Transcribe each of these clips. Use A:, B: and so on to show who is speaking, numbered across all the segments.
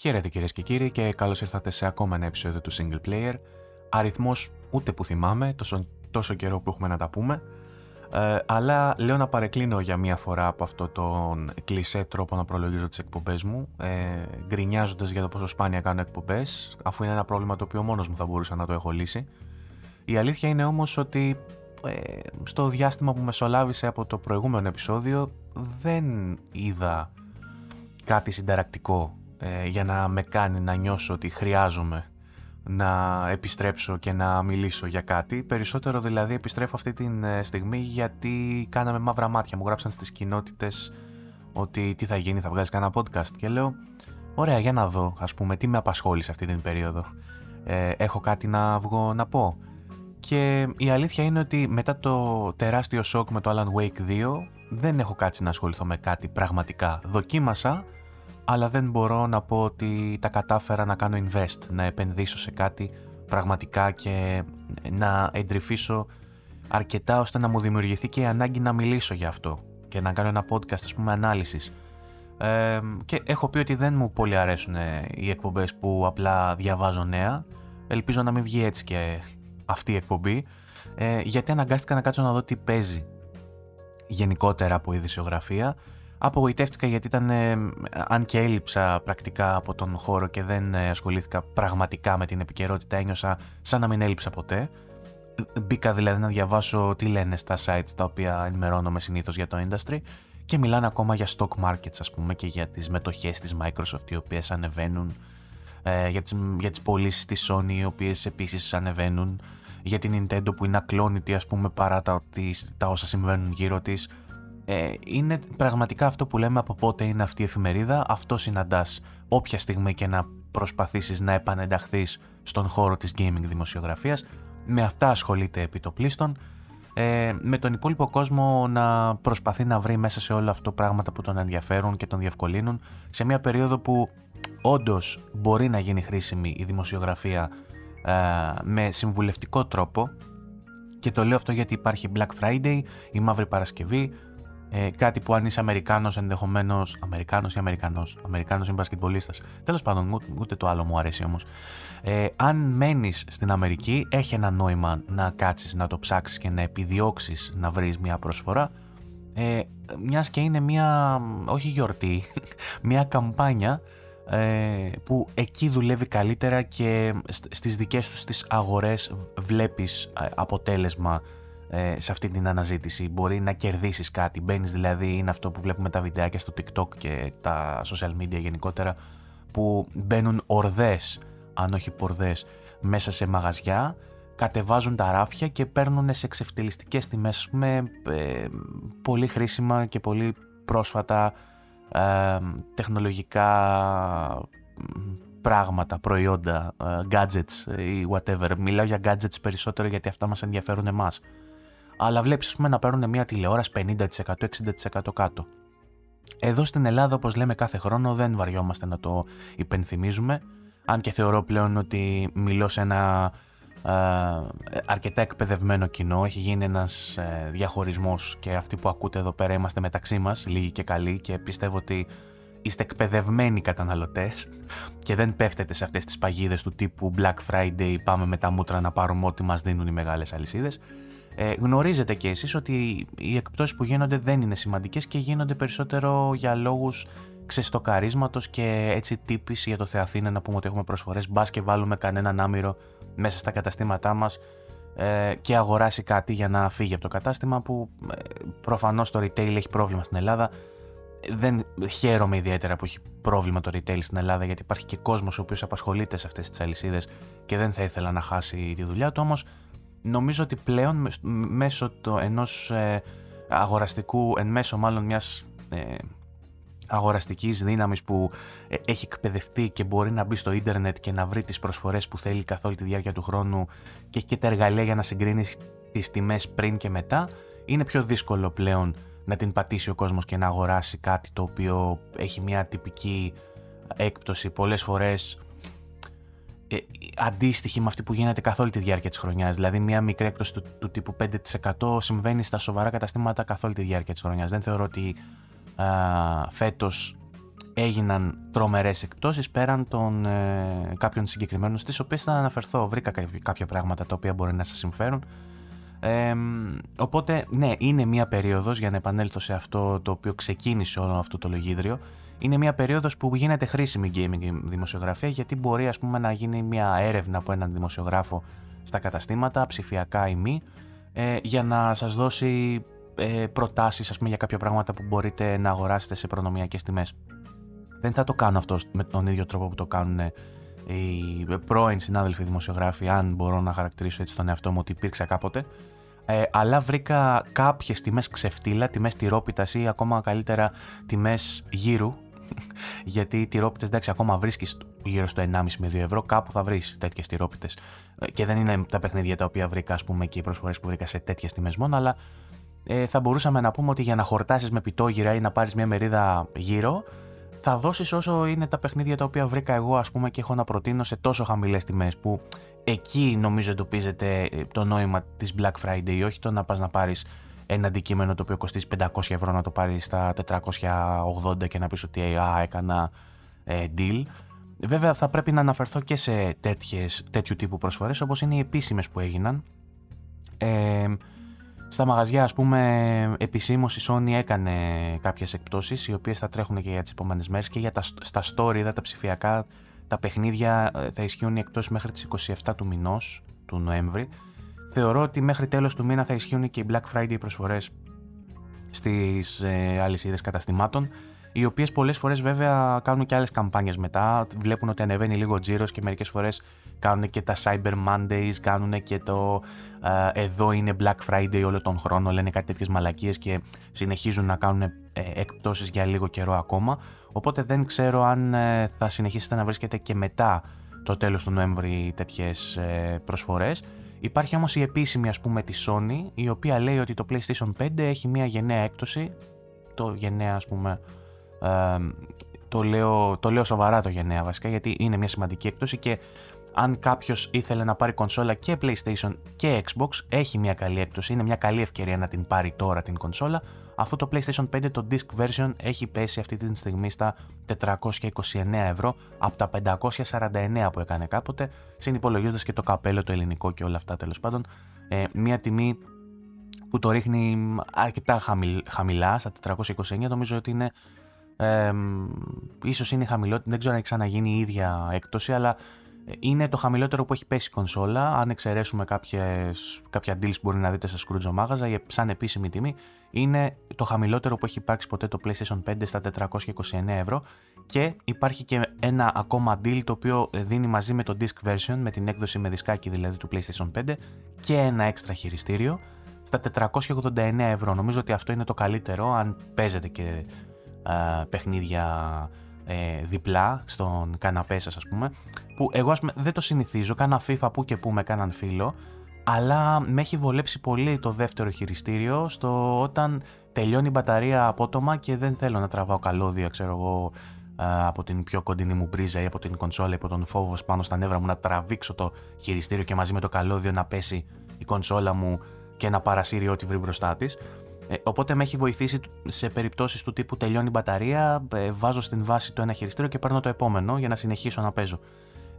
A: Χαίρετε κυρίες και κύριοι και καλώς ήρθατε σε ακόμα ένα επεισόδιο του Single Player. Αριθμός ούτε που θυμάμαι, τόσο, τόσο καιρό που έχουμε να τα πούμε. Ε, αλλά λέω να παρεκκλίνω για μία φορά από αυτό τον κλισέ τρόπο να προλογίζω τις εκπομπές μου, ε, γκρινιάζοντας για το πόσο σπάνια κάνω εκπομπές, αφού είναι ένα πρόβλημα το οποίο μόνος μου θα μπορούσα να το έχω λύσει. Η αλήθεια είναι όμως ότι ε, στο διάστημα που μεσολάβησε από το προηγούμενο επεισόδιο δεν είδα κάτι συνταρακτικό ε, για να με κάνει να νιώσω ότι χρειάζομαι να επιστρέψω και να μιλήσω για κάτι. Περισσότερο δηλαδή επιστρέφω αυτή τη ε, στιγμή γιατί κάναμε μαύρα μάτια. Μου γράψαν στις κοινότητες ότι τι θα γίνει, θα βγάλεις κανένα podcast και λέω ωραία για να δω ας πούμε τι με απασχόλησε αυτή την περίοδο. Ε, έχω κάτι να βγω να πω. Και η αλήθεια είναι ότι μετά το τεράστιο σοκ με το Alan Wake 2 δεν έχω κάτσει να ασχοληθώ με κάτι πραγματικά. Δοκίμασα αλλά δεν μπορώ να πω ότι τα κατάφερα να κάνω invest, να επενδύσω σε κάτι πραγματικά και να εντρυφήσω αρκετά ώστε να μου δημιουργηθεί και η ανάγκη να μιλήσω για αυτό και να κάνω ένα podcast ας πούμε ανάλυσης. Ε, και έχω πει ότι δεν μου πολύ αρέσουν οι εκπομπές που απλά διαβάζω νέα. Ελπίζω να μην βγει έτσι και αυτή η εκπομπή ε, γιατί αναγκάστηκα να κάτσω να δω τι παίζει γενικότερα από ειδησιογραφία Απογοητεύτηκα γιατί ήταν, ε, αν και έλειψα πρακτικά από τον χώρο και δεν ε, ασχολήθηκα πραγματικά με την επικαιρότητα, ένιωσα σαν να μην έλειψα ποτέ. Μπήκα δηλαδή να διαβάσω τι λένε στα sites τα οποία ενημερώνομαι συνήθως για το industry και μιλάνε ακόμα για stock markets ας πούμε και για τις μετοχές της Microsoft οι οποίες ανεβαίνουν, ε, για, τις, για τις πωλήσεις της Sony οι οποίες επίσης ανεβαίνουν, για την Nintendo που είναι ακλόνητη ας πούμε παρά τα, τα όσα συμβαίνουν γύρω της ε, είναι πραγματικά αυτό που λέμε από πότε είναι αυτή η εφημερίδα, αυτό συναντάς όποια στιγμή και να προσπαθήσεις να επανενταχθείς στον χώρο της gaming δημοσιογραφίας, με αυτά ασχολείται επί το πλήστον, ε, με τον υπόλοιπο κόσμο να προσπαθεί να βρει μέσα σε όλο αυτό πράγματα που τον ενδιαφέρουν και τον διευκολύνουν σε μια περίοδο που όντως μπορεί να γίνει χρήσιμη η δημοσιογραφία ε, με συμβουλευτικό τρόπο. Και το λέω αυτό γιατί υπάρχει Black Friday, η Μαύρη Παρασκευή, ε, κάτι που αν είσαι Αμερικάνος, ενδεχομένως. Αμερικάνος ή Αμερικανός. Αμερικάνος ή μπασκετμπολίστας. Τέλος πάντων, ούτε, ούτε το άλλο μου αρέσει όμως. Ε, αν μένεις στην Αμερική, έχει ένα νόημα να κάτσεις, να το ψάξεις και να επιδιώξεις να βρεις μια προσφορά. Ε, μιας και είναι μια, όχι γιορτή, μια καμπάνια ε, που εκεί δουλεύει καλύτερα και στις δικές τους τις αγορές βλέπεις ε, αποτέλεσμα ε, σε αυτή την αναζήτηση. Μπορεί να κερδίσεις κάτι. Μπαίνεις δηλαδή, είναι αυτό που βλέπουμε τα βιντεάκια στο TikTok και τα social media γενικότερα, που μπαίνουν ορδές, αν όχι πορδές, μέσα σε μαγαζιά, κατεβάζουν τα ράφια και παίρνουν σε εξευτελιστικές τιμές, ας πούμε, ε, πολύ χρήσιμα και πολύ πρόσφατα ε, τεχνολογικά πράγματα, προϊόντα, ε, gadgets ή whatever. Μιλάω για gadgets περισσότερο γιατί αυτά μας ενδιαφέρουν εμάς αλλά βλέπεις, ας πούμε, να παίρνουν μια τηλεόραση 50%, 60% κάτω. Εδώ στην Ελλάδα, όπως λέμε κάθε χρόνο, δεν βαριόμαστε να το υπενθυμίζουμε. Αν και θεωρώ πλέον ότι μιλώ σε ένα ε, αρκετά εκπαιδευμένο κοινό. Έχει γίνει ένας ε, διαχωρισμός και αυτοί που ακούτε εδώ πέρα είμαστε μεταξύ μας, λίγοι και καλοί, και πιστεύω ότι είστε εκπαιδευμένοι καταναλωτές και δεν πέφτετε σε αυτές τις παγίδες του τύπου Black Friday, πάμε με τα μούτρα να πάρουμε ό,τι μας δίνουν οι μεγάλες αλυσίδες ε, γνωρίζετε και εσείς ότι οι εκπτώσεις που γίνονται δεν είναι σημαντικές και γίνονται περισσότερο για λόγους ξεστοκαρίσματος και έτσι τύπης για το Θεαθήνα να πούμε ότι έχουμε προσφορές. Μπας και βάλουμε κανέναν άμυρο μέσα στα καταστήματά μας ε, και αγοράσει κάτι για να φύγει από το κατάστημα που ε, προφανώς το retail έχει πρόβλημα στην Ελλάδα. Δεν χαίρομαι ιδιαίτερα που έχει πρόβλημα το retail στην Ελλάδα γιατί υπάρχει και κόσμος ο οποίος απασχολείται σε αυτές τις αλυσίδες και δεν θα ήθελα να χάσει τη δουλειά του όμως νομίζω ότι πλέον μέσω το ενός ε, αγοραστικού, εν μέσω μάλλον μιας ε, αγοραστικής δύναμης που ε, έχει εκπαιδευτεί και μπορεί να μπει στο ίντερνετ και να βρει τις προσφορές που θέλει καθ' όλη τη διάρκεια του χρόνου και έχει και τα εργαλεία για να συγκρίνει τις τιμές πριν και μετά, είναι πιο δύσκολο πλέον να την πατήσει ο κόσμος και να αγοράσει κάτι το οποίο έχει μια τυπική έκπτωση πολλές φορές ε, αντίστοιχη με αυτή που γίνεται καθ' όλη τη διάρκεια της χρονιάς. Δηλαδή, μια μικρή έκπτωση του, του τύπου 5% συμβαίνει στα σοβαρά καταστήματα καθ' όλη τη διάρκεια της χρονιάς. Δεν θεωρώ ότι φέτος έγιναν τρομερές εκπτώσεις πέραν των ε, κάποιων συγκεκριμένων στις οποίες θα αναφερθώ. Βρήκα κάποια πράγματα τα οποία μπορεί να σας συμφέρουν. Ε, οπότε ναι, είναι μια περίοδος για να επανέλθω σε αυτό το οποίο ξεκίνησε όλο αυτό το λογίδριο. Είναι μια περίοδος που γίνεται χρήσιμη gaming δημοσιογραφία γιατί μπορεί ας πούμε να γίνει μια έρευνα από έναν δημοσιογράφο στα καταστήματα, ψηφιακά ή μη, ε, για να σας δώσει ε, προτάσεις ας πούμε, για κάποια πράγματα που μπορείτε να αγοράσετε σε προνομιακές τιμές. Δεν θα το κάνω αυτό με τον ίδιο τρόπο που το κάνουν ε, οι πρώην συνάδελφοι δημοσιογράφοι, αν μπορώ να χαρακτηρίσω έτσι τον εαυτό μου ότι υπήρξα κάποτε. Ε, αλλά βρήκα κάποιες τιμές ξεφτύλα, τιμές τυρόπιτας ή ακόμα καλύτερα τιμές γύρου. Γιατί οι τυρόπιτες εντάξει, ακόμα βρίσκεις γύρω στο 1,5 με 2 ευρώ, κάπου θα βρεις τέτοιες τυρόπιτες. Ε, και δεν είναι τα παιχνίδια τα οποία βρήκα, ας πούμε, και οι προσφορέ που βρήκα σε τέτοιες τιμές μόνο, αλλά ε, θα μπορούσαμε να πούμε ότι για να χορτάσεις με πιτόγυρα ή να πάρεις μια μερίδα γύρω, θα δώσεις όσο είναι τα παιχνίδια τα οποία βρήκα εγώ, ας πούμε, και έχω να προτείνω σε τόσο χαμηλές τιμές. Που εκεί νομίζω εντοπίζεται ε, το νόημα της Black Friday, όχι το να πας να πάρεις ένα αντικείμενο το οποίο κοστίζει 500 ευρώ να το πάρει στα 480 και να πεις ότι α, έκανα ε, deal. Βέβαια θα πρέπει να αναφερθώ και σε τέτοιες, τέτοιου τύπου προσφορές όπως είναι οι επίσημες που έγιναν. Ε, στα μαγαζιά, ας πούμε, επισήμως η Sony έκανε κάποιες εκπτώσεις οι οποίες θα τρέχουν και για τις επόμενες μέρες και για τα, στα story, τα ψηφιακά, τα παιχνίδια ε, θα ισχύουν οι εκπτώσεις μέχρι τις 27 του μηνός, του Νοέμβρη. Θεωρώ ότι μέχρι τέλος του μήνα θα ισχύουν και οι Black Friday προσφορές στις ε, αλυσίδες καταστημάτων οι οποίες πολλές φορές βέβαια κάνουν και άλλες καμπάνιες μετά. Βλέπουν ότι ανεβαίνει λίγο ο τζίρος και μερικές φορές κάνουν και τα Cyber Mondays, κάνουν και το εδώ είναι Black Friday όλο τον χρόνο, λένε κάτι τέτοιες μαλακίες και συνεχίζουν να κάνουν ε, εκπτώσεις για λίγο καιρό ακόμα. Οπότε δεν ξέρω αν ε, θα συνεχίσετε να βρίσκετε και μετά το τέλος του Νοέμβρη τέτοιες ε, προσφορές. Υπάρχει όμως η επίσημη ας πούμε της Sony η οποία λέει ότι το PlayStation 5 έχει μια γενναία έκπτωση το γενναία ας πούμε το, λέω, το λέω σοβαρά το γενναία βασικά γιατί είναι μια σημαντική έκπτωση και αν κάποιος ήθελε να πάρει κονσόλα και PlayStation και Xbox, έχει μια καλή έκπτωση. Είναι μια καλή ευκαιρία να την πάρει τώρα την κονσόλα. Αφού το PlayStation 5 το disc version έχει πέσει αυτή τη στιγμή στα 429 ευρώ από τα 549 που έκανε κάποτε, συνυπολογίζοντας και το καπέλο το ελληνικό και όλα αυτά τέλος πάντων. Ε, μια τιμή που το ρίχνει αρκετά χαμηλά, στα 429, νομίζω ότι είναι ε, ίσως είναι χαμηλότερο, δεν ξέρω αν έχει ξαναγίνει η ίδια έκπτωση, αλλά ε, είναι το χαμηλότερο που έχει πέσει η κονσόλα. Αν εξαιρέσουμε κάποιες, κάποια deals που μπορεί να δείτε στα Scrooge Μάγαζα, σαν επίσημη τιμή, είναι το χαμηλότερο που έχει υπάρξει ποτέ το PlayStation 5 στα 429 ευρώ. Και υπάρχει και ένα ακόμα deal το οποίο δίνει μαζί με το disc version, με την έκδοση με δισκάκι δηλαδή του PlayStation 5 και ένα έξτρα χειριστήριο στα 489 ευρώ. Νομίζω ότι αυτό είναι το καλύτερο αν παίζετε και ε, παιχνίδια ε, διπλά στον καναπέ σας ας πούμε που εγώ ας πούμε δεν το συνηθίζω, κάνα FIFA που και που με κάναν φίλο αλλά με έχει βολέψει πολύ το δεύτερο χειριστήριο στο όταν τελειώνει η μπαταρία απότομα και δεν θέλω να τραβάω καλώδια ξέρω εγώ ε, από την πιο κοντινή μου μπρίζα ή από την κονσόλα ή από τον φόβο πάνω στα νεύρα μου να τραβήξω το χειριστήριο και μαζί με το καλώδιο να πέσει η κονσόλα μου και να παρασύρει ό,τι βρει μπροστά της. Ε, οπότε με έχει βοηθήσει σε περιπτώσεις του τύπου τελειώνει η μπαταρία, ε, βάζω στην βάση το ένα χειριστήριο και παίρνω το επόμενο για να συνεχίσω να παίζω.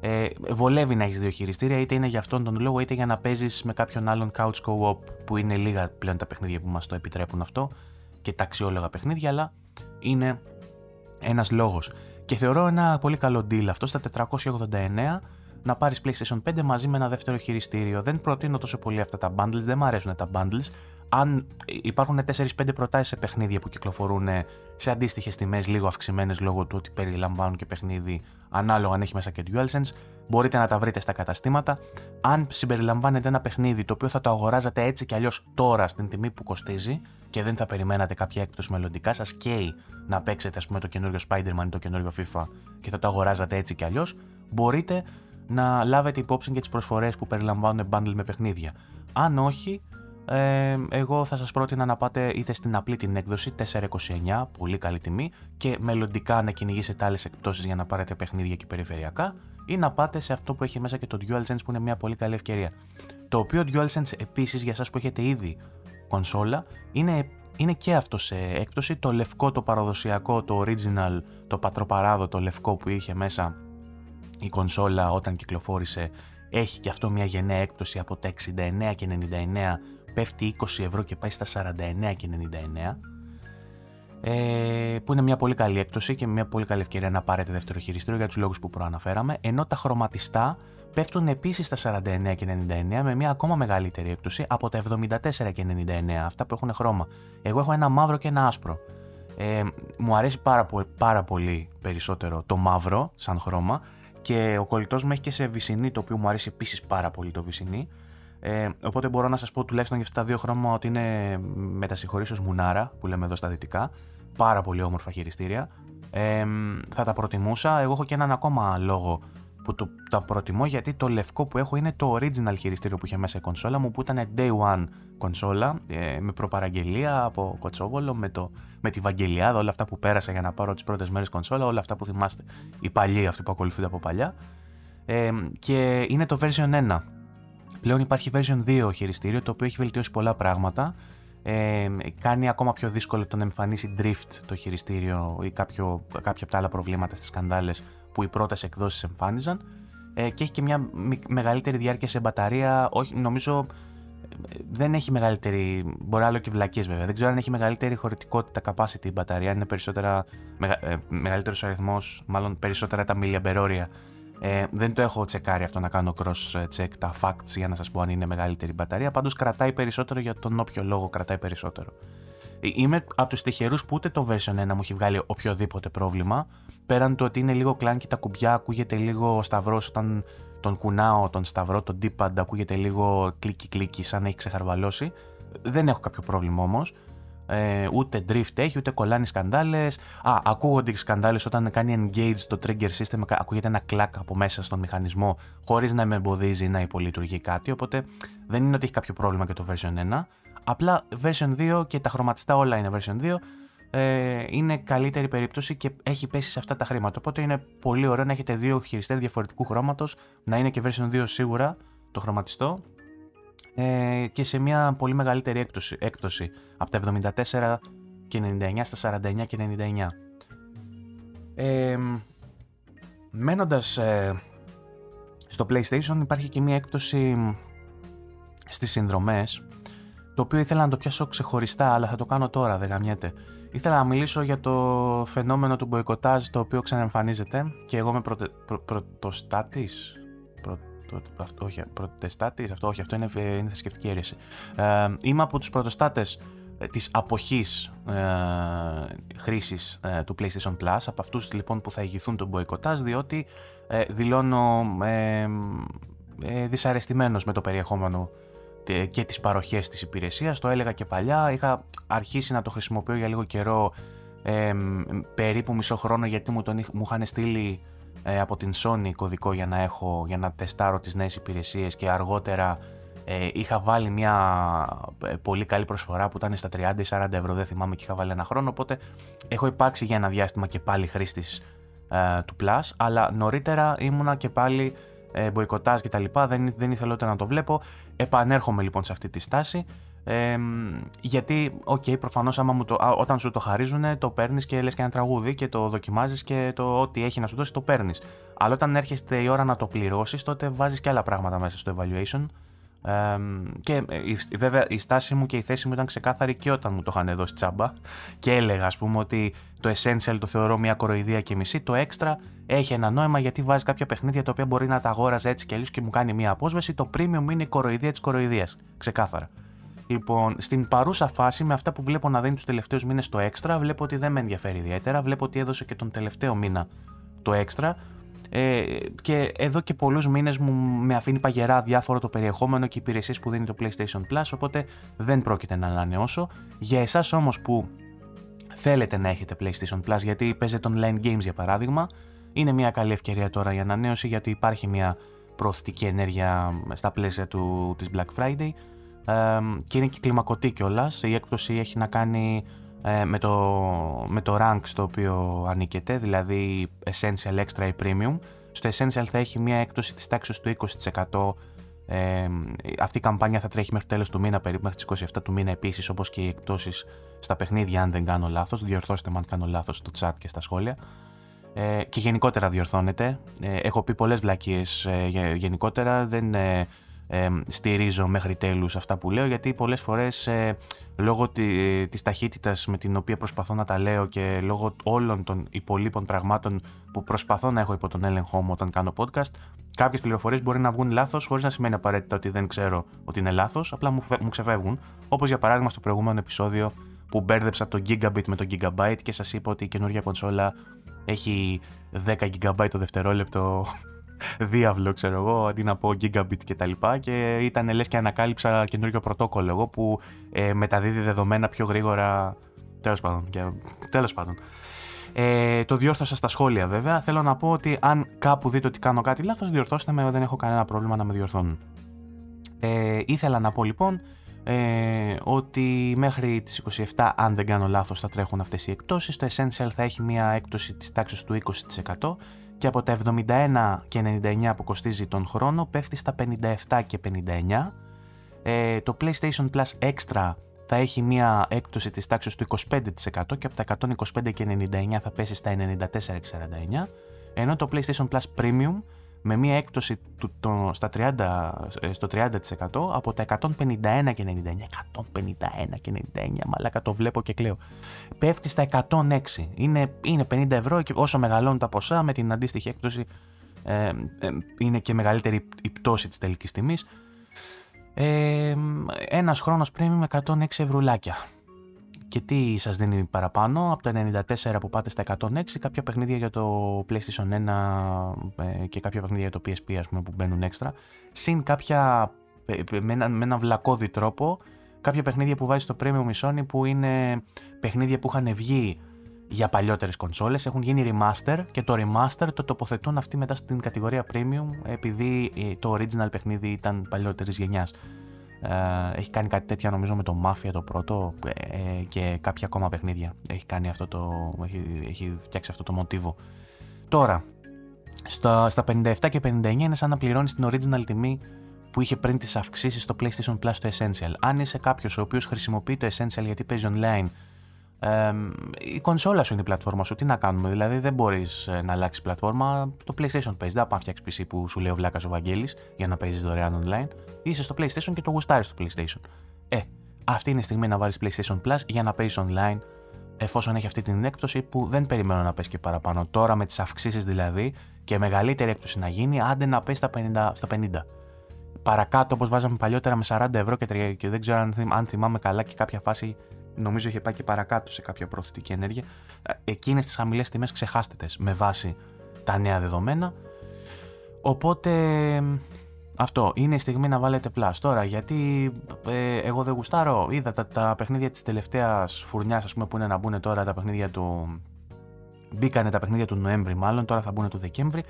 A: Ε, βολεύει να έχεις δύο χειριστήρια, είτε είναι για αυτόν τον λόγο, είτε για να παίζεις με κάποιον άλλον couch co-op που είναι λίγα πλέον τα παιχνίδια που μας το επιτρέπουν αυτό και τα αξιόλογα παιχνίδια, αλλά είναι ένας λόγος. Και θεωρώ ένα πολύ καλό deal αυτό στα 489 να πάρεις PlayStation 5 μαζί με ένα δεύτερο χειριστήριο. Δεν προτείνω τόσο πολύ αυτά τα bundles, δεν μου αρέσουν τα bundles. Αν υπάρχουν 4-5 προτάσεις σε παιχνίδια που κυκλοφορούν σε αντίστοιχες τιμές, λίγο αυξημένες λόγω του ότι περιλαμβάνουν και παιχνίδι, ανάλογα αν έχει μέσα και DualSense, μπορείτε να τα βρείτε στα καταστήματα. Αν συμπεριλαμβάνετε ένα παιχνίδι το οποίο θα το αγοράζατε έτσι κι αλλιώς τώρα στην τιμή που κοστίζει και δεν θα περιμένατε κάποια έκπτωση μελλοντικά, σας καίει να παίξετε ας πούμε το καινούριο Spider-Man ή το καινούριο FIFA και θα το αγοράζατε έτσι κι αλλιώς, μπορείτε να λάβετε υπόψη και τις προσφορές που περιλαμβάνουν bundle με παιχνίδια. Αν όχι, ε, εγώ θα σας πρότεινα να πάτε είτε στην απλή την έκδοση 429, πολύ καλή τιμή και μελλοντικά να κυνηγήσετε άλλες εκπτώσεις για να πάρετε παιχνίδια και περιφερειακά ή να πάτε σε αυτό που έχει μέσα και το DualSense που είναι μια πολύ καλή ευκαιρία. Το οποίο DualSense επίσης για σας που έχετε ήδη κονσόλα είναι είναι και αυτό σε έκπτωση. Το λευκό, το παραδοσιακό, το original, το πατροπαράδοτο λευκό που είχε μέσα η κονσόλα όταν κυκλοφόρησε έχει και αυτό μια γενναία έκπτωση από τα 69 και 99 πέφτει 20 ευρώ και πάει στα 49 και 99 ε, που είναι μια πολύ καλή έκπτωση και μια πολύ καλή ευκαιρία να πάρετε δεύτερο χειριστήριο για τους λόγους που προαναφέραμε. Ενώ τα χρωματιστά πέφτουν επίσης στα 49 και 99 με μια ακόμα μεγαλύτερη έκπτωση από τα 74 και 99 αυτά που έχουν χρώμα. Εγώ έχω ένα μαύρο και ένα άσπρο. Ε, μου αρέσει πάρα, πάρα πολύ περισσότερο το μαύρο σαν χρώμα και ο κολλητός μου έχει και σε βυσινή, το οποίο μου αρέσει επίσης πάρα πολύ το βυσινή. Ε, οπότε μπορώ να σας πω τουλάχιστον για αυτά τα δύο χρώματα ότι είναι μετασυγχωρήσεω μουνάρα, που λέμε εδώ στα δυτικά. Πάρα πολύ όμορφα χειριστήρια. Ε, θα τα προτιμούσα. Εγώ έχω και έναν ακόμα λόγο που το, τα προτιμώ γιατί το λευκό που έχω είναι το original χειριστήριο που είχε μέσα η κονσόλα μου που ήταν day one κονσόλα ε, με προπαραγγελία από κοτσόβολο με, το, με τη Βαγγελιάδα, όλα αυτά που πέρασα για να πάρω τις πρώτες μέρες κονσόλα, όλα αυτά που θυμάστε, οι παλιοί αυτοί που ακολουθούνται από παλιά ε, και είναι το version 1. Πλέον υπάρχει version 2 χειριστήριο το οποίο έχει βελτιώσει πολλά πράγματα ε, κάνει ακόμα πιο δύσκολο το να εμφανίσει drift το χειριστήριο ή κάποιο, κάποια από τα άλλα προβλήματα στις σκανδάλες που οι πρώτες εκδόσεις εμφάνιζαν ε, και έχει και μια μεγαλύτερη διάρκεια σε μπαταρία, όχι, νομίζω δεν έχει μεγαλύτερη, μπορεί άλλο και βλακίες βέβαια, δεν ξέρω αν έχει μεγαλύτερη χωρητικότητα capacity η μπαταρία, είναι περισσότερα, μεγα, ε, μεγαλύτερος αριθμός, μάλλον περισσότερα τα μιλιαμπερόρια ε, δεν το έχω τσεκάρει αυτό να κάνω cross check τα facts για να σας πω αν είναι μεγαλύτερη μπαταρία, πάντως κρατάει περισσότερο για τον όποιο λόγο κρατάει περισσότερο. Ε, είμαι από τους τυχερούς που ούτε το version 1 μου έχει βγάλει οποιοδήποτε πρόβλημα, πέραν το ότι είναι λίγο κλάνκι τα κουμπιά, ακούγεται λίγο ο σταυρός όταν τον κουνάω, τον σταυρό, τον D-pad, ακούγεται λίγο κλίκι κλίκι σαν να έχει ξεχαρβαλώσει. Δεν έχω κάποιο πρόβλημα όμως ε, ούτε drift έχει, ούτε κολλάνει σκαντάλε. Α, ακούγονται οι σκαντάλε όταν κάνει engage το trigger system, ακούγεται ένα κλακ από μέσα στον μηχανισμό, χωρίς να με εμποδίζει να υπολειτουργεί κάτι. Οπότε δεν είναι ότι έχει κάποιο πρόβλημα και το version 1. Απλά version 2 και τα χρωματιστά όλα είναι version 2. Ε, είναι καλύτερη περίπτωση και έχει πέσει σε αυτά τα χρήματα. Οπότε είναι πολύ ωραίο να έχετε δύο χειριστέ διαφορετικού χρώματος, να είναι και version 2 σίγουρα το χρωματιστό ε, και σε μια πολύ μεγαλύτερη έκπτωση, έκπτωση από τα 74 και 99 στα 49 και 99. Ε, μένοντας ε, στο PlayStation υπάρχει και μια έκπτωση στις συνδρομές το οποίο ήθελα να το πιάσω ξεχωριστά αλλά θα το κάνω τώρα δεν γαμιέται. Ήθελα να μιλήσω για το φαινόμενο του μποϊκοτάζ το οποίο ξαναεμφανίζεται και εγώ είμαι προτε, προ, πρωτοστάτης το, αυτό, όχι, προτεστάτη, αυτό όχι, αυτό είναι, είναι θρησκευτική αίρεση. Ε, είμαι από τους πρωτοστάτες ε, της αποχής ε, χρήσης ε, του PlayStation Plus, από αυτούς λοιπόν που θα ηγηθούν τον μποϊκοτάζ, διότι ε, δηλώνω ε, ε, δυσαρεστημένος με το περιεχόμενο και τις παροχές της υπηρεσίας, το έλεγα και παλιά, είχα αρχίσει να το χρησιμοποιώ για λίγο καιρό, ε, περίπου μισό χρόνο γιατί μου, τον, μου είχαν στείλει ε, από την Sony κωδικό για να έχω, για να τεστάρω τις νέες υπηρεσίες και αργότερα ε, είχα βάλει μια ε, πολύ καλή προσφορά που ήταν στα 30-40 ευρώ, δεν θυμάμαι και είχα βάλει ένα χρόνο, οπότε έχω υπάρξει για ένα διάστημα και πάλι χρήστης ε, του Plus, αλλά νωρίτερα ήμουνα και πάλι ε, μποϊκοτάζ και τα λοιπά, δεν, δεν ήθελα ούτε να το βλέπω. Επανέρχομαι λοιπόν σε αυτή τη στάση ε, γιατί, OK, okay, προφανώς όταν σου το χαρίζουν, το παίρνεις και λες και ένα τραγούδι και το δοκιμάζεις και το ό,τι έχει να σου δώσει το παίρνεις. Αλλά όταν έρχεται η ώρα να το πληρώσεις, τότε βάζεις και άλλα πράγματα μέσα στο evaluation. Ε, και ε, βέβαια η στάση μου και η θέση μου ήταν ξεκάθαρη και όταν μου το είχαν δώσει τσάμπα και έλεγα ας πούμε ότι το essential το θεωρώ μια κοροϊδία και μισή το extra έχει ένα νόημα γιατί βάζει κάποια παιχνίδια τα οποία μπορεί να τα αγόραζε έτσι και αλλιώς και μου κάνει μια απόσβεση το premium είναι η κοροϊδία της κοροϊδίας ξεκάθαρα Λοιπόν, στην παρούσα φάση, με αυτά που βλέπω να δίνει τους τελευταίους μήνες το έξτρα, βλέπω ότι δεν με ενδιαφέρει ιδιαίτερα. Βλέπω ότι έδωσε και τον τελευταίο μήνα το έξτρα. Ε, και εδώ και πολλούς μήνες μου με αφήνει παγερά διάφορο το περιεχόμενο και οι υπηρεσίες που δίνει το PlayStation Plus, οπότε δεν πρόκειται να ανανεώσω. Για εσάς όμως που θέλετε να έχετε PlayStation Plus, γιατί παίζετε online games για παράδειγμα, είναι μια καλή ευκαιρία τώρα για ανανέωση, γιατί υπάρχει μια προωθητική ενέργεια στα πλαίσια του, της Black Friday και είναι και κλιμακωτή κιόλας. Η έκπτωση έχει να κάνει ε, με, το, με το rank στο οποίο ανήκεται, δηλαδή Essential, Extra ή Premium. Στο Essential θα έχει μια έκπτωση της τάξης του 20% Ε, αυτή η καμπάνια θα τρέχει μέχρι το τέλος του μήνα, περίπου μέχρι τις 27 του μήνα επίσης, όπως και οι εκπτώσεις στα παιχνίδια, αν δεν κάνω λάθος. Διορθώστε με αν κάνω λάθος στο chat και στα σχόλια. Ε, και γενικότερα διορθώνεται. Ε, έχω πει πολλές βλακίες ε, γενικότερα. Δεν ε, ε, στηρίζω μέχρι τέλους αυτά που λέω γιατί πολλές φορές ε, λόγω τη, της ταχύτητας με την οποία προσπαθώ να τα λέω και λόγω όλων των υπολείπων πραγμάτων που προσπαθώ να έχω υπό τον έλεγχό μου όταν κάνω podcast κάποιες πληροφορίες μπορεί να βγουν λάθος χωρίς να σημαίνει απαραίτητα ότι δεν ξέρω ότι είναι λάθος απλά μου, μου ξεφεύγουν. Όπως για παράδειγμα στο προηγούμενο επεισόδιο που μπέρδεψα το gigabit με το gigabyte και σας είπα ότι η καινούργια κονσόλα έχει 10 GB το δευτερόλεπτο διάβλο, ξέρω εγώ, αντί να πω gigabit και τα λοιπά και ήταν λες και ανακάλυψα καινούργιο πρωτόκολλο εγώ που ε, μεταδίδει δεδομένα πιο γρήγορα, τέλος πάντων, και, τέλος πάντων. Ε, το διόρθωσα στα σχόλια βέβαια. Θέλω να πω ότι αν κάπου δείτε ότι κάνω κάτι λάθος, διορθώστε με, δεν έχω κανένα πρόβλημα να με διορθώνουν. Ε, ήθελα να πω λοιπόν ε, ότι μέχρι τις 27 αν δεν κάνω λάθος θα τρέχουν αυτές οι εκτόσεις. Το Essential θα έχει μια έκπτωση της τάξης του 20% και από τα 71 και 99 που κοστίζει τον χρόνο πέφτει στα 57 και 59. Ε, το PlayStation Plus Extra θα έχει μια έκπτωση της τάξης του 25% και από τα 125 και 99 θα πέσει στα 94,49 ενώ το PlayStation Plus Premium με μια έκπτωση του, το, στα 30, ε, στο 30% από τα 151 και 99, 151 και 99, μαλάκα το βλέπω και κλαίω, πέφτει στα 106. Είναι, είναι 50 ευρώ και όσο μεγαλώνουν τα ποσά με την αντίστοιχη έκπτωση ε, ε, είναι και μεγαλύτερη η πτώση της τελικής τιμής. Ε, ένας χρόνος πριν με 106 ευρουλάκια. Και τι σας δίνει παραπάνω, από το 94 που πάτε στα 106, κάποια παιχνίδια για το PlayStation 1 ε, και κάποια παιχνίδια για το PSP ας πούμε που μπαίνουν έξτρα, συν κάποια, με ένα, με ένα βλακώδη τρόπο, κάποια παιχνίδια που βάζει στο Premium Sony που είναι παιχνίδια που είχαν βγει για παλιότερες κονσόλες, έχουν γίνει remaster και το remaster το τοποθετούν αυτοί μετά στην κατηγορία Premium επειδή ε, το original παιχνίδι ήταν παλιότερης γενιάς. Ε, έχει κάνει κάτι τέτοια νομίζω με το Mafia το πρώτο ε, και κάποια ακόμα παιχνίδια. Έχει, κάνει αυτό το, έχει, έχει φτιάξει αυτό το μοτίβο. Τώρα, στα, στα 57 και 59 είναι σαν να πληρώνεις την original τιμή που είχε πριν τις αυξήσεις στο PlayStation Plus το Essential. Αν είσαι κάποιος ο οποίος χρησιμοποιεί το Essential γιατί παίζει online, ε, η κονσόλα σου είναι η πλατφόρμα σου. Τι να κάνουμε, δηλαδή δεν μπορείς ε, να αλλάξεις πλατφόρμα. Το PlayStation παίζεις. Δεν θα φτιάξεις PC που σου λέει ο Βλάκας ο Βαγγέλης για να παίζεις δωρεάν online. Είσαι στο PlayStation και το γουστάρεις στο PlayStation. Ε, αυτή είναι η στιγμή να βάλεις PlayStation Plus για να παίζεις online εφόσον έχει αυτή την έκπτωση που δεν περιμένω να πέσει και παραπάνω. Τώρα με τις αυξήσεις δηλαδή και μεγαλύτερη έκπτωση να γίνει, άντε να πέσει στα 50. Στα 50. Παρακάτω, όπως βάζαμε παλιότερα με 40 ευρώ και, και δεν ξέρω αν, αν θυμάμαι καλά και κάποια φάση νομίζω είχε πάει και παρακάτω σε κάποια προωθητική ενέργεια. Ε, εκείνες τις χαμηλές τιμές ξεχάστε με βάση τα νέα δεδομένα. Οπότε αυτό είναι η στιγμή να βάλετε plus. Τώρα γιατί ε, εγώ δεν γουστάρω, είδα τα, τα παιχνίδια της τελευταίας φουρνιάς ας πούμε που είναι να μπουν τώρα τα παιχνίδια του... Μπήκανε τα παιχνίδια του Νοέμβρη μάλλον, τώρα θα μπουν του Δεκέμβρη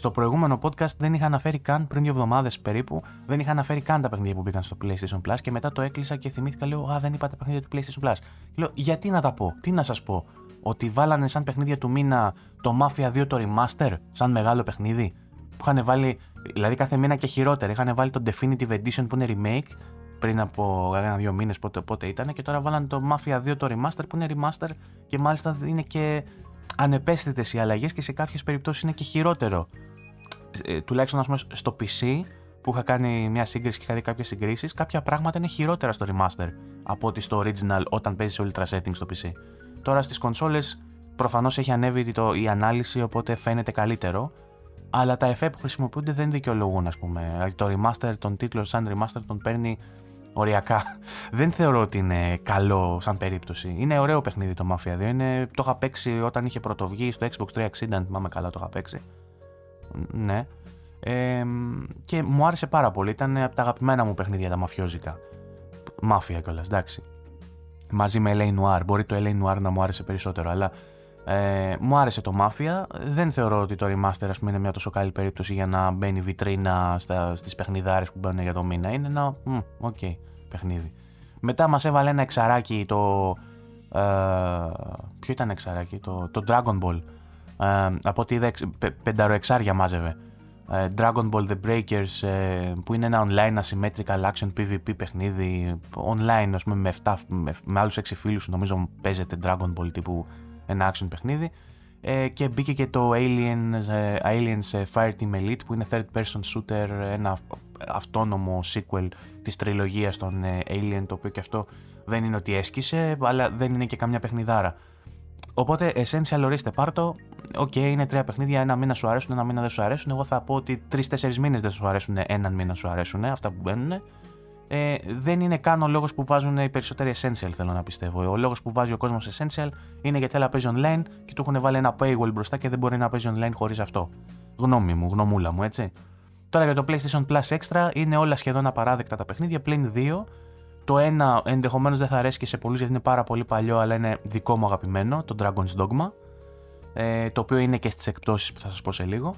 A: στο προηγούμενο podcast δεν είχα αναφέρει καν πριν δύο εβδομάδες περίπου, δεν είχα αναφέρει καν τα παιχνίδια που μπήκαν στο PlayStation Plus και μετά το έκλεισα και θυμήθηκα, λέω Α, δεν είπα τα παιχνίδια του PlayStation Plus. Και λέω, Γιατί να τα πω, τι να σας πω, Ότι βάλανε σαν παιχνίδια του μήνα το Mafia 2 το Remaster, σαν μεγάλο παιχνίδι, που είχαν βάλει, δηλαδή κάθε μήνα και χειρότερα. Είχαν βάλει το Definitive Edition που είναι remake πριν από ένα-δύο μήνες πότε, πότε ήταν και τώρα βάλανε το Mafia 2 το Remaster που είναι remaster και μάλιστα είναι και ανεπαίσθητες οι αλλαγές και σε κάποιες περιπτώσεις είναι και χειρότερο ε, τουλάχιστον πούμε, στο PC που είχα κάνει μια σύγκριση και είχα δει κάποιες συγκρίσεις, κάποια πράγματα είναι χειρότερα στο remaster από ότι στο original όταν παίζεις ultra settings στο PC. Τώρα στις κονσόλες προφανώς έχει ανέβει το, η ανάλυση οπότε φαίνεται καλύτερο, αλλά τα εφέ που χρησιμοποιούνται δεν δικαιολογούν, ας πούμε. Το remaster, τον τίτλο σαν remaster τον παίρνει οριακά. δεν θεωρώ ότι είναι καλό σαν περίπτωση. Είναι ωραίο παιχνίδι το Mafia 2. Είναι, το είχα παίξει όταν είχε πρωτοβγεί στο Xbox 360, αν θυμάμαι καλά το είχα παίξει. Ναι. Ε, και μου άρεσε πάρα πολύ. Ήταν από τα αγαπημένα μου παιχνίδια τα μαφιόζικα. Mafia κιόλας, εντάξει. Μαζί με LA Noire. Μπορεί το LA Noire να μου άρεσε περισσότερο, αλλά ε, μου άρεσε το Mafia. Δεν θεωρώ ότι το Remaster ας πούμε, είναι μια τόσο καλή περίπτωση για να μπαίνει βιτρίνα στα, στις παιχνιδάρες που μπαίνουν για το μήνα. Είναι ένα, OK, okay, παιχνίδι. Μετά μας έβαλε ένα εξαράκι το... Ε, ποιο ήταν εξαράκι, το, το Dragon Ball από ό,τι είδα, πενταροεξάρια μάζευε. ε, Dragon Ball The Breakers ε, που είναι ένα online asymmetrical action PvP παιχνίδι online ας πούμε με, 7, με, με άλλους 6 φίλους νομίζω παίζεται Dragon Ball τύπου ένα action παιχνίδι ε, και μπήκε και το Aliens, Aliens Fire Team Elite που είναι third person shooter ένα αυτόνομο sequel της τριλογίας των Alien το οποίο και αυτό δεν είναι ότι έσκησε αλλά δεν είναι και καμιά παιχνιδάρα Οπότε, essential ορίστε πάρτο. OK, okay, είναι τρία παιχνίδια. Ένα μήνα σου αρέσουν, ένα μήνα δεν σου αρέσουν. Εγώ θα πω ότι τρει-τέσσερι μήνες δεν σου αρέσουν, έναν μήνα σου αρέσουν αυτά που μπαίνουν. Ε, δεν είναι καν ο λόγος που βάζουν οι περισσότεροι essential, θέλω να πιστεύω. Ο λόγος που βάζει ο κόσμος essential είναι γιατί θέλει να παίζει online και του έχουν βάλει ένα paywall μπροστά και δεν μπορεί να παίζει online χωρίς αυτό. Γνώμη μου, γνωμούλα μου, έτσι. Τώρα για το PlayStation Plus Extra είναι όλα σχεδόν απαράδεκτα τα παιχνίδια, πλην δύο το ένα ενδεχομένως δεν θα αρέσει και σε πολλούς γιατί είναι πάρα πολύ παλιό, αλλά είναι δικό μου αγαπημένο, το Dragon's Dogma. Ε, το οποίο είναι και στις εκπτώσεις που θα σας πω σε λίγο.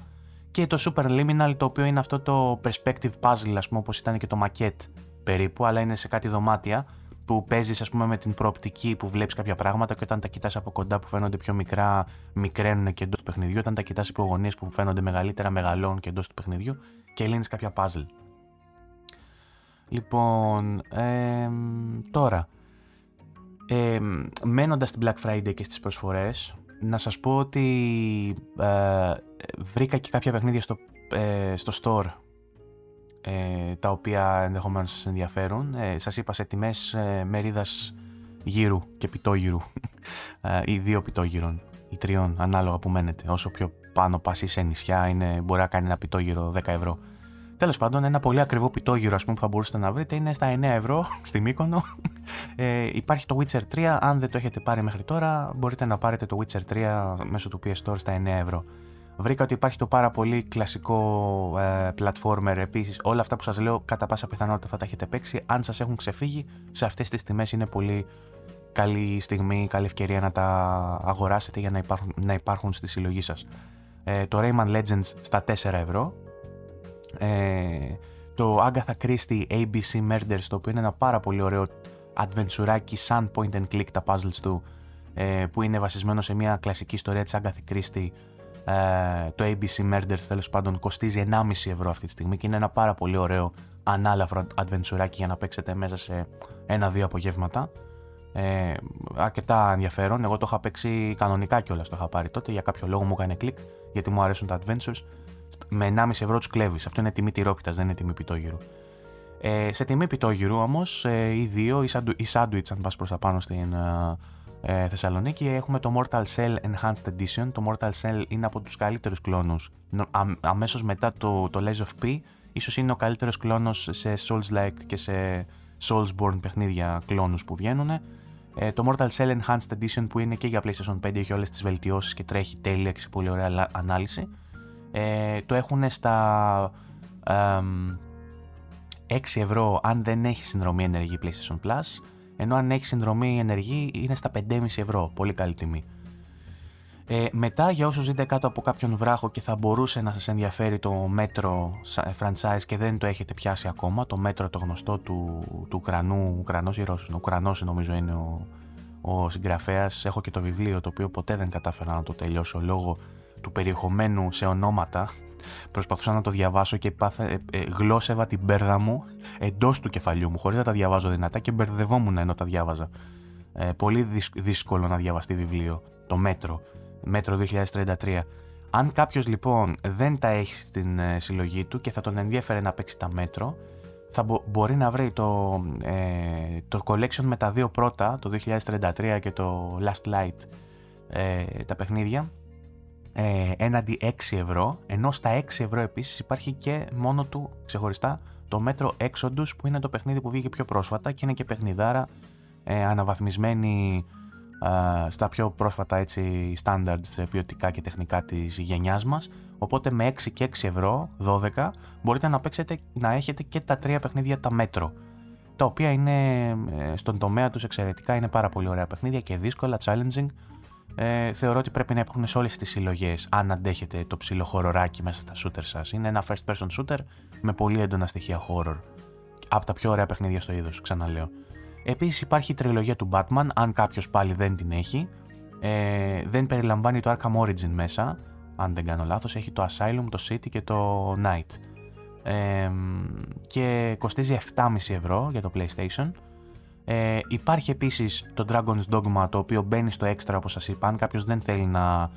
A: Και το Super Liminal, το οποίο είναι αυτό το perspective puzzle, ας πούμε, όπως ήταν και το maquette περίπου, αλλά είναι σε κάτι δωμάτια που παίζεις, ας πούμε, με την προοπτική που βλέπεις κάποια πράγματα και όταν τα κοιτάς από κοντά που φαίνονται πιο μικρά, μικραίνουν και εντός του παιχνιδιού. Όταν τα κοιτάς υπό γωνίες που φαίνονται μεγαλύτερα, μεγαλώνουν και εντός του παιχνιδιού και λύνεις κάποια puzzle. Λοιπόν, ε, τώρα, ε, μένοντας στην Black Friday και στις προσφορές, να σας πω ότι ε, βρήκα και κάποια παιχνίδια στο, ε, στο store ε, τα οποία ενδεχομένως σας ενδιαφέρουν. Ε, σας είπα σε τιμές ε, μερίδας γύρου και πιτόγυρου ή δύο πιτόγυρων ή τριών ανάλογα που μένετε. Όσο πιο πάνω πας σε νησιά είναι, μπορεί να κάνει ένα πιτόγυρο 10 ευρώ. Τέλος πάντων, ένα πολύ ακριβό πιτόγυρο ας πούμε, που θα μπορούσατε να βρείτε είναι στα 9 ευρώ στη Μύκονο. Ε, υπάρχει το Witcher 3. Αν δεν το έχετε πάρει μέχρι τώρα, μπορείτε να πάρετε το Witcher 3 μέσω του PS Store στα 9 ευρώ. Βρήκα ότι υπάρχει το πάρα πολύ κλασικό ε, platformer επίσης. Όλα αυτά που σας λέω, κατά πάσα πιθανότητα θα τα έχετε παίξει. Αν σας έχουν ξεφύγει, σε αυτές τις τιμές είναι πολύ καλή στιγμή, καλή ευκαιρία να τα αγοράσετε για να υπάρχουν, να υπάρχουν στη συλλογή σας. Ε, το Rayman Legends στα 4 ευρώ ε, το Agatha Christie ABC Murders, το οποίο είναι ένα πάρα πολύ ωραίο adventureάκι σαν point and click τα puzzles του, ε, που είναι βασισμένο σε μια κλασική ιστορία της Agatha Christie. Ε, το ABC Murders τέλος πάντων κοστίζει 1,5 ευρώ αυτή τη στιγμή και είναι ένα πάρα πολύ ωραίο ανάλαφρο adventureάκι για να παίξετε μέσα σε ένα-δύο απογεύματα. Ε, αρκετά ενδιαφέρον. Εγώ το είχα παίξει κανονικά κιόλας. Το είχα πάρει τότε. Για κάποιο λόγο μου έκανε κλικ γιατί μου αρέσουν τα adventures με 1,5 ευρώ τους κλέβεις. Αυτό είναι τιμή τυρόπιτας, δεν είναι τιμή πιτόγυρου. Ε, σε τιμή πιτόγυρου όμως, ε, οι δύο, οι sandwich, αν πας προς τα πάνω στην ε, ε, Θεσσαλονίκη, έχουμε το Mortal Cell Enhanced Edition. Το Mortal Cell είναι από τους καλύτερους κλόνους. Αμέσως μετά το, το Lies of P, ίσως είναι ο καλύτερος κλόνος σε Souls-like και σε Soulsborne παιχνίδια κλόνους που βγαίνουν. Ε, το Mortal Cell Enhanced Edition που είναι και για PlayStation 5 έχει όλες τις βελτιώσεις και τρέχει τέλεια και σε πολύ ωραία ανάλυση. Ε, το έχουν στα 6 ευρώ αν δεν έχει συνδρομή ενεργή PlayStation Plus, ενώ αν έχει συνδρομή ενεργή είναι στα 5,5 ευρώ, πολύ καλή τιμή. Ε, μετά για όσους ζείτε κάτω από κάποιον βράχο και θα μπορούσε να σας ενδιαφέρει το Metro franchise και δεν το έχετε πιάσει ακόμα, το Metro το γνωστό του, του Ουκρανού, Ουκρανός ή Ρώσος, Ουκρανός νομίζω είναι ο, ο συγγραφέας, έχω και το βιβλίο το οποίο ποτέ δεν κατάφερα να το τελειώσω λόγω του περιεχομένου σε ονόματα. Προσπαθούσα να το διαβάσω και πάθε, ε, ε, γλώσσευα την μπέρδα μου εντός του κεφαλιού μου, χωρίς να τα διαβάζω δυνατά και μπερδευόμουν ενώ τα διάβαζα. Ε, πολύ δύσκολο να διαβαστεί βιβλίο. Το Μέτρο. Μέτρο 2033. Αν κάποιος λοιπόν δεν τα έχει στην ε, συλλογή του και θα τον ενδιαφέρει να παίξει τα Μέτρο, θα μπορεί να βρει το, ε, το collection με τα δύο πρώτα, το 2033 και το Last Light, ε, τα παιχνίδια, ε, έναντι 6 ευρώ, ενώ στα 6 ευρώ επίσης υπάρχει και μόνο του ξεχωριστά το μέτρο Exodus που είναι το παιχνίδι που βγήκε πιο πρόσφατα και είναι και παιχνιδάρα ε, αναβαθμισμένη ε, στα πιο πρόσφατα έτσι standards ποιοτικά και τεχνικά της γενιάς μας. Οπότε με 6 και 6 ευρώ, 12 μπορείτε να παίξετε να έχετε και τα τρία παιχνίδια τα μέτρο τα οποία είναι ε, στον τομέα τους εξαιρετικά είναι πάρα πολύ ωραία παιχνίδια και δύσκολα, challenging ε, θεωρώ ότι πρέπει να υπάρχουν σε όλες τις συλλογές αν αντέχετε το ψηλό χοροράκι μέσα στα shooter σας. Είναι ένα first person shooter με πολύ έντονα στοιχεία horror. Από τα πιο ωραία παιχνίδια στο είδος, ξαναλέω. Επίσης υπάρχει η τριλογία του Batman, αν κάποιος πάλι δεν την έχει. Ε, δεν περιλαμβάνει το Arkham Origin μέσα, αν δεν κάνω λάθος. Έχει το Asylum, το City και το Night. Ε, και κοστίζει 7,5 ευρώ για το PlayStation. Ε, υπάρχει επίσης το Dragon's Dogma το οποίο μπαίνει στο extra όπως σας είπα. Αν κάποιος δεν θέλει να,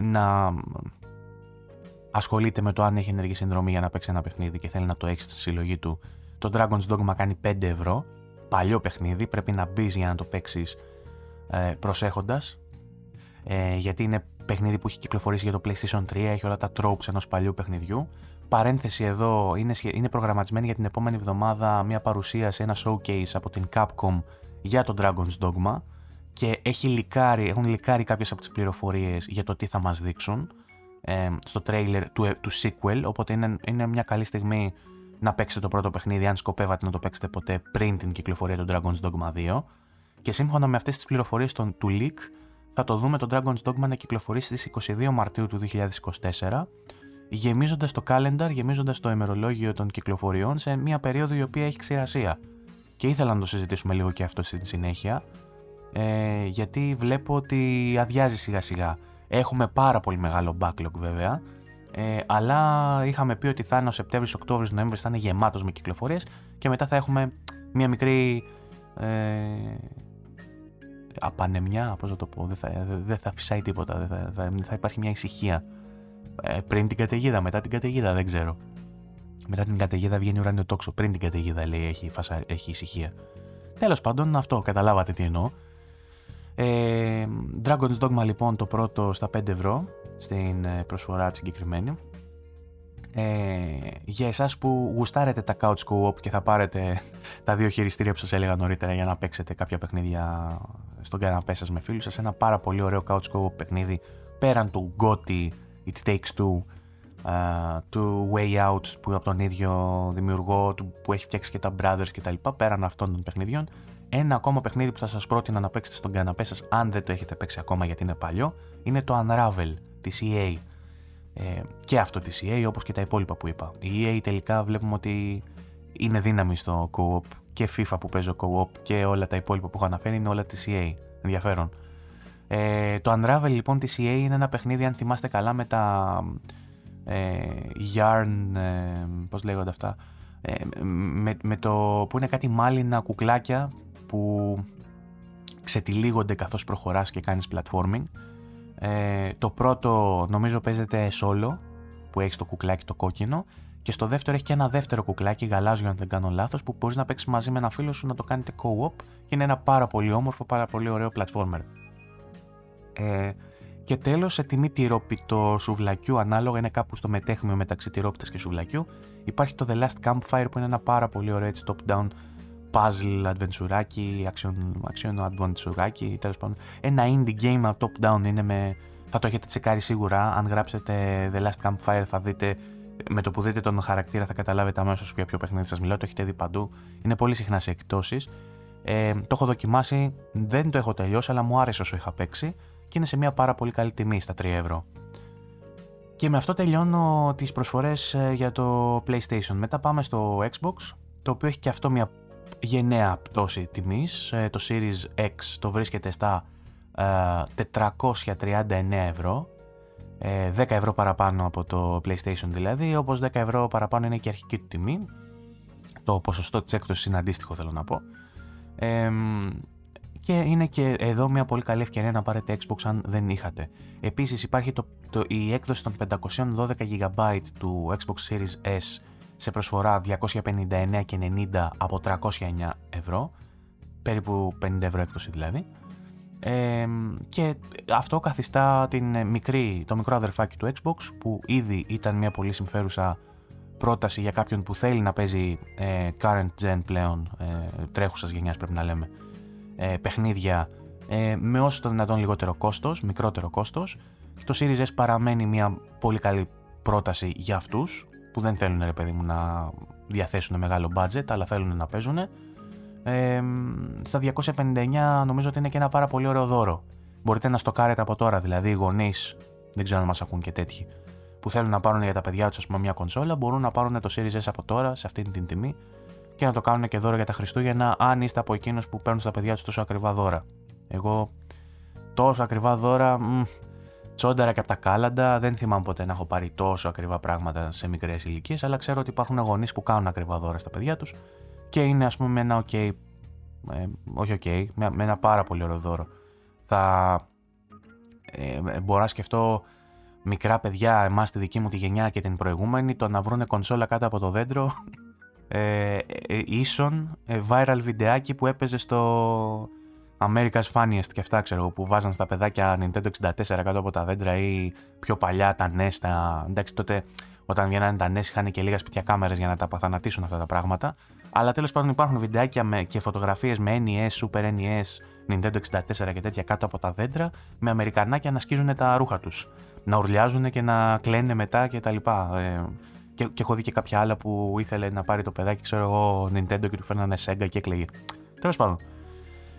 A: να ασχολείται με το αν έχει ενεργή συνδρομή για να παίξει ένα παιχνίδι και θέλει να το έχει στη συλλογή του το Dragon's Dogma κάνει 5 ευρώ. Παλιό παιχνίδι πρέπει να μπεις για να το παίξεις ε, προσέχοντας. Ε, γιατί είναι παιχνίδι που έχει κυκλοφορήσει για το PlayStation 3 έχει όλα τα tropes ενός παλιού παιχνιδιού παρένθεση εδώ, είναι, είναι προγραμματισμένη για την επόμενη εβδομάδα μια παρουσίαση, ένα showcase από την Capcom για το Dragon's Dogma και έχει λικάρει, έχουν λικάρει κάποιες από τις πληροφορίες για το τι θα μας δείξουν ε, στο trailer του, του sequel, οπότε είναι, είναι μια καλή στιγμή να παίξετε το πρώτο παιχνίδι αν σκοπεύατε να το παίξετε ποτέ πριν την κυκλοφορία του Dragon's Dogma 2 και σύμφωνα με αυτές τις πληροφορίες του leak θα το δούμε το Dragon's Dogma να κυκλοφορήσει στις 22 Μαρτίου του 2024 γεμίζοντας το calendar, γεμίζοντας το ημερολόγιο των κυκλοφοριών σε μια περίοδο η οποία έχει ξηρασία. Και ήθελα να το συζητήσουμε λίγο και αυτό στην συνέχεια, ε, γιατί βλέπω ότι αδειάζει σιγά σιγά. Έχουμε πάρα πολύ μεγάλο backlog βέβαια, ε, αλλά είχαμε πει ότι θα είναι ο Σεπτέμβρη, Οκτώβρη, Νοέμβρη, θα είναι γεμάτος με κυκλοφορίες και μετά θα έχουμε μια μικρή. Ε, απανεμιά, πώς θα το πω, δεν θα, δεν θα φυσάει τίποτα, δεν θα, θα, θα υπάρχει μια ησυχία ε, πριν την καταιγίδα, μετά την καταιγίδα, δεν ξέρω. Μετά την καταιγίδα βγαίνει ουράνιο τόξο. Πριν την καταιγίδα λέει έχει, φασα... έχει ησυχία. Τέλος πάντων, αυτό καταλάβατε τι εννοώ. Ε, Dragon's Dogma λοιπόν το πρώτο στα 5 ευρώ στην ε, προσφορά τη συγκεκριμένη. Ε, για εσάς που γουστάρετε τα couch co-op και θα πάρετε τα δύο χειριστήρια που σας έλεγα νωρίτερα για να παίξετε κάποια παιχνίδια στον καναπέ σας με φίλους σας, ένα πάρα πολύ ωραίο couch co-op παιχνίδι πέραν του GOTY It Takes Two, uh, του Way Out που από τον ίδιο δημιουργό του, που έχει φτιάξει και τα Brothers και τα λοιπά, πέραν αυτών των παιχνιδιών. Ένα ακόμα παιχνίδι που θα σας πρότεινα να παίξετε στον καναπέ σας αν δεν το έχετε παίξει ακόμα γιατί είναι παλιό είναι το Unravel της EA. Ε, και αυτό της EA όπως και τα υπόλοιπα που είπα. Η EA τελικά βλέπουμε ότι είναι δύναμη στο co-op και FIFA που παίζω co-op και όλα τα υπόλοιπα που έχω αναφέρει είναι όλα της EA. Ενδιαφέρον. Ε, το Unravel λοιπόν της EA είναι ένα παιχνίδι αν θυμάστε καλά με τα ε, yarn, ε, πώς λέγονται αυτά, ε, με, με, το που είναι κάτι μάλινα κουκλάκια που ξετυλίγονται καθώς προχωράς και κάνεις platforming. Ε, το πρώτο νομίζω παίζεται solo που έχεις το κουκλάκι το κόκκινο και στο δεύτερο έχει και ένα δεύτερο κουκλάκι γαλάζιο αν δεν κάνω λάθος που μπορείς να παίξεις μαζί με ένα φίλο σου να το κάνετε co-op και είναι ένα πάρα πολύ όμορφο, πάρα πολύ ωραίο platformer. Ε, και τέλος, σε τιμή τυρόπιτο σουβλακιού, ανάλογα είναι κάπου στο μετέχμιο μεταξύ τυρόπιτας και σουβλακιού, υπάρχει το The Last Campfire που είναι ένα πάρα πολύ ωραίο έτσι top-down puzzle adventureάκι, action, action adventureάκι, τέλος πάντων. Ένα indie game top-down είναι με. Θα το έχετε τσεκάρει σίγουρα. Αν γράψετε The Last Campfire θα δείτε. Με το που δείτε τον χαρακτήρα θα καταλάβετε αμέσως για ποιο παιχνίδι σας μιλάω. Το έχετε δει παντού. Είναι πολύ συχνά σε εκπτώσει. Ε, το έχω δοκιμάσει, δεν το έχω τελειώσει, αλλά μου άρεσε όσο είχα παίξει και είναι σε μια πάρα πολύ καλή τιμή στα 3 ευρώ. Και με αυτό τελειώνω τις προσφορές ε, για το PlayStation. Μετά πάμε στο Xbox, το οποίο έχει και αυτό μια γενναία πτώση τιμής. Ε, το Series X το βρίσκεται στα 439 ε, ευρώ. 10 ευρώ παραπάνω από το PlayStation δηλαδή, όπως 10 ευρώ παραπάνω είναι και η αρχική του τιμή. Το ποσοστό της έκπτωσης είναι αντίστοιχο θέλω να πω. Και είναι και εδώ μια πολύ καλή ευκαιρία να πάρετε Xbox αν δεν είχατε. Επίσης υπάρχει το, το, η έκδοση των 512 GB του Xbox Series S σε προσφορά 259 και 90 από 309 ευρώ, περίπου 50 ευρώ έκδοση δηλαδή. Ε, και αυτό καθιστά την μικρή, το μικρό αδερφάκι του Xbox που ήδη ήταν μια πολύ συμφέρουσα πρόταση για κάποιον που θέλει να παίζει ε, current gen πλέον, ε, τρέχουσας γενιάς πρέπει να λέμε, ε, παιχνίδια ε, με όσο το δυνατόν λιγότερο κόστος, μικρότερο κόστος. Το Series S παραμένει μια πολύ καλή πρόταση για αυτούς που δεν θέλουν ρε παιδί μου να διαθέσουν μεγάλο budget αλλά θέλουν να παίζουν. Ε, στα 259 νομίζω ότι είναι και ένα πάρα πολύ ωραίο δώρο. Μπορείτε να στοκάρετε από τώρα, δηλαδή οι γονείς, δεν ξέρω αν μας ακούν και τέτοιοι, που θέλουν να πάρουν για τα παιδιά τους μια κονσόλα, μπορούν να πάρουν το Series S από τώρα σε αυτή την τιμή και να το κάνουν και δώρο για τα Χριστούγεννα, αν είστε από εκείνους που παίρνουν στα παιδιά τους τόσο ακριβά δώρα. Εγώ τόσο ακριβά δώρα μ, τσόνταρα και από τα κάλαντα. Δεν θυμάμαι ποτέ να έχω πάρει τόσο ακριβά πράγματα σε μικρές ηλικίες, αλλά ξέρω ότι υπάρχουν γονείς που κάνουν ακριβά δώρα στα παιδιά τους και είναι ας πούμε με ένα ok. Ε, όχι ok, με, με, ένα πάρα πολύ ωραίο δώρο. Θα ε, μπορώ να σκεφτώ μικρά παιδιά, εμάς τη δική μου τη γενιά και την προηγούμενη, το να βρουν κονσόλα κάτω από το δέντρο ε, ε, ίσον ε, viral βιντεάκι που έπαιζε στο America's Funniest και αυτά ξέρω που βάζαν στα παιδάκια Nintendo 64 κάτω από τα δέντρα ή πιο παλιά τα NES τα... εντάξει τότε όταν βγαίνανε τα NES είχαν και λίγα σπιτιά κάμερες για να τα παθανατήσουν αυτά τα πράγματα αλλά τέλος πάντων υπάρχουν βιντεάκια με, και φωτογραφίες με NES, Super NES, Nintendo 64 και τέτοια κάτω από τα δέντρα με Αμερικανάκια να σκίζουν τα ρούχα τους να ουρλιάζουν και να κλαίνε μετά και τα λοιπά. Ε, και, και έχω δει και κάποια άλλα που ήθελε να πάρει το παιδάκι, ξέρω εγώ, Nintendo και του φέρνανε Sega και έκλαιγε. Τέλος πάντων.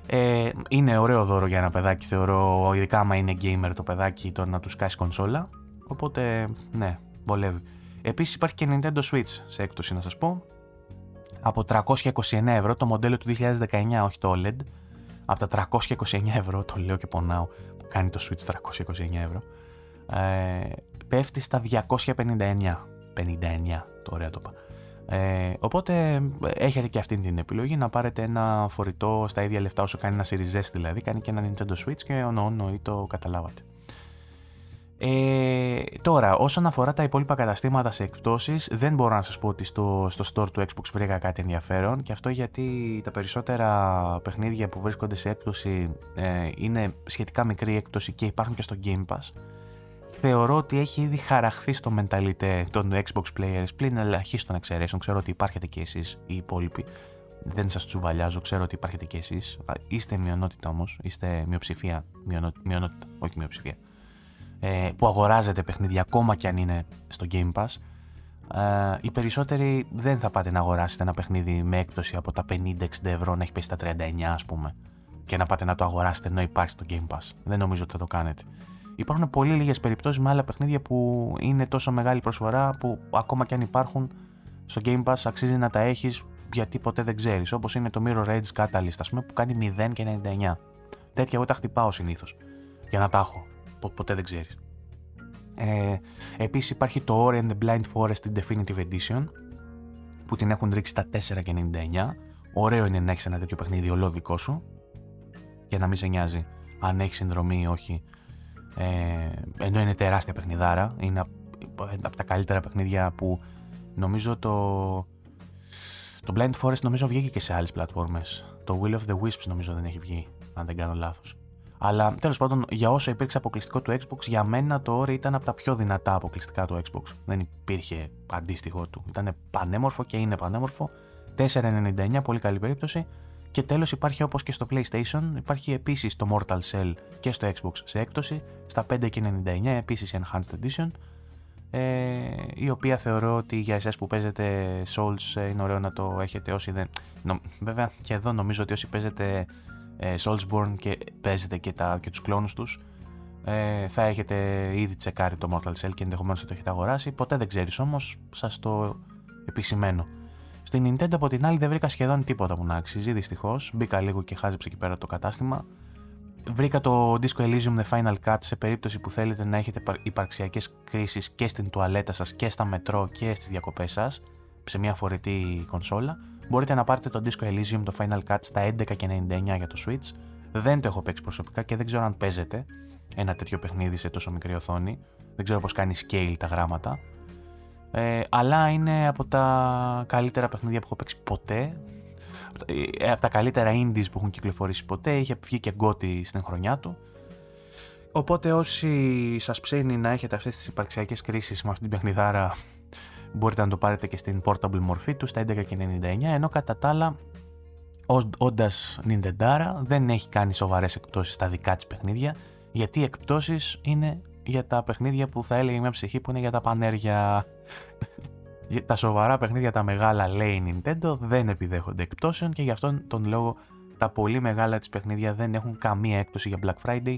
A: Ε, είναι ωραίο δώρο για ένα παιδάκι, θεωρώ, ειδικά άμα είναι gamer το παιδάκι, το να τους κάσει κονσόλα. Οπότε, ναι, βολεύει. Επίσης υπάρχει και Nintendo Switch σε έκπτωση, να σας πω. Από 329 ευρώ το μοντέλο του 2019, όχι το OLED. Από τα 329 ευρώ, το λέω και πονάω, κάνει το Switch 329 ευρώ. Ε, πέφτει στα 259. 59, το το είπα. Ε, οπότε έχετε και αυτή την επιλογή να πάρετε ένα φορητό στα ίδια λεφτά όσο κάνει ένα Series S δηλαδή, κάνει και ένα Nintendo Switch και ono ή το καταλάβατε. Ε, τώρα, όσον αφορά τα υπόλοιπα καταστήματα σε εκπτώσεις, δεν μπορώ να σας πω ότι στο, στο store του Xbox βρήκα κάτι ενδιαφέρον και αυτό γιατί τα περισσότερα παιχνίδια που βρίσκονται σε έκπτωση ε, είναι σχετικά μικρή έκπτωση και υπάρχουν και στο Game Pass θεωρώ ότι έχει ήδη χαραχθεί στο mentality των Xbox players πλην ελαχίστων εξαιρέσεων. Ξέρω ότι υπάρχετε και εσείς οι υπόλοιποι. Δεν σας τσουβαλιάζω, ξέρω ότι υπάρχετε και εσείς. Είστε μειονότητα όμως, είστε μειοψηφία. μειονότητα, όχι μειοψηφία. Ε, που αγοράζετε παιχνίδια ακόμα και αν είναι στο Game Pass. Ε, οι περισσότεροι δεν θα πάτε να αγοράσετε ένα παιχνίδι με έκπτωση από τα 50-60 ευρώ να έχει πέσει στα 39 ας πούμε και να πάτε να το αγοράσετε ενώ υπάρχει στο Game Pass. Δεν νομίζω ότι θα το κάνετε. Υπάρχουν πολύ λίγες περιπτώσεις με άλλα παιχνίδια που είναι τόσο μεγάλη προσφορά που ακόμα και αν υπάρχουν στο Game Pass αξίζει να τα έχεις γιατί ποτέ δεν ξέρεις. Όπως είναι το Mirror Edge Catalyst, ας πούμε, που κάνει 0 και 99. Τέτοια εγώ τα χτυπάω συνήθως για να τα έχω. ποτέ δεν ξέρεις. Ε, Επίσης υπάρχει το Ori and the Blind Forest Definitive Edition που την έχουν ρίξει στα 4 και 99. Ωραίο είναι να έχεις ένα τέτοιο παιχνίδι ολόδικό σου για να μην σε νοιάζει αν έχεις συνδρομή ή όχι ε, ενώ είναι τεράστια παιχνιδάρα, είναι από τα καλύτερα παιχνίδια που νομίζω το, το Blind Forest νομίζω βγήκε και σε άλλες πλατφόρμες. Το Will of the Wisps νομίζω δεν έχει βγει, αν δεν κάνω λάθος. Αλλά τέλος πάντων, για όσο υπήρξε αποκλειστικό του Xbox, για μένα το Ori ήταν από τα πιο δυνατά αποκλειστικά του Xbox. Δεν υπήρχε αντίστοιχο του. Ήταν πανέμορφο και είναι πανέμορφο. 4,99, πολύ καλή περίπτωση. Και τέλος υπάρχει όπως και στο PlayStation, υπάρχει επίσης το Mortal Cell και στο Xbox σε έκπτωση, στα 5,99 επίσης Enhanced Edition, ε, η οποία θεωρώ ότι για εσάς που παίζετε Souls ε, είναι ωραίο να το έχετε όσοι δεν... Νο, βέβαια και εδώ νομίζω ότι όσοι παίζετε ε, Soulsborne και παίζετε και, τα, και τους κλόνους τους, ε, θα έχετε ήδη τσεκάρει το Mortal Cell και ενδεχομένως θα το έχετε αγοράσει, ποτέ δεν ξέρεις όμως, σας το επισημαίνω. Στην Nintendo από την άλλη δεν βρήκα σχεδόν τίποτα που να αξίζει, δυστυχώς. Μπήκα λίγο και χάζεψε εκεί πέρα το κατάστημα. Βρήκα το Disco Elysium The Final Cut σε περίπτωση που θέλετε να έχετε υπαρξιακές κρίσεις και στην τουαλέτα σας και στα μετρό και στις διακοπές σας σε μια φορητή κονσόλα. Μπορείτε να πάρετε το Disco Elysium το Final Cut στα 11,99 για το Switch. Δεν το έχω παίξει προσωπικά και δεν ξέρω αν παίζεται ένα τέτοιο παιχνίδι σε τόσο μικρή οθόνη. Δεν ξέρω πώς κάνει scale τα γράμματα. Ε, αλλά είναι από τα καλύτερα παιχνίδια που έχω παίξει ποτέ. Ε, από τα καλύτερα indies που έχουν κυκλοφορήσει ποτέ. Είχε βγει και γκότι στην χρονιά του. Οπότε όσοι σας ψήνει να έχετε αυτές τις υπαρξιακές κρίσεις με αυτήν την παιχνιδάρα μπορείτε να το πάρετε και στην portable μορφή του στα 11,99 ενώ κατά τα άλλα όντας Nintendo δεν έχει κάνει σοβαρές εκπτώσεις στα δικά της παιχνίδια γιατί οι εκπτώσεις είναι για τα παιχνίδια που θα έλεγε μια ψυχή που είναι για τα πανέρια. τα σοβαρά παιχνίδια, τα μεγάλα λέει η Nintendo, δεν επιδέχονται εκπτώσεων και γι' αυτόν τον λόγο τα πολύ μεγάλα της παιχνίδια δεν έχουν καμία έκπτωση για Black Friday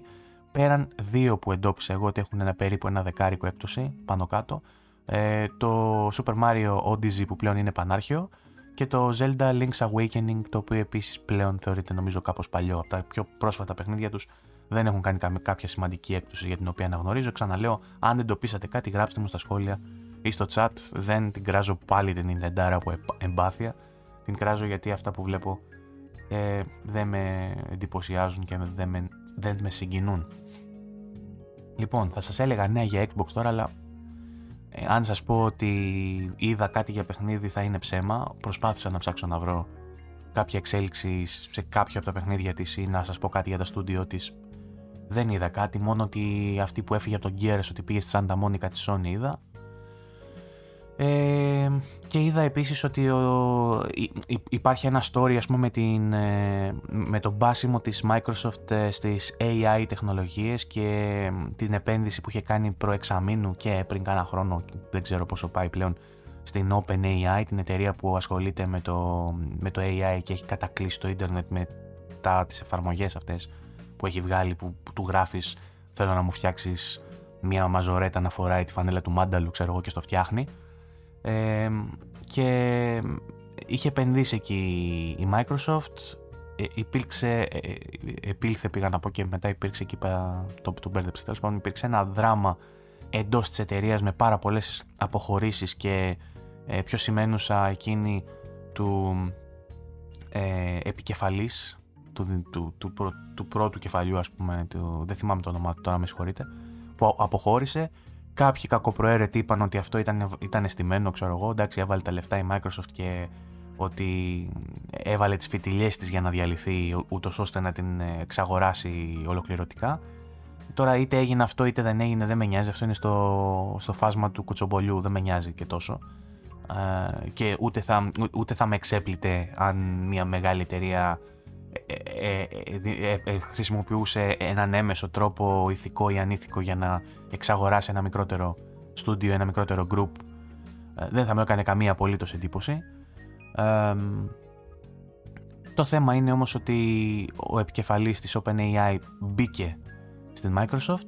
A: πέραν δύο που εντόπισα εγώ ότι έχουν ένα περίπου ένα δεκάρικο έκπτωση πάνω κάτω ε, το Super Mario Odyssey που πλέον είναι πανάρχιο και το Zelda Link's Awakening το οποίο επίσης πλέον θεωρείται νομίζω κάπως παλιό από τα πιο πρόσφατα παιχνίδια τους δεν έχουν κάνει κάποια σημαντική έκπτωση για την οποία αναγνωρίζω. Ξαναλέω, αν εντοπίσατε κάτι, γράψτε μου στα σχόλια ή στο chat. Δεν την κράζω πάλι την Nintendo από εμπάθεια. Την κράζω γιατί αυτά που βλέπω ε, δεν με εντυπωσιάζουν και δεν με, δεν με συγκινούν. Λοιπόν, θα σας έλεγα νέα για Xbox τώρα, αλλά ε, αν σας πω ότι είδα κάτι για παιχνίδι θα είναι ψέμα. Προσπάθησα να ψάξω να βρω κάποια εξέλιξη σε κάποιο από τα παιχνίδια της ή να σας πω κάτι για τα στούντιό της. Δεν είδα κάτι, μόνο ότι αυτή που έφυγε από τον Gears ότι πήγε στη Santa Monica της Sony είδα. Ε, και είδα επίσης ότι ο, υπάρχει ένα story ας πούμε με, την, ε, με τον μπάσιμο της Microsoft ε, στις AI τεχνολογίες και την επένδυση που είχε κάνει προεξαμήνου και πριν κάνα χρόνο, δεν ξέρω πόσο πάει πλέον, στην OpenAI, την εταιρεία που ασχολείται με το, με το AI και έχει κατακλείσει το ίντερνετ με τα, τις εφαρμογές αυτές που έχει βγάλει που, που του γράφεις θέλω να μου φτιάξεις μια μαζορέτα να φοράει τη φανέλα του μάνταλου ξέρω εγώ και στο φτιάχνει. Και είχε επενδύσει εκεί η Microsoft. Ε, υπήρξε, ε, ε, επήλθε πήγα να πω και μετά υπήρξε εκεί το, το μπέρδεψε. Τέλος πάντων υπήρξε ένα δράμα εντός της εταιρείας με πάρα πολλές αποχωρήσεις και ε, πιο σημαίνουσα εκείνη του ε, επικεφαλής του, του, του, του, πρώτου κεφαλιού ας πούμε του, δεν θυμάμαι το όνομά του τώρα με συγχωρείτε που αποχώρησε Κάποιοι κακοπροαίρετοι είπαν ότι αυτό ήταν, ήταν αισθημένο, ξέρω εγώ. Εντάξει, έβαλε τα λεφτά η Microsoft και ότι έβαλε τις φιτιλιές της για να διαλυθεί ούτως ώστε να την εξαγοράσει ολοκληρωτικά. Τώρα είτε έγινε αυτό είτε δεν έγινε δεν με νοιάζει, αυτό είναι στο, στο φάσμα του κουτσομπολιού, δεν με νοιάζει και τόσο. και ούτε θα, ούτε θα με εξέπλητε αν μια μεγάλη εταιρεία ε, ε, ε, χρησιμοποιούσε έναν έμεσο τρόπο ηθικό ή ανήθικο για να εξαγοράσει ένα μικρότερο στούντιο, ένα μικρότερο group. Δεν θα μου έκανε καμία απολύτως εντύπωση. Το θέμα είναι όμως ότι ο επικεφαλής της OpenAI μπήκε στην Microsoft.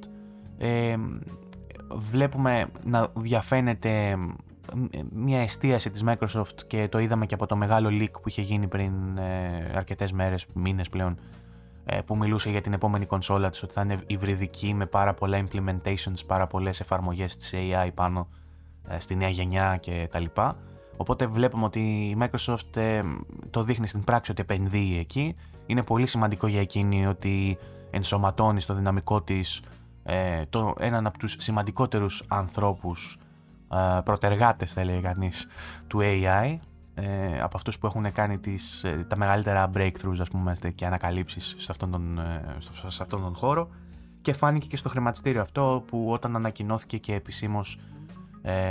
A: Βλέπουμε να διαφαίνεται μια εστίαση της Microsoft και το είδαμε και από το μεγάλο leak που είχε γίνει πριν ε, αρκετές μέρες, μήνες πλέον ε, που μιλούσε για την επόμενη κονσόλα της ότι θα είναι υβριδική με πάρα πολλά implementations, πάρα πολλές εφαρμογές της AI πάνω ε, στη νέα γενιά και τα λοιπά. Οπότε βλέπουμε ότι η Microsoft ε, το δείχνει στην πράξη ότι επενδύει εκεί. Είναι πολύ σημαντικό για εκείνη ότι ενσωματώνει στο δυναμικό της ε, το, έναν από τους σημαντικότερους ανθρώπους ε, προτεργάτες θα έλεγε κανείς του AI ε, από αυτούς που έχουν κάνει τις, ε, τα μεγαλύτερα breakthroughs ας πούμε και ανακαλύψεις σε αυτόν, τον, σε αυτόν τον χώρο. Και φάνηκε και στο χρηματιστήριο αυτό που όταν ανακοινώθηκε και επισήμως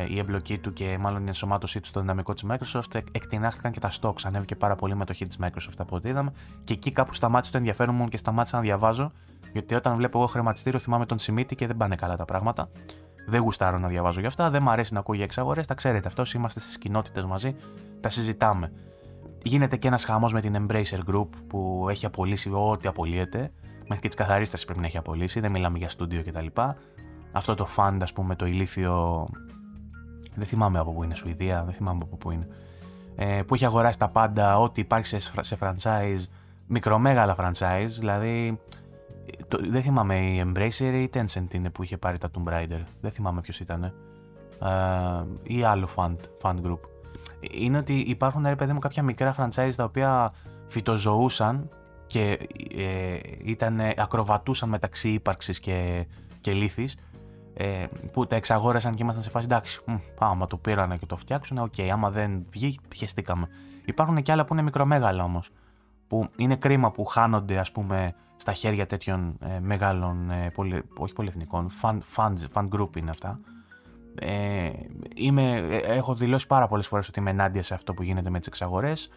A: η εμπλοκή του και μάλλον η ενσωμάτωσή του στο δυναμικό της Microsoft εκτινάχθηκαν και τα stocks, ανέβηκε πάρα πολύ μετοχή της Microsoft από ό,τι είδαμε. Και εκεί κάπου σταμάτησε το ενδιαφέρον μου και σταμάτησα να διαβάζω γιατί όταν βλέπω εγώ χρηματιστήριο θυμάμαι τον Σιμίτη και δεν πάνε καλά τα πράγματα δεν γουστάρω να διαβάζω γι' αυτά, δεν μου αρέσει να ακούω για εξαγορές. Τα ξέρετε αυτός, είμαστε στις κοινότητες μαζί, τα συζητάμε. Γίνεται και ένας χαμός με την Embracer Group που έχει απολύσει ό,τι απολύεται. Μέχρι και τις καθαρίστρες πρέπει να έχει απολύσει, δεν μιλάμε για στούντιο κτλ. Αυτό το fund, ας πούμε, το ηλίθιο. Δεν θυμάμαι από πού είναι, Σουηδία, δεν θυμάμαι από πού είναι. Ε, που έχει αγοράσει τα πάντα, ό,τι υπάρχει σε, σε franchise, μικρομέγαλα franchise, δηλαδή το, δεν θυμάμαι η Embracer ή η Tencent είναι που είχε πάρει τα Tomb Raider. Δεν θυμάμαι ποιος ήταν. Ε, ή άλλο fund, fund group. Είναι ότι υπάρχουν ρε παιδί μου κάποια μικρά franchise τα οποία φυτοζωούσαν και ε, ήταν, ακροβατούσαν μεταξύ ύπαρξης και, και λήθης ε, που τα εξαγόρασαν και ήμασταν σε φάση εντάξει, μ, άμα το πήρανε και το φτιάξουν, OK, okay, άμα δεν βγει, πιεστήκαμε. Υπάρχουν και άλλα που είναι μικρομέγαλα όμως, που είναι κρίμα που χάνονται ας πούμε στα χέρια τέτοιων ε, μεγάλων, ε, πολυ, όχι πολυεθνικών, fan, fans, fan group είναι αυτά. Ε, είμαι, ε, έχω δηλώσει πάρα πολλές φορές ότι είμαι ενάντια σε αυτό που γίνεται με τις εξαγορές.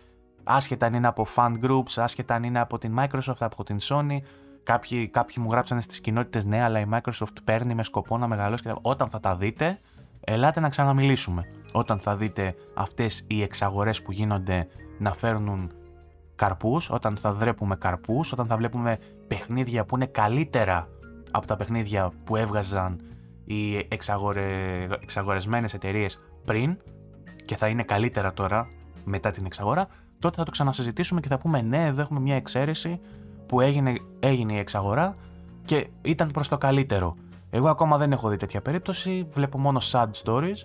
A: Άσχετα αν είναι από fan groups, άσχετα αν είναι από την Microsoft, από την Sony. Κάποιοι, κάποιοι μου γράψανε στις κοινότητες ναι, αλλά η Microsoft παίρνει με σκοπό να μεγαλώσει. Και όταν θα τα δείτε, ελάτε να ξαναμιλήσουμε. Όταν θα δείτε αυτές οι εξαγορές που γίνονται να φέρνουν καρπούς, όταν θα δρέπουμε καρπούς, όταν θα βλέπουμε παιχνίδια που είναι καλύτερα από τα παιχνίδια που έβγαζαν οι εξαγορε... εξαγορεσμένες εταιρείες πριν και θα είναι καλύτερα τώρα μετά την εξαγορά, τότε θα το ξανασυζητήσουμε και θα πούμε ναι, εδώ έχουμε μια εξαίρεση που έγινε, έγινε η εξαγορά, και ήταν προς το καλύτερο. Εγώ ακόμα δεν έχω δει τέτοια περίπτωση, βλέπω μόνο sad stories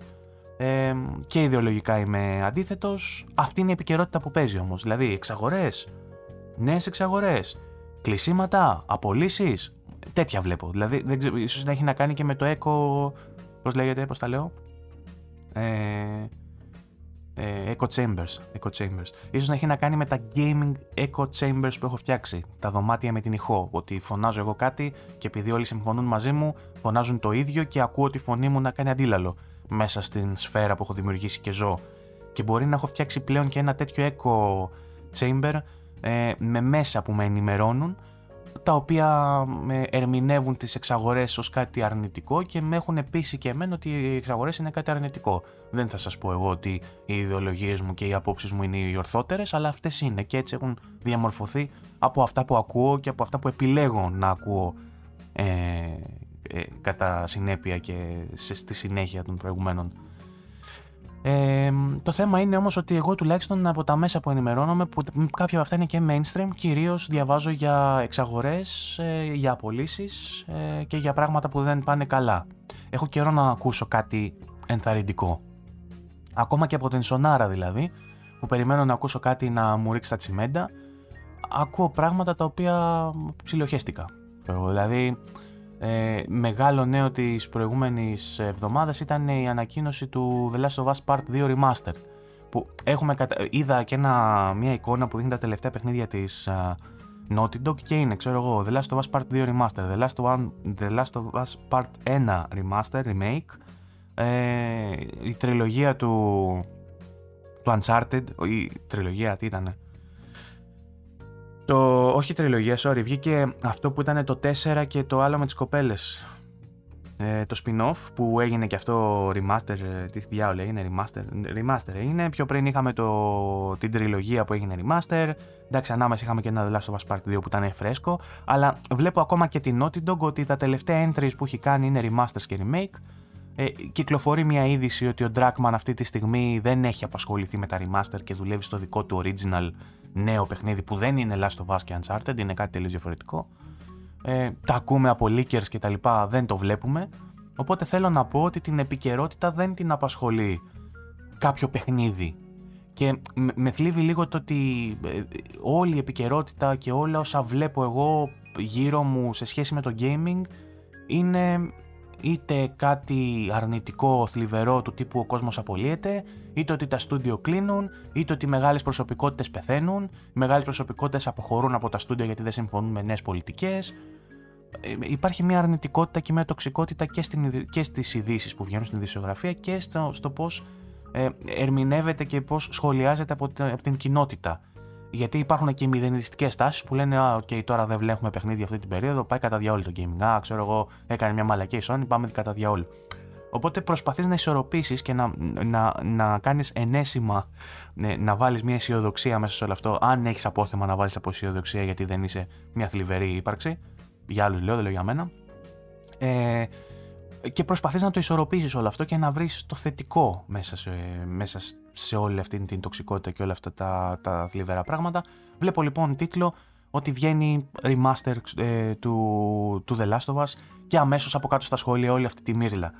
A: ε, και ιδεολογικά είμαι αντίθετος. Αυτή είναι η επικαιρότητα που παίζει όμως, δηλαδή εξαγορές, νέες εξαγορές, κλεισίματα, απολύσεις, τέτοια βλέπω. Δηλαδή, δεν ξέρω, ίσως να έχει να κάνει και με το eco, πώς λέγεται, πώς τα λέω, ε, ε, echo chambers, echo chambers. Ίσως να έχει να κάνει με τα gaming echo chambers που έχω φτιάξει, τα δωμάτια με την ηχό, ότι φωνάζω εγώ κάτι και επειδή όλοι συμφωνούν μαζί μου, φωνάζουν το ίδιο και ακούω τη φωνή μου να κάνει αντίλαλο μέσα στην σφαίρα που έχω δημιουργήσει και ζω. Και μπορεί να έχω φτιάξει πλέον και ένα τέτοιο echo chamber ε, με μέσα που με ενημερώνουν τα οποία με ερμηνεύουν τις εξαγορές ως κάτι αρνητικό και με έχουν πείσει και εμένα ότι οι εξαγορές είναι κάτι αρνητικό. Δεν θα σας πω εγώ ότι οι ιδεολογίες μου και οι απόψεις μου είναι οι ορθότερες, αλλά αυτές είναι και έτσι έχουν διαμορφωθεί από αυτά που ακούω και από αυτά που επιλέγω να ακούω ε, ε κατά συνέπεια και στη συνέχεια των προηγουμένων ε, το θέμα είναι όμως ότι εγώ τουλάχιστον από τα μέσα που ενημερώνομαι, που κάποια από αυτά είναι και mainstream, κυρίως διαβάζω για εξαγορές, ε, για απολύσεις ε, και για πράγματα που δεν πάνε καλά. Έχω καιρό να ακούσω κάτι ενθαρρυντικό. Ακόμα και από την Σονάρα δηλαδή, που περιμένω να ακούσω κάτι να μου ρίξει τα τσιμέντα, ακούω πράγματα τα οποία ψιλοχέστηκα. Δηλαδή, ε, μεγάλο νέο της προηγούμενης εβδομάδας ήταν η ανακοίνωση του The Last of Us Part 2 Remaster που έχουμε είδα και ένα, μια εικόνα που δείχνει τα τελευταία παιχνίδια της uh, Naughty Dog και είναι ξέρω εγώ The Last of Us Part 2 Remaster The Last of, Us, The Last of Us Part 1 Remaster, Remake ε, η τριλογία του του Uncharted η τριλογία τι ήτανε το, όχι τριλογία, sorry, βγήκε αυτό που ήταν το 4 και το άλλο με τις κοπέλες. Ε, το spin-off που έγινε και αυτό remaster, ε, τι διάολο έγινε remaster, remaster έγινε, πιο πριν είχαμε το, την τριλογία που έγινε remaster, εντάξει ανάμεσα είχαμε και ένα The Last of Us Part 2 που ήταν φρέσκο, αλλά βλέπω ακόμα και την Naughty Dog ότι τα τελευταία entries που έχει κάνει είναι remasters και remake, ε, κυκλοφορεί μια είδηση ότι ο Dragman αυτή τη στιγμή δεν έχει απασχοληθεί με τα remaster και δουλεύει στο δικό του original νέο παιχνίδι που δεν είναι Last of Us και Uncharted, είναι κάτι τελείως διαφορετικό. Ε, τα ακούμε από leakers και τα λοιπά, δεν το βλέπουμε. Οπότε θέλω να πω ότι την επικαιρότητα δεν την απασχολεί κάποιο παιχνίδι. Και με θλίβει λίγο το ότι ε, όλη η επικαιρότητα και όλα όσα βλέπω εγώ γύρω μου σε σχέση με το gaming είναι είτε κάτι αρνητικό, θλιβερό του τύπου ο κόσμος απολύεται, είτε ότι τα στούντιο κλείνουν, είτε ότι μεγάλες προσωπικότητες πεθαίνουν, οι μεγάλες προσωπικότητες αποχωρούν από τα στούντιο γιατί δεν συμφωνούν με νέες πολιτικές. Ε, υπάρχει μια αρνητικότητα και μια τοξικότητα και, στην, και στις ειδήσεις που βγαίνουν στην ειδησιογραφία και στο, στο πώς ε, ερμηνεύεται και πώς σχολιάζεται από την, από την κοινότητα. Γιατί υπάρχουν και μηδενιστικές τάσεις που λένε Α, okay, τώρα δεν βλέπουμε παιχνίδι αυτή την περίοδο, πάει κατά διαόλου το gaming. Α, ξέρω εγώ, έκανε μια μαλακή η Sony, πάμε κατά διαόλου. Οπότε προσπαθείς να ισορροπήσεις και να, να, να κάνεις ενέσιμα, ναι, να βάλεις μια αισιοδοξία μέσα σε όλο αυτό. Αν έχεις απόθεμα να βάλεις από αισιοδοξία, γιατί δεν είσαι μια θλιβερή ύπαρξη. Για άλλους λέω, δεν λέω για μένα. Ε, και προσπαθείς να το ισορροπήσεις όλο αυτό και να βρεις το θετικό μέσα σε, μέσα σε όλη αυτή την τοξικότητα και όλα αυτά τα, τα θλιβερά πράγματα. Βλέπω λοιπόν τίτλο ότι βγαίνει remaster ε, του, του The Last of Us και αμέσως από κάτω στα σχόλια όλη αυτή τη μίρλα.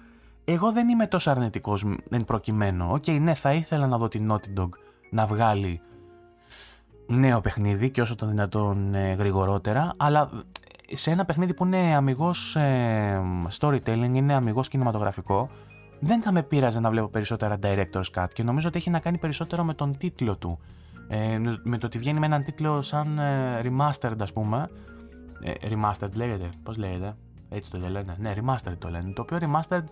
A: Εγώ δεν είμαι τόσο αρνητικός εν προκειμένου. OK, okay, ναι, θα ήθελα να δω την Naughty Dog να βγάλει νέο παιχνίδι και όσο το δυνατόν ε, γρηγορότερα, αλλά σε ένα παιχνίδι που είναι αμιγώς ε, storytelling, είναι αμυγός κινηματογραφικό, δεν θα με πείραζε να βλέπω περισσότερα director's cut και νομίζω ότι έχει να κάνει περισσότερο με τον τίτλο του. Ε, με το ότι βγαίνει με έναν τίτλο σαν ε, remastered ας πούμε. Ε, remastered λέγεται, πώς λέγεται, έτσι το λένε. Ναι, remastered το λένε. Το οποίο remastered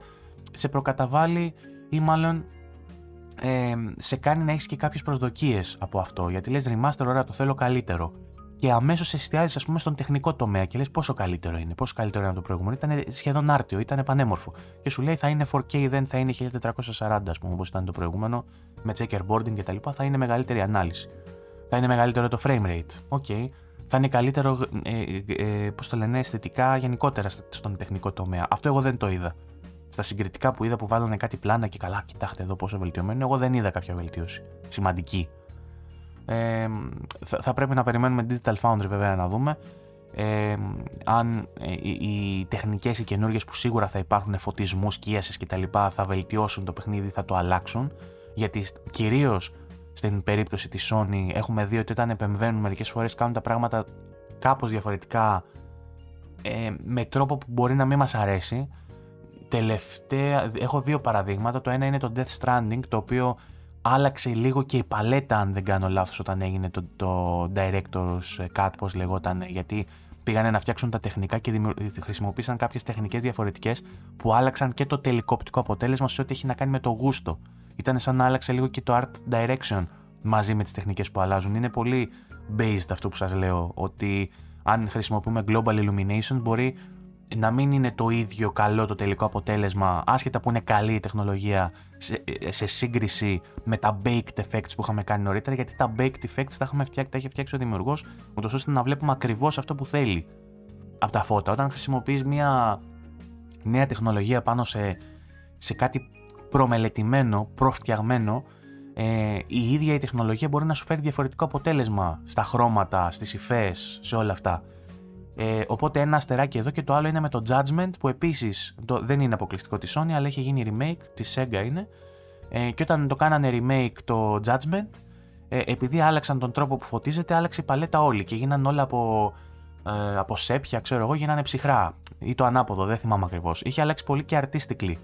A: σε προκαταβάλει ή μάλλον ε, σε κάνει να έχεις και κάποιες προσδοκίες από αυτό. Γιατί λες remaster, ωραία, το θέλω καλύτερο και αμέσως εστιάζεις, ας πούμε, στον τεχνικό τομέα και λες πόσο καλύτερο είναι, πόσο καλύτερο είναι από το προηγούμενο. Ήταν σχεδόν άρτιο, ήταν πανέμορφο. Και σου λέει θα είναι 4K, δεν θα είναι 1440, ας πούμε, όπως ήταν το προηγούμενο, με checkerboarding κτλ. Θα είναι μεγαλύτερη ανάλυση. Θα είναι μεγαλύτερο το frame rate. OK. Okay. Θα είναι καλύτερο, ε, ε, ε πώς το λένε, αισθητικά γενικότερα στον τεχνικό τομέα. Αυτό εγώ δεν το είδα. Στα συγκριτικά που είδα που βάλανε κάτι πλάνα και καλά, κοιτάξτε εδώ πόσο βελτιωμένο, εγώ δεν είδα κάποια βελτίωση σημαντική. Ε, θα, θα, πρέπει να περιμένουμε Digital Foundry βέβαια να δούμε. ε, αν ε, οι, οι τεχνικές οι καινούργιες που σίγουρα θα υπάρχουν φωτισμού, σκίασης κτλ θα βελτιώσουν το παιχνίδι, θα το αλλάξουν. Γιατί κυρίως στην περίπτωση της Sony έχουμε δει ότι όταν επεμβαίνουν μερικές φορές κάνουν τα πράγματα κάπως διαφορετικά ε, με τρόπο που μπορεί να μην μας αρέσει. Τελευταία, έχω δύο παραδείγματα. Το ένα είναι το Death Stranding το οποίο άλλαξε λίγο και η παλέτα αν δεν κάνω λάθος όταν έγινε το, το Director's Cut πως λεγόταν γιατί πήγανε να φτιάξουν τα τεχνικά και χρησιμοποίησαν κάποιες τεχνικές διαφορετικές που άλλαξαν και το τελικό οπτικό αποτέλεσμα σε ό,τι έχει να κάνει με το γούστο. Ήταν σαν να άλλαξε λίγο και το art direction μαζί με τις τεχνικές που αλλάζουν. Είναι πολύ based αυτό που σας λέω, ότι αν χρησιμοποιούμε global illumination μπορεί να μην είναι το ίδιο καλό το τελικό αποτέλεσμα, άσχετα που είναι καλή η τεχνολογία σε, σύγκριση με τα baked effects που είχαμε κάνει νωρίτερα, γιατί τα baked effects τα, έχουμε φτιάξει, τα έχει φτιάξει ο δημιουργός, ούτως ώστε να βλέπουμε ακριβώς αυτό που θέλει από τα φώτα. Όταν χρησιμοποιείς μια νέα τεχνολογία πάνω σε, σε κάτι προμελετημένο, προφτιαγμένο, ε, η ίδια η τεχνολογία μπορεί να σου φέρει διαφορετικό αποτέλεσμα στα χρώματα, στις υφές, σε όλα αυτά. Ε, οπότε ένα αστεράκι εδώ και το άλλο είναι με το Judgment που επίσης δεν είναι αποκλειστικό της Sony αλλά έχει γίνει remake, της Sega είναι. Ε, και όταν το κάνανε remake το Judgment ε, επειδή άλλαξαν τον τρόπο που φωτίζεται άλλαξε η παλέτα όλη και γίνανε όλα από, ε, από σέπια ξέρω εγώ γίνανε ψυχρά ή το ανάποδο δεν θυμάμαι ακριβώς. είχε αλλάξει πολύ και artistically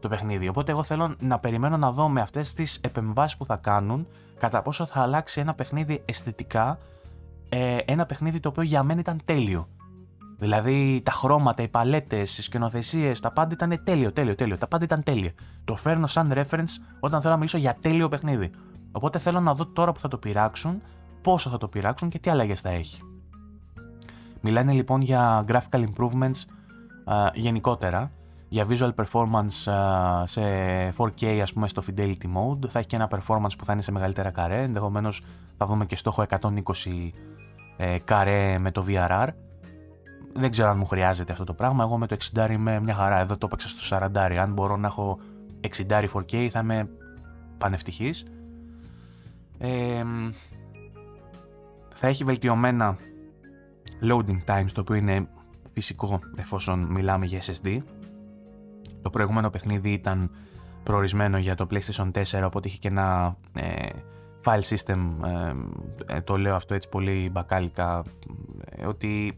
A: το παιχνίδι. Οπότε εγώ θέλω να περιμένω να δω με αυτές τις επεμβάσεις που θα κάνουν κατά πόσο θα αλλάξει ένα παιχνίδι αισθητικά ε, ένα παιχνίδι το οποίο για μένα ήταν τέλειο Δηλαδή τα χρώματα, οι παλέτες, οι σκηνοθεσίες, τα πάντα ήταν τέλειο, τέλειο, τέλειο. Τα πάντα ήταν τέλεια. Το φέρνω σαν reference όταν θέλω να μιλήσω για τέλειο παιχνίδι. Οπότε θέλω να δω τώρα που θα το πειράξουν, πόσο θα το πειράξουν και τι αλλαγές θα έχει. Μιλάνε λοιπόν για graphical improvements α, γενικότερα, για visual performance α, σε 4K ας πούμε στο fidelity mode, θα έχει και ένα performance που θα είναι σε μεγαλύτερα καρέ, ενδεχομένως θα δούμε και στόχο 120 ε, καρέ με το VRR δεν ξέρω αν μου χρειάζεται αυτό το πράγμα. Εγώ με το 60 είμαι μια χαρά. Εδώ το έπαιξα στο 40. Αν μπορώ να έχω 60 4K θα είμαι πανευτυχής. Ε, θα έχει βελτιωμένα loading times το οποίο είναι φυσικό εφόσον μιλάμε για SSD. Το προηγούμενο παιχνίδι ήταν προορισμένο για το PlayStation 4 οπότε είχε και ένα ε, file system ε, το λέω αυτό έτσι πολύ μπακάλικα ότι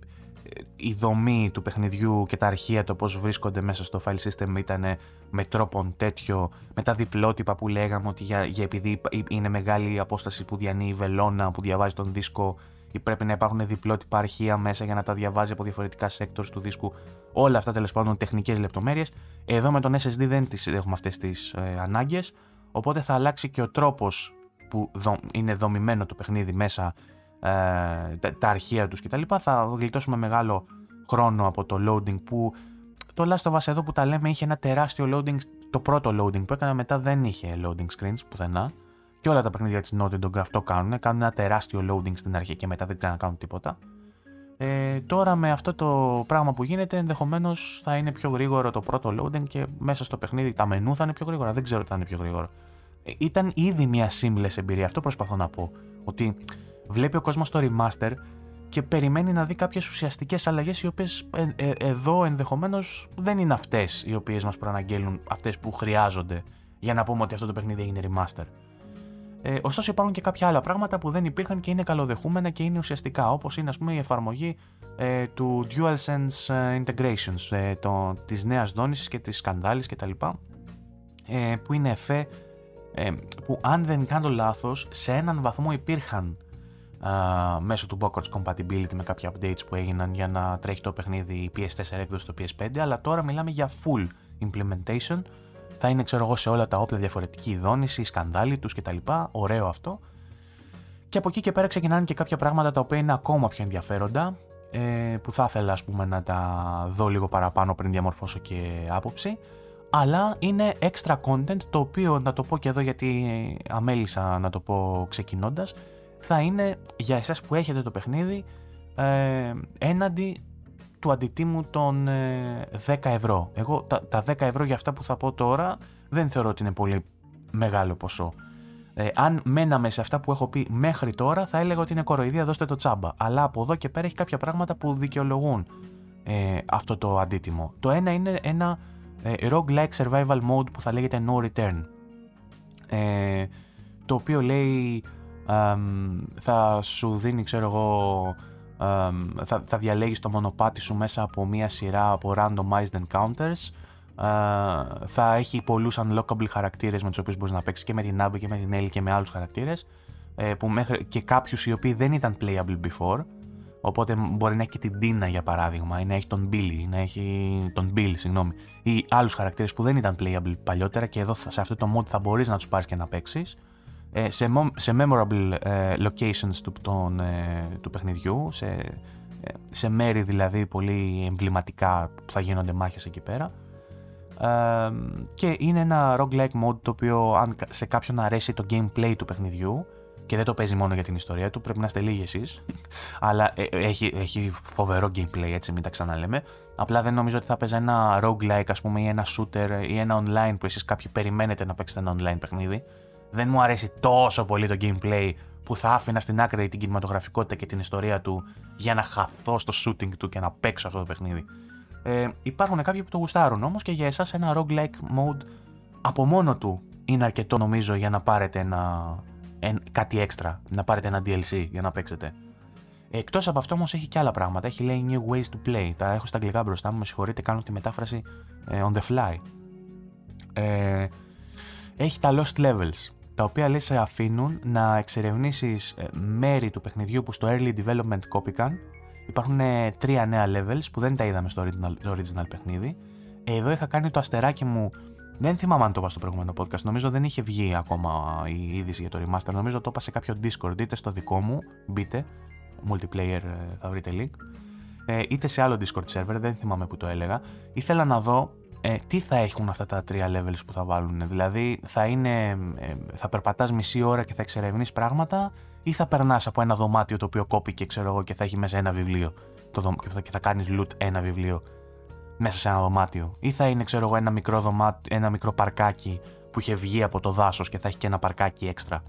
A: η δομή του παιχνιδιού και τα αρχεία, το πώς βρίσκονται μέσα στο file system ήταν με τρόπον τέτοιο, με τα διπλότυπα που λέγαμε ότι για, για επειδή είναι μεγάλη η απόσταση που διανύει η βελόνα που διαβάζει τον δίσκο ή πρέπει να υπάρχουν διπλότυπα αρχεία μέσα για να τα διαβάζει από διαφορετικά sectors του δίσκου. Όλα αυτά τέλος πάντων τεχνικές λεπτομέρειες. Εδώ με τον SSD δεν τις έχουμε αυτές τις ε, ανάγκες. Οπότε θα αλλάξει και ο τρόπος που είναι δομημένο το παιχνίδι μέσα ε, τα, τα αρχεία τους κτλ. Θα γλιτώσουμε μεγάλο χρόνο από το loading που το Last of Us εδώ που τα λέμε είχε ένα τεράστιο loading, το πρώτο loading που έκανα μετά δεν είχε loading screens πουθενά και όλα τα παιχνίδια της Naughty Dog αυτό κάνουν, κάνουν ένα τεράστιο loading στην αρχή και μετά δεν κάνουν τίποτα. Ε, τώρα με αυτό το πράγμα που γίνεται ενδεχομένως θα είναι πιο γρήγορο το πρώτο loading και μέσα στο παιχνίδι τα μενού θα είναι πιο γρήγορα, δεν ξέρω τι θα είναι πιο γρήγορο. Ε, ήταν ήδη μια seamless εμπειρία, αυτό προσπαθώ να πω. Ότι βλέπει ο κόσμος το remaster και περιμένει να δει κάποιες ουσιαστικές αλλαγές οι οποίες ε, ε, εδώ ενδεχομένως δεν είναι αυτές οι οποίες μας προαναγγέλνουν αυτές που χρειάζονται για να πούμε ότι αυτό το παιχνίδι έγινε remaster. Ε, ωστόσο υπάρχουν και κάποια άλλα πράγματα που δεν υπήρχαν και είναι καλοδεχούμενα και είναι ουσιαστικά όπως είναι ας πούμε η εφαρμογή ε, του DualSense ε, Integrations ε, το, της νέας δόνησης και της σκανδάλης κτλ ε, που είναι εφέ ε, που αν δεν κάνω λάθος σε έναν βαθμό υπήρχαν μέσω του backwards compatibility με κάποια updates που έγιναν για να τρέχει το παιχνίδι η PS4 έκδοση στο PS5, αλλά τώρα μιλάμε για full implementation. Θα είναι, ξέρω εγώ, σε όλα τα όπλα διαφορετική δόνηση, η σκανδάλη τους κτλ. Ωραίο αυτό. Και από εκεί και πέρα ξεκινάνε και κάποια πράγματα τα οποία είναι ακόμα πιο ενδιαφέροντα, ε, που θα ήθελα ας πούμε να τα δω λίγο παραπάνω πριν διαμορφώσω και άποψη. Αλλά είναι extra content το οποίο να το πω και εδώ γιατί αμέλησα να το πω ξεκινώντας θα είναι για εσάς που έχετε το παιχνίδι ε, έναντι του αντιτίμου των 10 ε, ευρώ. Εγώ τα, τα 10 ευρώ για αυτά που θα πω τώρα δεν θεωρώ ότι είναι πολύ μεγάλο ποσό. Ε, αν μέναμε σε αυτά που έχω πει μέχρι τώρα, θα έλεγα ότι είναι κοροϊδία, δώστε το τσάμπα. Αλλά από εδώ και πέρα έχει κάποια πράγματα που δικαιολογούν ε, αυτό το αντίτιμο. Το ένα είναι ένα ε, roguelike survival mode που θα λέγεται no return. Ε, το οποίο λέει θα σου δίνει, ξέρω εγώ, θα, θα διαλέγεις το μονοπάτι σου μέσα από μία σειρά από randomized encounters. Θα έχει πολλούς unlockable χαρακτήρες με τους οποίους μπορείς να παίξεις και με την Abby και με την Ellie και με άλλους χαρακτήρες ε, που μέχρι και κάποιους οι οποίοι δεν ήταν playable before. Οπότε μπορεί να έχει και την Dina για παράδειγμα ή να έχει τον Billy να έχει τον Bill συγγνώμη ή άλλους χαρακτήρες που δεν ήταν playable παλιότερα και εδώ σε αυτό το mod θα μπορείς να τους πάρεις και να παίξεις. ε, σε, σε memorable ε, locations του, τον, του παιχνιδιού σε, σε μέρη δηλαδή πολύ εμβληματικά που θα γίνονται μάχες εκεί πέρα. Και είναι ένα roguelike mode το οποίο αν σε κάποιον αρέσει το gameplay του παιχνιδιού και δεν το παίζει μόνο για την ιστορία του, πρέπει να είστε λίγοι εσείς, αλλά ε, έχει, έχει φοβερό gameplay έτσι μην τα ξαναλέμε, απλά δεν νομίζω ότι θα παίζει ένα roguelike ας πούμε ή ένα shooter ή ένα online που εσείς κάποιοι περιμένετε να παίξετε ένα online παιχνίδι, δεν μου αρέσει τόσο πολύ το gameplay που θα άφηνα στην άκρη την κινηματογραφικότητα και την ιστορία του για να χαθώ στο shooting του και να παίξω αυτό το παιχνίδι. Ε, υπάρχουν κάποιοι που το γουστάρουν όμως και για εσάς ένα roguelike mode από μόνο του είναι αρκετό νομίζω για να πάρετε ένα, κάτι έξτρα, να πάρετε ένα DLC για να παίξετε. Εκτός από αυτό όμως έχει και άλλα πράγματα. Έχει λέει new ways to play. Τα έχω στα αγγλικά μπροστά μου, με συγχωρείτε, κάνω τη μετάφραση ε, on the fly. Ε, έχει τα lost levels, τα οποία λέει σε αφήνουν να εξερευνήσεις ε, μέρη του παιχνιδιού που στο early development κόπηκαν Υπάρχουν ε, τρία νέα levels που δεν τα είδαμε στο original, original παιχνίδι. Εδώ είχα κάνει το αστεράκι μου. Δεν θυμάμαι αν το είπα στο προηγούμενο podcast. Νομίζω δεν είχε βγει ακόμα η είδηση για το remaster. Νομίζω το είπα σε κάποιο Discord, είτε στο δικό μου, μπείτε. Multiplayer ε, θα βρείτε link. Ε, είτε σε άλλο Discord server, δεν θυμάμαι που το έλεγα. Ήθελα να δω ε, τι θα έχουν αυτά τα τρία levels που θα βάλουν; Δηλαδή, θα, είναι, ε, θα περπατάς μισή ώρα και θα εξερευνείς πράγματα ή θα περνάς από ένα δωμάτιο το οποίο κόπηκε ξέρω εγώ, και θα έχει μέσα ένα βιβλίο το δω, και, θα, και θα κάνεις loot ένα βιβλίο μέσα σε ένα δωμάτιο; Ή θα είναι ξέρω εγώ, ένα, μικρό δωμάτιο, ένα μικρό παρκάκι που είχε βγει από το δάσος και θα έχει και ένα παρκάκι έξτρα;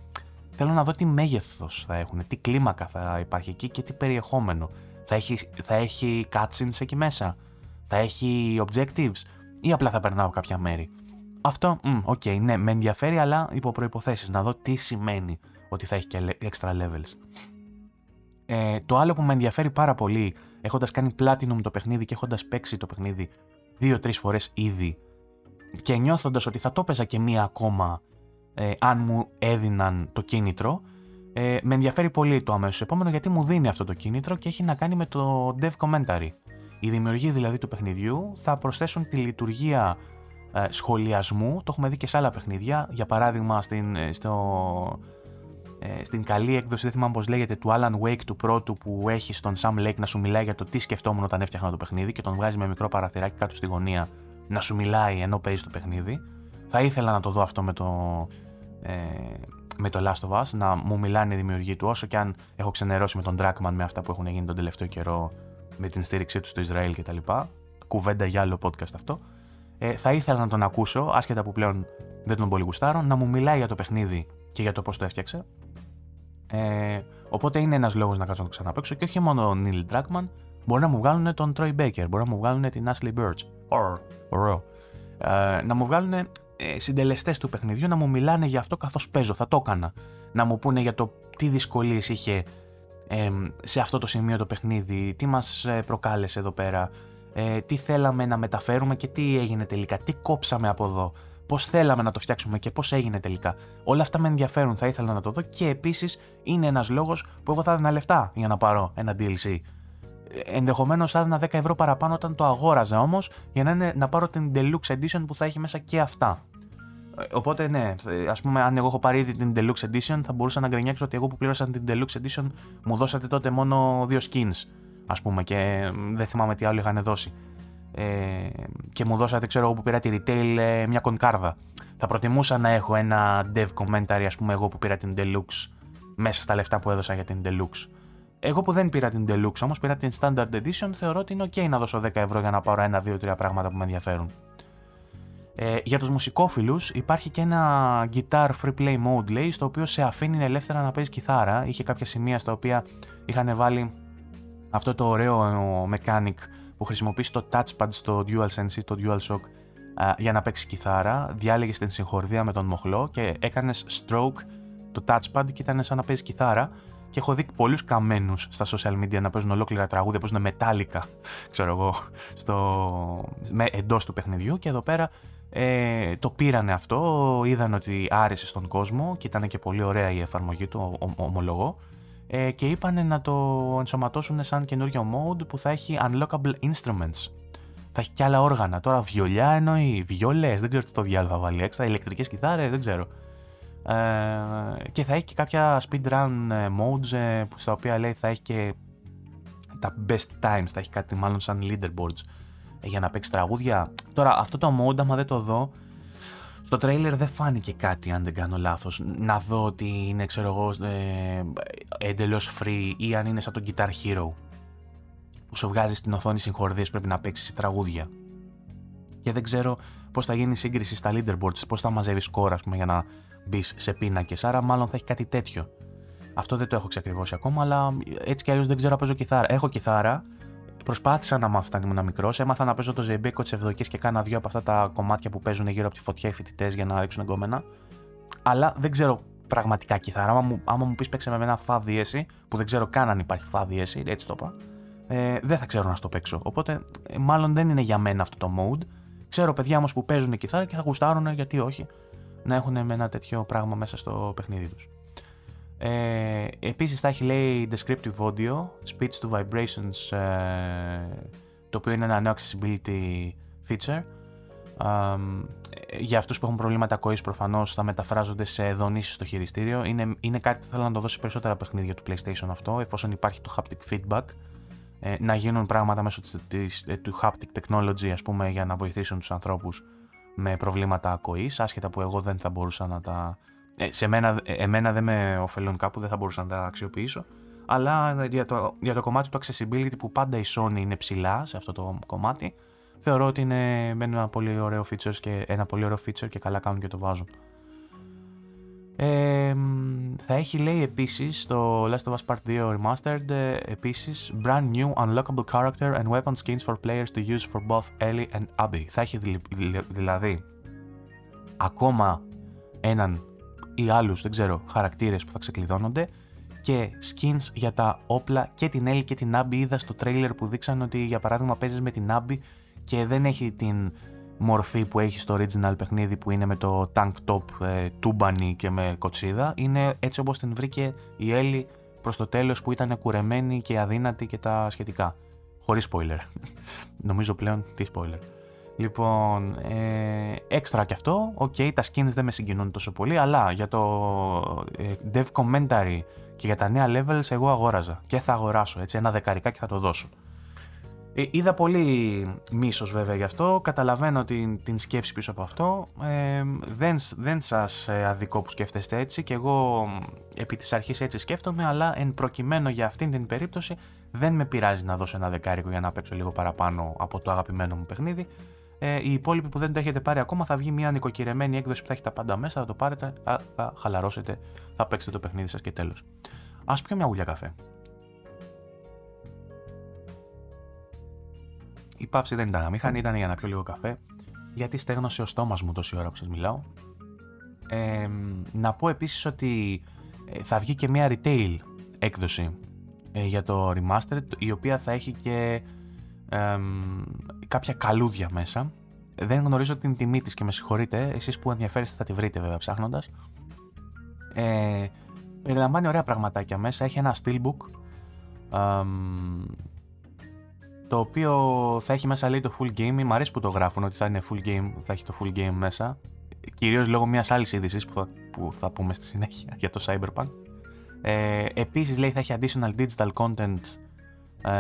A: Θέλω να δω τι μέγεθος θα έχουν, τι κλίμακα θα υπάρχει εκεί και τι περιεχόμενο. Θα έχει, θα έχει cutscenes εκεί μέσα, θα έχει objectives, ή απλά θα περνάω κάποια μέρη. Αυτό, OK, okay, ναι, με ενδιαφέρει, αλλά υπό προϋποθέσει να δω τι σημαίνει ότι θα έχει και extra levels. Ε, το άλλο που με ενδιαφέρει πάρα πολύ, έχοντας κάνει platinum το παιχνίδι και έχοντας παίξει το παιχνίδι δύο-τρεις φορές ήδη και νιώθοντας ότι θα το έπαιζα και μία ακόμα ε, αν μου έδιναν το κίνητρο, ε, με ενδιαφέρει πολύ το αμέσως επόμενο γιατί μου δίνει αυτό το κίνητρο και έχει να κάνει με το dev commentary. Οι δημιουργοί δηλαδή του παιχνιδιού θα προσθέσουν τη λειτουργία ε, σχολιασμού, το έχουμε δει και σε άλλα παιχνίδια, για παράδειγμα στην, ε, στο, ε, στην καλή έκδοση, δεν θυμάμαι πώς λέγεται, του Alan Wake του πρώτου που έχεις στον Sam Lake να σου μιλάει για το τι σκεφτόμουν όταν έφτιαχνα το παιχνίδι και τον βγάζει με μικρό παραθυράκι κάτω στη γωνία να σου μιλάει ενώ παίζει το παιχνίδι. Θα ήθελα να το δω αυτό με το, ε, με το Last of Us, να μου μιλάνε οι δημιουργοί του, όσο και αν έχω ξενερώσει με τον Dragman με αυτά που έχουν γίνει τον τελευταίο καιρό με την στήριξή του στο Ισραήλ κτλ. Κουβέντα για άλλο podcast αυτό. Ε, θα ήθελα να τον ακούσω, άσχετα που πλέον δεν τον πολύ γουστάρω, να μου μιλάει για το παιχνίδι και για το πώς το έφτιαξε. Ε, οπότε είναι ένας λόγος να κάτσω να το ξαναπέξω και όχι μόνο ο Neil Druckmann, μπορεί να μου βγάλουν τον Troy Baker, μπορεί να μου βγάλουν την Ashley Birch. Ωραίο. Ε, να μου βγάλουν ε, συντελεστές του παιχνιδιού να μου μιλάνε για αυτό καθώς παίζω. Θα το έκανα. Να μου πούνε για το τι δυσκολίες είχε σε αυτό το σημείο το παιχνίδι, τι μας ε, προκάλεσε εδώ πέρα, ε, τι θέλαμε να μεταφέρουμε και τι έγινε τελικά, τι κόψαμε από εδώ, πώς θέλαμε να το φτιάξουμε και πώς έγινε τελικά. Όλα αυτά με ενδιαφέρουν, θα ήθελα να το δω και επίσης είναι ένας λόγος που εγώ θα έδινα λεφτά για να πάρω ένα DLC. Ενδεχομένως θα έδινα 10 ευρώ παραπάνω όταν το αγόραζα όμως για να, είναι, να πάρω την Deluxe Edition που θα έχει μέσα και αυτά. Οπότε ναι, ας πούμε, αν εγώ έχω πάρει ήδη την Deluxe Edition, θα μπορούσα να γκρινιάξω ότι εγώ που πλήρωσα την Deluxe Edition μου δώσατε τότε μόνο δύο skins, ας πούμε, και δεν θυμάμαι τι άλλο είχαν δώσει. Ε, και μου δώσατε, ξέρω εγώ που πήρα τη retail, ε, μια κονκάρδα. Θα προτιμούσα να έχω ένα dev commentary, ας πούμε, εγώ που πήρα την Deluxe μέσα στα λεφτά που έδωσα για την Deluxe. Εγώ που δεν πήρα την Deluxe όμως, πήρα την Standard Edition, θεωρώ ότι είναι ok να δώσω 10 ευρώ για να πάρω ένα, δύο, τρία πράγματα που με ενδιαφέρουν. Ε, για τους μουσικόφιλους υπάρχει και ένα guitar free play mode λέει στο οποίο σε αφήνει ελεύθερα να παίζεις κιθάρα. Είχε κάποια σημεία στα οποία είχαν βάλει αυτό το ωραίο mechanic που χρησιμοποιείς το touchpad στο DualSense ή το DualShock για να παίξεις κιθάρα. Διάλεγες την συγχορδία με τον μοχλό και έκανες stroke το touchpad και ήταν σαν να παίζεις κιθάρα. Και έχω δει πολλούς καμένους στα social media να παίζουν ολόκληρα τραγούδια, παίζουν μετάλλικα, ξέρω εγώ, στο... εντός του παιχνιδιού. Και εδώ πέρα ε, το πήρανε αυτό, είδαν ότι άρεσε στον κόσμο και ήταν και πολύ ωραία η εφαρμογή του, ομολογώ. Ε, και είπαν να το ενσωματώσουν σαν καινούριο mode που θα έχει unlockable instruments. Θα έχει και άλλα όργανα. Τώρα βιολιά εννοεί, βιολές, δεν ξέρω τι το διάλογο θα βάλει έξτρα, ηλεκτρικές κιθάρες, δεν ξέρω. Ε, και θα έχει και κάποια speedrun ε, modes ε, στα οποία λέει θα έχει και τα best times, θα έχει κάτι μάλλον σαν leaderboards ε, για να παίξει τραγούδια. Τώρα αυτό το mode άμα δεν το δω, στο τρέιλερ δεν φάνηκε κάτι αν δεν κάνω λάθος. Να δω ότι είναι ξέρω εγώ ε, εντελώς free ή αν είναι σαν τον Guitar Hero που σου βγάζει στην οθόνη συγχορδίες πρέπει να παίξεις τραγούδια. Και δεν ξέρω πώς θα γίνει η σύγκριση στα leaderboards, πώς θα μαζεύεις κόρα για να μπεις σε πίνακες. Άρα, μάλλον θα έχει κάτι τέτοιο. Αυτό δεν το έχω ξεκριβώσει ακόμα, αλλά έτσι κι αλλιώς δεν ξέρω να παίζω κιθάρα. Έχω κιθάρα. Προσπάθησα να μάθω όταν ήμουν μικρός. Έμαθα να παίζω το ζεμπέκο τη ευδοκή και κάνα δύο από αυτά τα κομμάτια που παίζουν γύρω από τη φωτιά οι φοιτητές για να ρίξουν εγκόμενα. Αλλά δεν ξέρω πραγματικά κιθάρα. Άμα μου, άμα μου πεις παίξε με ένα φα δίεση, που δεν ξέρω καν αν υπάρχει φα δίεση, έτσι το είπα, ε, δεν θα ξέρω να στο παίξω. Οπότε, ε, μάλλον δεν είναι για μένα αυτό το mode. Ξέρω παιδιά όμως που παίζουν κιθάρα και θα γουστάρουν, γιατί όχι, να έχουν ένα τέτοιο πράγμα μέσα στο παιχνίδι τους. Ε, επίσης θα έχει λέει descriptive audio, speech to vibrations, ε, το οποίο είναι ένα νέο accessibility feature. Ε, για αυτούς που έχουν προβλήματα ακοής προφανώς θα μεταφράζονται σε δονήσεις στο χειριστήριο. Είναι, είναι κάτι που θέλω να το δώσει περισσότερα παιχνίδια του PlayStation αυτό, εφόσον υπάρχει το haptic feedback. Ε, να γίνουν πράγματα μέσω της, της, ε, του haptic technology ας πούμε για να βοηθήσουν τους ανθρώπους με προβλήματα ακοής, άσχετα που εγώ δεν θα μπορούσα να τα ε, σε μένα, ε, εμένα δεν με ωφελούν κάπου, δεν θα μπορούσα να τα αξιοποιήσω. Αλλά για το, για το κομμάτι του accessibility που πάντα η Sony είναι ψηλά σε αυτό το κομμάτι, θεωρώ ότι είναι ένα πολύ ωραίο feature και, ένα πολύ ωραίο feature και καλά κάνουν και το βάζουν. Ε, θα έχει λέει επίσης το Last of Us Part 2 Remastered ε, επίσης brand new unlockable character and weapon skins for players to use for both Ellie and Abby. Θα έχει δηλαδή ακόμα έναν ή άλλους, δεν ξέρω, χαρακτήρες που θα ξεκλειδώνονται και skins για τα όπλα και την Ellie και την Abby είδα στο τρέιλερ που δείξαν ότι για παράδειγμα παίζεις με την Abby και δεν έχει την μορφή που έχει στο original παιχνίδι που είναι με το tank top ε, τούμπανι και με κοτσίδα είναι έτσι όπως την βρήκε η Ellie προς το τέλος που ήταν κουρεμένη και αδύνατη και τα σχετικά. Χωρίς spoiler. Νομίζω πλέον τι spoiler. Λοιπόν, ε, έξτρα κι αυτό, OK, okay, τα skins δεν με συγκινούν τόσο πολύ, αλλά για το ε, dev commentary και για τα νέα levels εγώ αγόραζα και θα αγοράσω, έτσι, ένα δεκαρικάκι θα το δώσω. Ε, είδα πολύ μίσος βέβαια γι' αυτό, καταλαβαίνω την, την σκέψη πίσω από αυτό, ε, δεν, δεν σας ε, αδικό που σκέφτεστε έτσι και εγώ επί της αρχής έτσι σκέφτομαι, αλλά εν προκειμένου για αυτήν την περίπτωση δεν με πειράζει να δώσω ένα δεκάρικο για να παίξω λίγο παραπάνω από το αγαπημένο μου παιχνίδι, ε, οι υπόλοιποι που δεν το έχετε πάρει ακόμα θα βγει μια νοικοκυρεμένη έκδοση που θα έχει τα πάντα μέσα, θα το πάρετε, θα, θα χαλαρώσετε, θα παίξετε το παιχνίδι σας και τέλος. Ας πιω μια γουλιά καφέ. Η παύση δεν ήταν αμήχανη, ήταν για να πιω λίγο καφέ, γιατί στέγνωσε ο στόμας μου τόση ώρα που σας μιλάω. Ε, να πω επίσης ότι ε, θα βγει και μια retail έκδοση ε, για το Remastered, η οποία θα έχει και κάποια καλούδια μέσα. Δεν γνωρίζω την τιμή της και με συγχωρείτε, εσείς που ενδιαφέρεστε θα τη βρείτε βέβαια ψάχνοντας. Ε, περιλαμβάνει ωραία πραγματάκια μέσα, έχει ένα steelbook το οποίο θα έχει μέσα λέει το full game, μου αρέσει που το γράφουν ότι θα είναι full game, θα έχει το full game μέσα. Κυρίως λόγω μιας άλλης είδησης που, θα, που θα πούμε στη συνέχεια για το Cyberpunk. Ε, επίσης λέει θα έχει additional digital content ε,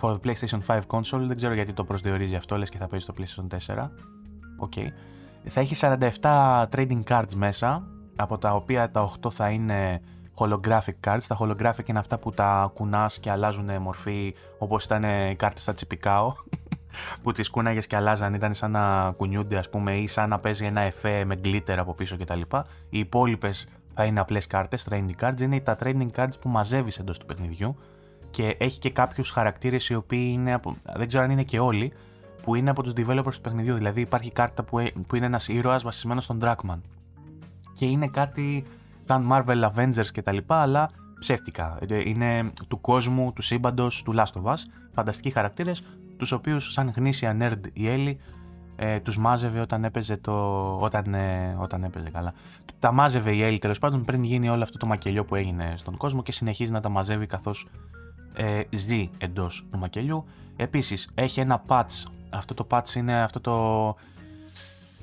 A: for the PlayStation 5 console. Δεν ξέρω γιατί το προσδιορίζει αυτό, λες και θα παίζει στο PlayStation 4. OK. Okay. Θα έχει 47 trading cards μέσα, από τα οποία τα 8 θα είναι holographic cards. Τα holographic είναι αυτά που τα κουνάς και αλλάζουν μορφή όπως ήταν οι κάρτες στα Chipicao. που τις κούναγες και αλλάζαν, ήταν σαν να κουνιούνται ας πούμε ή σαν να παίζει ένα εφέ με glitter από πίσω κτλ. Οι υπόλοιπες θα είναι απλές κάρτες, trading cards, είναι τα trading cards που μαζεύεις εντός του παιχνιδιού και έχει και κάποιους χαρακτήρες οι οποίοι είναι, από, δεν ξέρω αν είναι και όλοι, που είναι από τους developers του παιχνιδιού, δηλαδή υπάρχει κάρτα που, ε, που είναι ένας ήρωας βασισμένος στον Dragman και είναι κάτι σαν Marvel Avengers κτλ. αλλά ψεύτικα. Ε, είναι του κόσμου, του σύμπαντος, του Last of Us. Φανταστικοί χαρακτήρες, τους οποίους σαν γνήσια nerd η Έλλη ε, τους μάζευε όταν έπαιζε το. Όταν, ε, όταν έπαιζε καλά. Τα μάζευε η Έλλη τέλος πάντων πριν γίνει όλο αυτό το μακελιό που έγινε στον κόσμο και συνεχίζει να τα μαζεύει καθώς ε, ζει εντός του μακελιού. Επίσης έχει ένα patch. Αυτό το patch είναι αυτό το.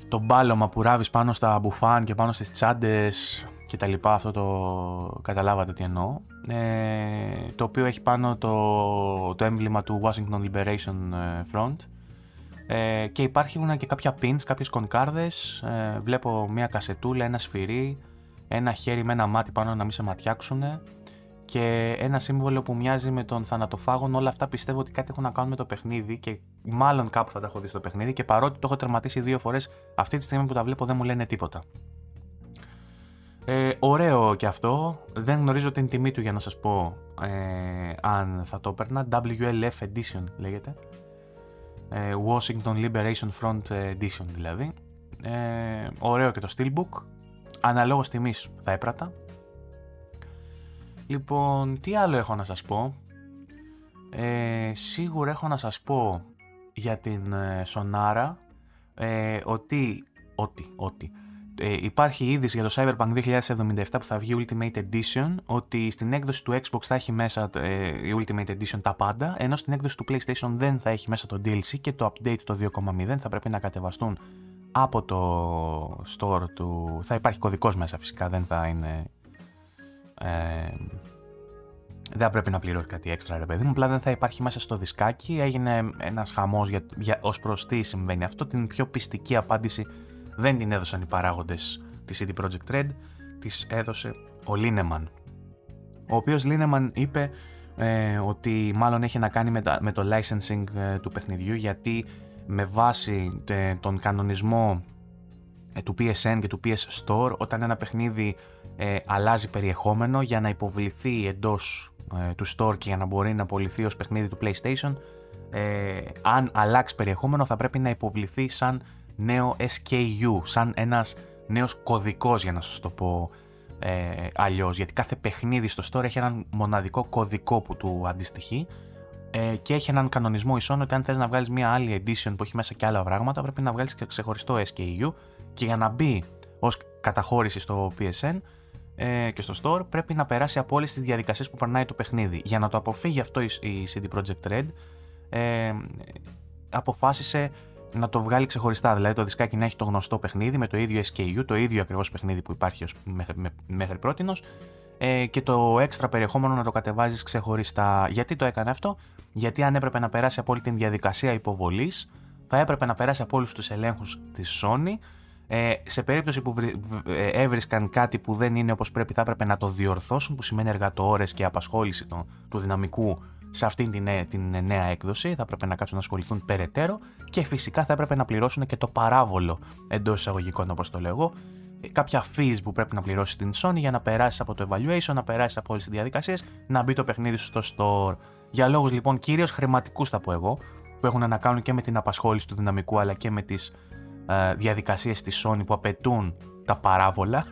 A: Το μπάλωμα που ράβεις πάνω στα μπουφάν και πάνω στις τσάντες και τα λοιπά, αυτό το καταλάβατε τι εννοώ, ε, το οποίο έχει πάνω το, το έμβλημα του Washington Liberation ε, Front ε, και υπάρχουν και κάποια pins, κάποιες κονκάρδες, ε, βλέπω μια κασετούλα, ένα σφυρί, ένα χέρι με ένα μάτι πάνω να μην σε ματιάξουν και ένα σύμβολο που μοιάζει με τον θανατοφάγον. Όλα αυτά πιστεύω ότι κάτι έχουν να κάνουν με το παιχνίδι και μάλλον κάπου θα τα έχω δει στο παιχνίδι και παρότι το έχω τερματίσει δύο φορές, αυτή τη στιγμή που τα βλέπω δεν μου λένε τίποτα. Ε, ωραίο και αυτό. Δεν γνωρίζω την τιμή του για να σας πω ε, αν θα το έπαιρνα. WLF Edition λέγεται. Ε, Washington Liberation Front Edition δηλαδή. Ε, ωραίο και το Steelbook. Αναλόγως τιμής θα έπρατα. Λοιπόν, τι άλλο έχω να σας πω; Ε, σίγουρα έχω να σας πω για την Sonara ε, ότι, ότι, ότι ε, υπάρχει είδηση για το Cyberpunk 2077 που θα βγει Ultimate Edition ότι στην έκδοση του Xbox θα έχει μέσα ε, η Ultimate Edition τα πάντα ενώ στην έκδοση του PlayStation δεν θα έχει μέσα το DLC και το update το 2.0 θα πρέπει να κατεβαστούν από το store του... θα υπάρχει κωδικός μέσα φυσικά δεν θα είναι... Ε, δεν πρέπει να πληρώσει κάτι έξτρα, ρε παιδί μου. Απλά δεν θα υπάρχει μέσα στο δισκάκι. Έγινε ένας χαμός για, για, ως προς τι συμβαίνει αυτό. Την πιο πιστική απάντηση δεν την έδωσαν οι παράγοντες της CD Projekt Red, της έδωσε ο Λίνεμαν. Ο οποίος Λίνεμαν είπε ε, ότι μάλλον έχει να κάνει με, το licensing ε, του παιχνιδιού γιατί με βάση τον κανονισμό ε, του PSN και του PS Store όταν ένα παιχνίδι αλλάζει περιεχόμενο για να υποβληθεί εντός του store και για να μπορεί να απολυθεί ως παιχνίδι του PlayStation. Αν αλλάξει περιεχόμενο θα πρέπει να υποβληθεί σαν νέο SKU, σαν ένας νέος κωδικός για να σας το πω ε, αλλιώς, γιατί κάθε παιχνίδι στο store έχει έναν μοναδικό κωδικό που του αντιστοιχεί ε, και έχει έναν κανονισμό ισόν ότι αν θες να βγάλεις μια άλλη edition που έχει μέσα και άλλα πράγματα πρέπει να βγάλεις και ξεχωριστό SKU και για να μπει ως καταχώρηση στο PSN ε, και στο store πρέπει να περάσει από όλες τις διαδικασίες που περνάει το παιχνίδι. Για να το αποφύγει αυτό η, η CD Projekt Red ε, αποφάσισε να το βγάλει ξεχωριστά. Δηλαδή το δισκάκι να έχει το γνωστό παιχνίδι με το ίδιο SKU, το ίδιο ακριβώς παιχνίδι που υπάρχει ως μέχρι, μέχρι ε, και το έξτρα περιεχόμενο να το κατεβάζεις ξεχωριστά. Γιατί το έκανε αυτό, Γιατί αν έπρεπε να περάσει από όλη την διαδικασία υποβολής, θα έπρεπε να περάσει από όλους τους ελέγχους της Sony. Ε, σε περίπτωση που ε, έβρισκαν κάτι που δεν είναι όπως πρέπει θα έπρεπε να το διορθώσουν που σημαίνει εργατοόρες και απασχόληση του δυναμικού σε αυτήν την, την νέα έκδοση, θα έπρεπε να κάτσουν να ασχοληθούν περαιτέρω και φυσικά θα έπρεπε να πληρώσουν και το παράβολο εντός εισαγωγικών όπως το λέγω, κάποια fees που πρέπει να πληρώσει στην Sony για να περάσει από το evaluation, να περάσει από όλες τις διαδικασίες, να μπει το παιχνίδι σου στο store. Για λόγους λοιπόν κυρίως χρηματικούς θα πω εγώ, που έχουν να κάνουν και με την απασχόληση του δυναμικού αλλά και με τις ε, διαδικασίες της Sony που απαιτούν τα παράβολα,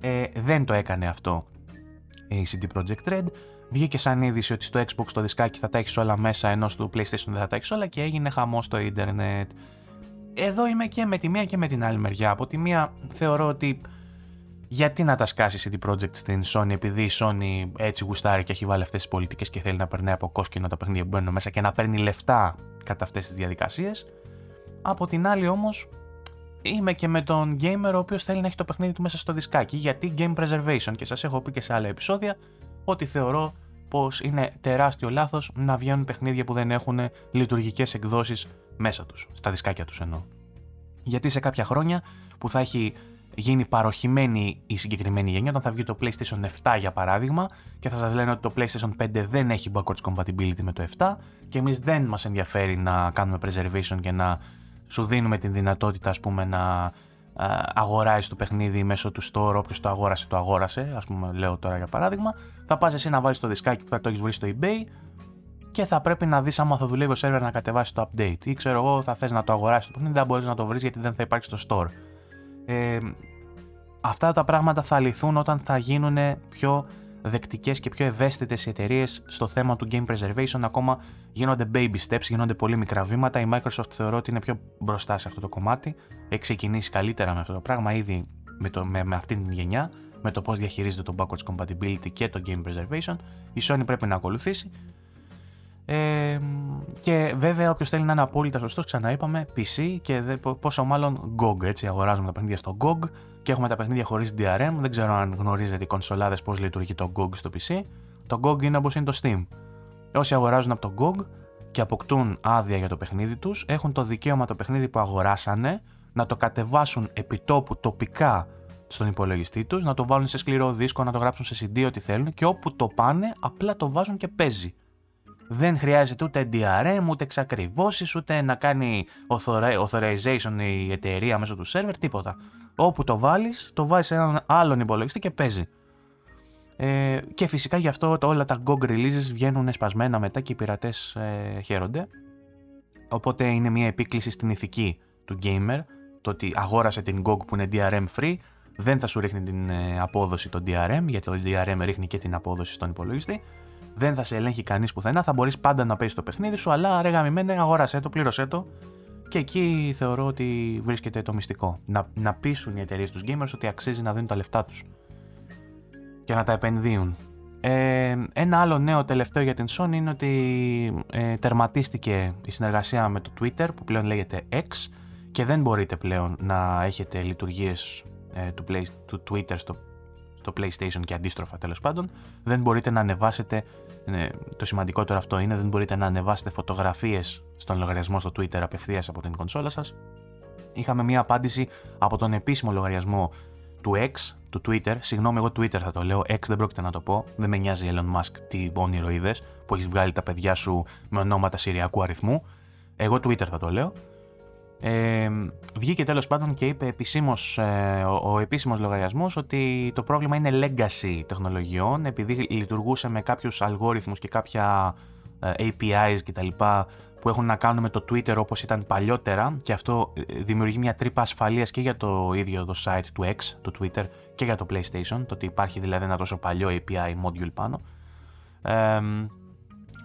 A: ε, δεν το έκανε αυτό η CD Projekt Red Βγήκε σαν είδηση ότι στο Xbox το δισκάκι θα τα έχεις όλα μέσα, ενώ στο PlayStation δεν θα τα έχεις όλα και έγινε χαμό στο ίντερνετ. Εδώ είμαι και με τη μία και με την άλλη μεριά. Από τη μία θεωρώ ότι γιατί να τα σκάσει CD Projekt στην Sony, επειδή η Sony έτσι γουστάρει και έχει βάλει αυτές τις πολιτικές και θέλει να περνάει από κόσκινο τα παιχνίδια που μπαίνουν μέσα και να παίρνει λεφτά κατά αυτές τις διαδικασίες. Από την άλλη όμως, είμαι και με τον gamer ο οποίος θέλει να έχει το παιχνίδι του μέσα στο δισκάκι. Γιατί game preservation, και σας έχω πει και σε άλλα επεισόδια, ότι θεωρώ πως είναι τεράστιο λάθος να βγαίνουν παιχνίδια που δεν έχουν λειτουργικές εκδόσεις μέσα τους, στα δισκάκια τους εννοώ. Γιατί σε κάποια χρόνια που θα έχει γίνει παροχημένη η συγκεκριμένη γενιά, όταν θα βγει το PlayStation 7 για παράδειγμα και θα σας λένε ότι το PlayStation 5 δεν έχει backwards compatibility με το 7 και εμείς δεν μας ενδιαφέρει να κάνουμε preservation και να σου δίνουμε την δυνατότητα ας πούμε να αγοράζει το παιχνίδι μέσω του store, όποιος το αγόρασε, το αγόρασε. Α πούμε, λέω τώρα για παράδειγμα. Θα πας εσύ να βάλεις το δισκάκι που θα το έχεις βρει στο eBay και θα πρέπει να δεις άμα θα δουλεύει ο server να κατεβάσει το update. Ή ξέρω εγώ, θα θες να το αγοράσεις το παιχνίδι, δεν μπορείς να το βρεις γιατί δεν θα υπάρχει στο store. Ε, αυτά τα πράγματα θα λυθούν όταν θα γίνουν πιο δεκτικές και πιο ευαίσθητες οι εταιρείες στο θέμα του game preservation. Ακόμα γίνονται baby steps, γίνονται πολύ μικρά βήματα. Η Microsoft θεωρώ ότι είναι πιο μπροστά σε αυτό το κομμάτι. Έχει ξεκινήσει καλύτερα με αυτό το πράγμα ήδη με, το, με, με αυτή την γενιά, με το πώς διαχειρίζεται το backwards compatibility και το game preservation. Η Sony πρέπει να ακολουθήσει. Ε, και βέβαια, όποιος θέλει να είναι απόλυτα σωστός, ξαναείπαμε PC και δε, πόσο μάλλον GOG. Έτσι, αγοράζουμε τα παιχνίδια στο GOG και έχουμε τα παιχνίδια χωρίς DRM. Δεν ξέρω αν γνωρίζετε οι κονσολάδες πώς λειτουργεί το GOG στο PC. Το GOG είναι όπως είναι το Steam. Όσοι αγοράζουν από το GOG και αποκτούν άδεια για το παιχνίδι τους, έχουν το δικαίωμα το παιχνίδι που αγοράσανε να το κατεβάσουν επιτόπου τοπικά στον υπολογιστή τους, να το βάλουν σε σκληρό δίσκο, να το γράψουν σε CD ό,τι θέλουν και όπου το πάνε απλά το βάζουν και παίζει. Δεν χρειάζεται ούτε DRM, ούτε εξακριβώσεις, ούτε να κάνει authorization η εταιρεία μέσω του server, τίποτα. Όπου το βάλεις, το βάζεις σε έναν άλλον υπολογιστή και παίζει. Ε, και φυσικά γι' αυτό όλα τα GOG releases βγαίνουν σπασμένα μετά και οι πειρατές ε, χαίρονται. Οπότε είναι μια επίκληση στην ηθική του gamer, το ότι αγόρασε την GOG που είναι DRM free, δεν θα σου ρίχνει την ε, απόδοση το DRM, γιατί το DRM ρίχνει και την απόδοση στον υπολογιστή δεν θα σε ελέγχει κανείς πουθενά, θα μπορείς πάντα να παίζεις το παιχνίδι σου, αλλά ρε γαμημένε, αγόρασέ το, πλήρωσέ το. Και εκεί θεωρώ ότι βρίσκεται το μυστικό. Να, να πείσουν οι εταιρείες τους gamers ότι αξίζει να δίνουν τα λεφτά τους και να τα επενδύουν. Ε, ένα άλλο νέο τελευταίο για την Sony είναι ότι ε, τερματίστηκε η συνεργασία με το Twitter που πλέον λέγεται X και δεν μπορείτε πλέον να έχετε λειτουργίες ε, του, play, του Twitter στο, στο PlayStation και αντίστροφα τέλος πάντων. Δεν μπορείτε να ανεβάσετε είναι, το σημαντικότερο αυτό είναι δεν μπορείτε να ανεβάσετε φωτογραφίες στον λογαριασμό στο Twitter απευθείας από την κονσόλα σας. Είχαμε μία απάντηση από τον επίσημο λογαριασμό του X, του Twitter. Συγγνώμη, εγώ Twitter θα το λέω. X δεν πρόκειται να το πω. Δεν με νοιάζει Elon Musk τι όνειρο είδες που έχεις βγάλει τα παιδιά σου με ονόματα συριακού αριθμού. Εγώ Twitter θα το λέω. Ε, βγήκε τέλος πάντων και είπε επισήμως, ε, ο, ο επίσημος λογαριασμός ότι το πρόβλημα είναι legacy τεχνολογιών επειδή λειτουργούσε με κάποιους αλγόριθμους και κάποια ε, APIs κτλ που έχουν να κάνουν με το Twitter όπως ήταν παλιότερα και αυτό ε, δημιουργεί μια τρύπα ασφαλείας και για το ίδιο το site του X, του Twitter και για το PlayStation, το ότι υπάρχει δηλαδή ένα τόσο παλιό API module πάνω. Ε,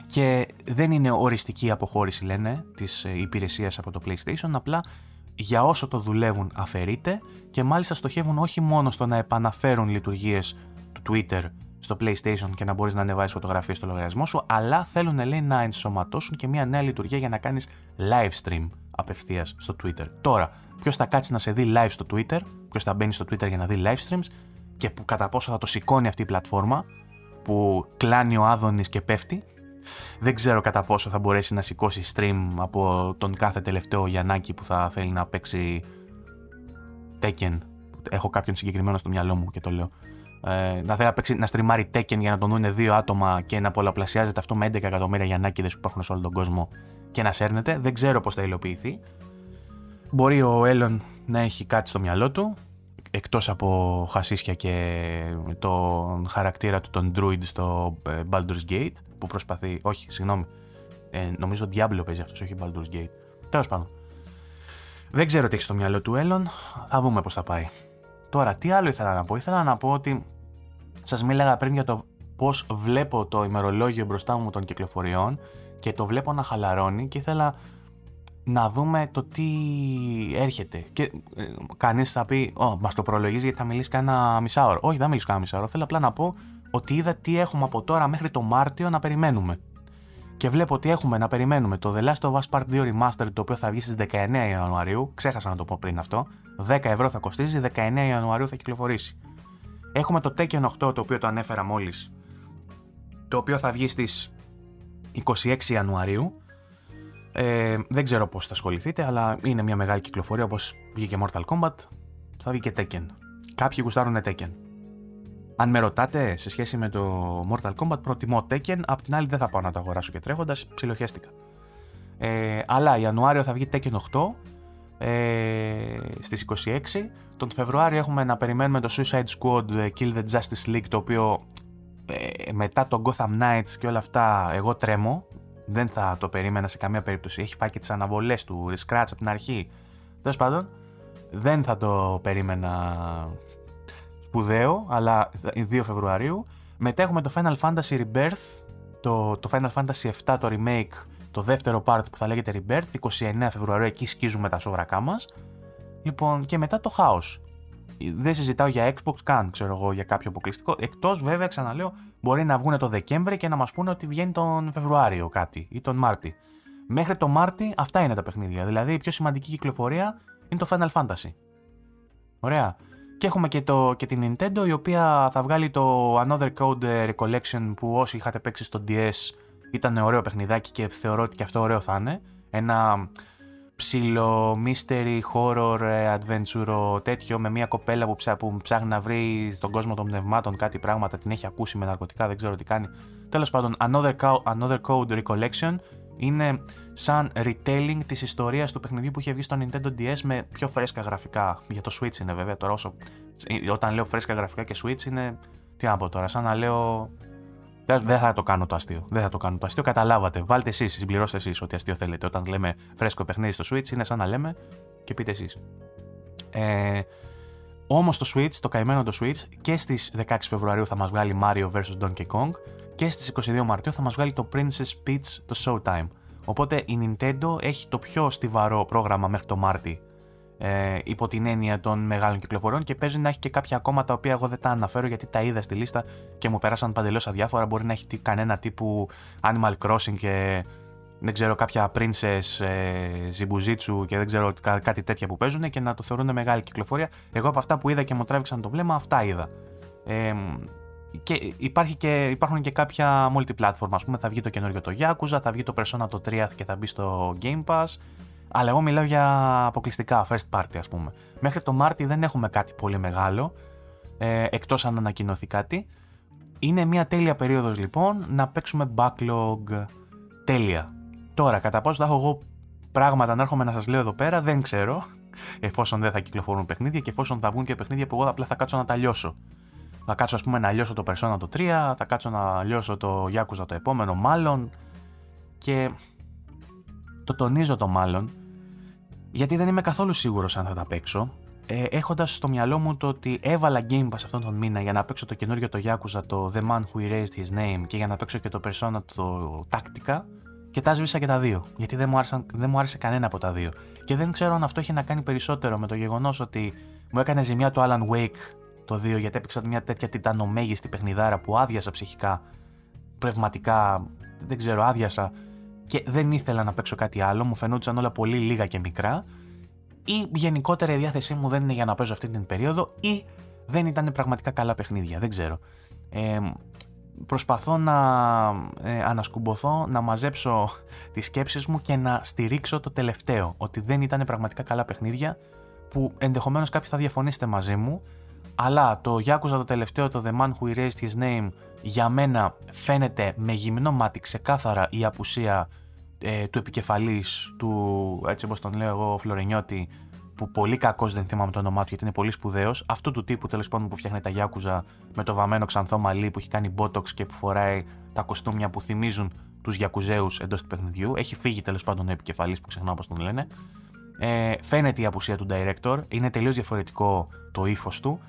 A: και δεν είναι οριστική αποχώρηση λένε της ε, υπηρεσίας από το PlayStation, απλά για όσο το δουλεύουν αφαιρείται και μάλιστα στοχεύουν όχι μόνο στο να επαναφέρουν λειτουργίες του Twitter στο PlayStation και να μπορείς να ανεβάσεις φωτογραφίες στο λογαριασμό σου, αλλά θέλουν λέει να ενσωματώσουν και μια νέα λειτουργία για να κάνεις live stream απευθείας στο Twitter. Τώρα, ποιος θα κάτσει να σε δει live στο Twitter, ποιος θα μπαίνει στο Twitter για να δει live streams και που κατά πόσο θα το σηκώνει αυτή η πλατφόρμα που κλάνει ο Άδωνης και πέφτει δεν ξέρω κατά πόσο θα μπορέσει να σηκώσει stream από τον κάθε τελευταίο Γιαννάκη που θα θέλει να παίξει Tekken. Έχω κάποιον συγκεκριμένο στο μυαλό μου και το λέω. Ε, να θέλει να, παίξει, να στριμάρει Tekken για να τον δουν δύο άτομα και να πολλαπλασιάζεται αυτό με 11 εκατομμύρια Γιαννάκηδες που υπάρχουν σε όλο τον κόσμο και να σέρνεται. Δεν ξέρω πώς θα υλοποιηθεί. Μπορεί ο Έλλον να έχει κάτι στο μυαλό του εκτός από χασίσια και τον χαρακτήρα του τον Druid στο ε, Baldur's Gate που προσπαθεί, όχι συγγνώμη ε, νομίζω Diablo παίζει αυτός όχι Baldur's Gate τέλος πάντων δεν ξέρω τι έχει στο μυαλό του Έλλον θα δούμε πως θα πάει τώρα τι άλλο ήθελα να πω ήθελα να πω ότι σας μίλαγα πριν για το πως βλέπω το ημερολόγιο μπροστά μου των κυκλοφοριών και το βλέπω να χαλαρώνει και ήθελα να δούμε το τι έρχεται. Και ε, κανείς θα πει, Ω, μας το προλογίζει γιατί θα μιλήσει κανένα μισάωρο. Όχι, δεν θα μιλήσει κανένα μισάωρο. Θέλω απλά να πω ότι είδα τι έχουμε από τώρα μέχρι το Μάρτιο να περιμένουμε. Και βλέπω ότι έχουμε να περιμένουμε το The Last of Us Part 2 Remastered το οποίο θα βγει στις 19 Ιανουαρίου. Ξέχασα να το πω πριν αυτό. 10 ευρώ θα κοστίζει, 19 Ιανουαρίου θα κυκλοφορήσει. Έχουμε το Tekken 8 το οποίο το ανέφερα μόλις. Το οποίο θα βγει στις 26 Ιανουαρίου ε, δεν ξέρω πώς θα ασχοληθείτε, αλλά είναι μια μεγάλη κυκλοφορία όπως βγήκε Mortal Kombat, θα βγει και Tekken. κάποιοι γουστάρουν Tekken. Αν με ρωτάτε σε σχέση με το Mortal Kombat, προτιμώ Tekken. Απ' την άλλη, δεν θα πάω να το αγοράσω και τρέχοντας. Ψιλοχέστηκα. Ε, αλλά Ιανουάριο θα βγει Tekken 8 ε, στις 26. Τον Φεβρουάριο έχουμε να περιμένουμε το Suicide Squad ε, Kill the Justice League το οποίο ε, μετά το Gotham Knights και όλα αυτά εγώ τρέμω. Δεν θα το περίμενα σε καμία περίπτωση. Έχει φάει και τις αναβολές του, Scratch από την αρχή. Τέλος πάντων, δεν θα το περίμενα σπουδαίο, αλλά 2 Φεβρουαρίου. Μετά έχουμε το Final Fantasy Rebirth, το, το Final Fantasy 7, το remake το δεύτερο part που θα λέγεται Rebirth, 29 Φεβρουαρίου, εκεί σκίζουμε τα σόβρακά μας. Λοιπόν, και μετά το χάος. Δεν συζητάω για Xbox καν, ξέρω εγώ, για κάποιο αποκλειστικό. Εκτός βέβαια, ξαναλέω, μπορεί να βγουν το Δεκέμβρη και να μας πούνε ότι βγαίνει τον Φεβρουάριο κάτι ή τον Μάρτι. Μέχρι το Μάρτι αυτά είναι τα παιχνίδια. Δηλαδή η πιο σημαντική κυκλοφορία είναι το Final Fantasy. Ωραία. Και έχουμε και, το, και την Nintendo η οποία θα βγάλει το Another Code Recollection που όσοι είχατε παίξει στο DS ήταν ωραίο παιχνιδάκι και θεωρώ ότι και αυτό ωραίο θα είναι. Ένα ψηλό mystery horror ε, adventure τέτοιο με μια κοπέλα που, ψά, που ψάχνει να βρει στον κόσμο των πνευμάτων κάτι πράγματα, την έχει ακούσει με ναρκωτικά, δεν ξέρω τι κάνει. Τέλος πάντων, Another, Another Code Recollection είναι σαν retelling της ιστορίας του παιχνιδιού που είχε βγει στο Nintendo DS με πιο φρέσκα γραφικά. Για το Switch είναι βέβαια τώρα όσο... Όταν λέω φρέσκα γραφικά και Switch είναι... Τι να πω τώρα, σαν να λέω δεν θα το κάνω το αστείο. Δεν θα το κάνω το αστείο. Καταλάβατε. Βάλτε εσείς, συμπληρώστε εσείς ό,τι αστείο θέλετε. Όταν λέμε φρέσκο παιχνίδι στο Switch, είναι σαν να λέμε και πείτε εσείς. Ε, Όμως το Switch, το καημένο το Switch, και στις 16 Φεβρουαρίου θα μας βγάλει Mario vs Donkey Kong και στις 22 Μαρτίου θα μας βγάλει το Princess Peach το Showtime. Οπότε η Nintendo έχει το πιο στιβαρό πρόγραμμα μέχρι το Μάρτι ε, υπό την έννοια των μεγάλων κυκλοφοριών και παίζει να έχει και κάποια ακόμα τα οποία εγώ δεν τα αναφέρω γιατί τα είδα στη λίστα και μου περάσαν παντελώς αδιάφορα. Μπορεί να έχει κανένα τύπου Animal Crossing και δεν ξέρω κάποια Princess ε, Zibuzitsu και δεν ξέρω κάτι τέτοια που παίζουν και να το θεωρούν μεγάλη κυκλοφορία. Εγώ από αυτά που είδα και μου τράβηξαν το βλέμμα, αυτά είδα. Ε, και, υπάρχει και υπάρχουν και κάποια multi-platform, ας πούμε, θα βγει το καινούριο το Yakuza, θα βγει το Persona το 3 και θα μπει στο Game Pass, αλλά εγώ μιλάω για αποκλειστικά first party, ας πούμε. Μέχρι το Μάρτι δεν έχουμε κάτι πολύ μεγάλο, ε, εκτός αν ανακοινωθεί κάτι. Είναι μια τέλεια περίοδος λοιπόν να παίξουμε backlog τέλεια. Τώρα, κατά πόσο θα έχω εγώ πράγματα να έρχομαι να σας λέω εδώ πέρα, δεν ξέρω. Εφόσον δεν θα κυκλοφορούν παιχνίδια και εφόσον θα βγουν και παιχνίδια που εγώ απλά θα κάτσω να τα λιώσω. Θα κάτσω, ας πούμε, να λιώσω το Persona το 3, θα κάτσω να λιώσω το Yakuza το επόμενο, μάλλον. Και το τονίζω το μάλλον, γιατί δεν είμαι καθόλου σίγουρος αν θα τα παίξω. Ε, Έχοντας στο μυαλό μου το ότι έβαλα Game Pass αυτόν τον μήνα για να παίξω το καινούριο το Yakuza, το The Man Who Erased His Name και για να παίξω και το Persona το Tactica και τα σβήσα και τα δύο. Γιατί δεν μου, άρεσαν, δεν μου άρεσε κανένα από τα δύο. Και δεν ξέρω αν αυτό έχει να κάνει περισσότερο με το γεγονός ότι μου έκανε ζημιά το Alan Wake το 2 γιατί έπαιξα μια τέτοια τιτανομέγιστη παιχνιδάρα που άδειασα ψυχικά, πνευματικά, δεν ξέρω, άδειασα και δεν ήθελα να παίξω κάτι άλλο, μου φαινόντουσαν όλα πολύ λίγα και μικρά, ή γενικότερα η διάθεσή μου δεν είναι για να παίζω αυτή την περίοδο, ή δεν ήταν πραγματικά καλά παιχνίδια, δεν ξέρω. Ε, προσπαθώ να ε, ανασκουμποθώ, να μαζέψω τις σκέψεις μου και να στηρίξω το τελευταίο, ότι δεν ήταν πραγματικά καλά παιχνίδια, που ενδεχομένως κάποιοι θα διαφωνήσετε μαζί μου, αλλά το Yakuza το τελευταίο, το The Man Who Erased His Name, για μένα φαίνεται με γυμνό μάτι ξεκάθαρα η απουσία ε, του επικεφαλής, του έτσι όπως τον λέω εγώ Φλωρενιώτη, που πολύ κακός δεν θυμάμαι το όνομά του γιατί είναι πολύ σπουδαίος, αυτού του τύπου τέλος πάντων που φτιάχνει τα Γιάκουζα με το βαμμένο ξανθό μαλλί που έχει κάνει botox και που φοράει τα κοστούμια που θυμίζουν τους Γιακουζέους εντός του παιχνιδιού, έχει φύγει τέλος πάντων ο επικεφαλής που ξεχνάω πώς τον λένε, ε, φαίνεται η απουσία του director, είναι τελείως διαφορετικό το ύφος του,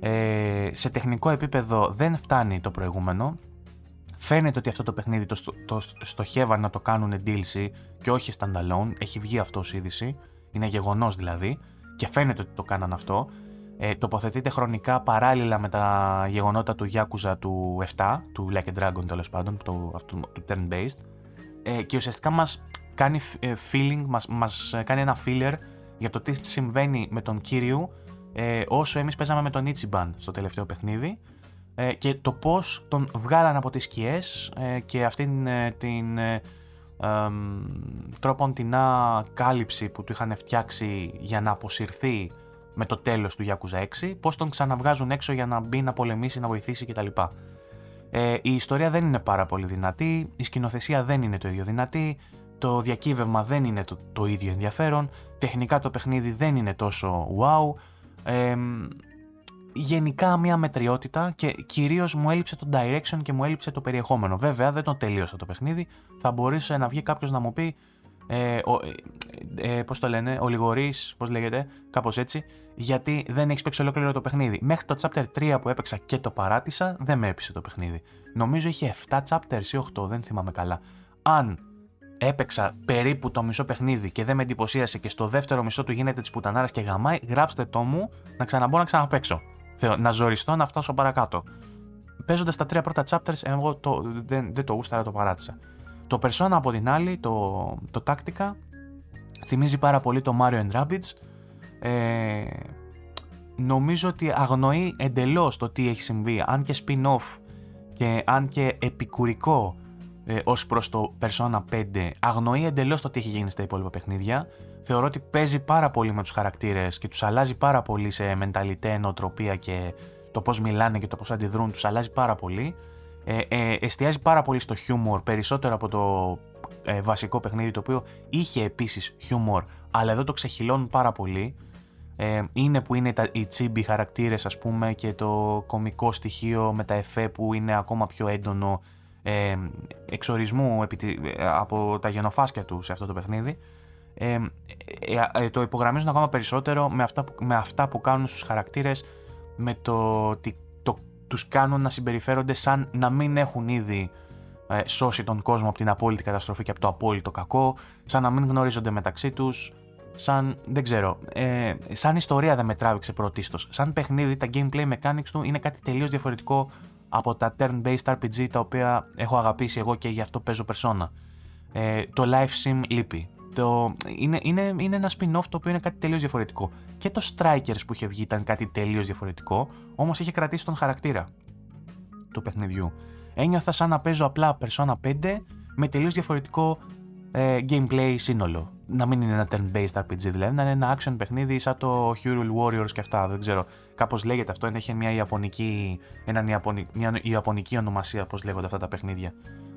A: ε, σε τεχνικό επίπεδο δεν φτάνει το προηγούμενο. Φαίνεται ότι αυτό το παιχνίδι το, το, στοχεύαν να το κάνουν DLC και όχι standalone. Έχει βγει αυτό ως είδηση. Είναι γεγονός δηλαδή. Και φαίνεται ότι το κάναν αυτό. Ε, τοποθετείται χρονικά παράλληλα με τα γεγονότα του Yakuza του 7, του Like a Dragon τέλος πάντων, του, αυτού, του turn-based. Ε, και ουσιαστικά μας κάνει ε, feeling, μας, μας κάνει ένα filler για το τι συμβαίνει με τον κύριο ε, όσο εμείς παίζαμε με τον Ichiban στο τελευταίο παιχνίδι ε, και το πώς τον βγάλαν από τις σκιές ε, και αυτήν ε, την ε, τρόπον τεινά κάλυψη που του είχαν φτιάξει για να αποσυρθεί με το τέλος του Yakuza 6, πώς τον ξαναβγάζουν έξω για να μπει να πολεμήσει, να βοηθήσει κτλ. Ε, η ιστορία δεν είναι πάρα πολύ δυνατή, η σκηνοθεσία δεν είναι το ίδιο δυνατή, το διακύβευμα δεν είναι το, το ίδιο ενδιαφέρον, τεχνικά το παιχνίδι δεν είναι τόσο wow, ε, γενικά μια μετριότητα και κυρίως μου έλειψε το direction και μου έλειψε το περιεχόμενο. Βέβαια δεν το τελείωσα το παιχνίδι, θα μπορούσε να βγει κάποιος να μου πει ε, ο, ε, ε, πώς το λένε, ο Λιγορής, πώς λέγεται, κάπως έτσι, γιατί δεν έχεις παίξει ολόκληρο το παιχνίδι. Μέχρι το chapter 3 που έπαιξα και το παράτησα, δεν με έπεισε το παιχνίδι. Νομίζω είχε 7 chapters ή 8, δεν θυμάμαι καλά. Αν έπαιξα περίπου το μισό παιχνίδι και δεν με εντυπωσίασε και στο δεύτερο μισό του γίνεται της πουτανάρας και γαμάει, γράψτε το μου να ξαναμπώ να ξαναπέξω. Θεω, να ζοριστώ να φτάσω παρακάτω. Παίζοντας τα τρία πρώτα chapters, εγώ το, δεν, δεν το γούσταρα, το παράτησα. Το Persona από την άλλη, το, το Tactica, θυμίζει πάρα πολύ το Mario and Rabbids. Ε, νομίζω ότι αγνοεί εντελώς το τι έχει συμβεί, αν και spin-off και αν και επικουρικό ε, ως προς το Persona 5, αγνοεί εντελώς το τι έχει γίνει στα υπόλοιπα παιχνίδια. Θεωρώ ότι παίζει πάρα πολύ με τους χαρακτήρες και τους αλλάζει πάρα πολύ σε μενταλιτέ, νοοτροπία και το πώς μιλάνε και το πώς αντιδρούν, τους αλλάζει πάρα πολύ ε, ε, εστιάζει πάρα πολύ στο χιούμορ περισσότερο από το ε, βασικό παιχνίδι το οποίο είχε επίσης χιούμορ αλλά εδώ το ξεχυλώνουν πάρα πολύ ε, είναι που είναι τα, οι τσίμπι χαρακτήρες ας πούμε και το κομικό στοιχείο με τα εφέ που είναι ακόμα πιο έντονο ε, εξορισμού επί, ε, από τα γενοφάσκια του σε αυτό το παιχνίδι ε, ε, το υπογραμμίζουν ακόμα περισσότερο με αυτά, που, με αυτά που κάνουν στους χαρακτήρες με το ότι τους κάνουν να συμπεριφέρονται σαν να μην έχουν ήδη ε, σώσει τον κόσμο από την απόλυτη καταστροφή και από το απόλυτο κακό, σαν να μην γνωρίζονται μεταξύ τους, σαν, δεν ξέρω, ε, σαν ιστορία δεν με τράβηξε πρωτίστως. Σαν παιχνίδι, τα gameplay mechanics του είναι κάτι τελείως διαφορετικό από τα turn-based RPG τα οποία έχω αγαπήσει εγώ και γι' αυτό παίζω persona. Ε, το life sim λείπει το, είναι, είναι, είναι ένα spin-off το οποίο είναι κάτι τελείως διαφορετικό. Και το Strikers που είχε βγει ήταν κάτι τελείως διαφορετικό, όμως είχε κρατήσει τον χαρακτήρα του παιχνιδιού. Ένιωθα σαν να παίζω απλά Persona 5 με τελείως διαφορετικό ε, gameplay σύνολο. Να μην είναι ένα turn-based RPG δηλαδή, να είναι ένα action παιχνίδι σαν το Hyrule Warriors και αυτά. Δεν ξέρω, κάπως λέγεται αυτό. Έχει μια ιαπωνική, έναν ιαπωνική, μια ιαπωνική ονομασία, πώς λέγονται αυτά τα παιχνίδια.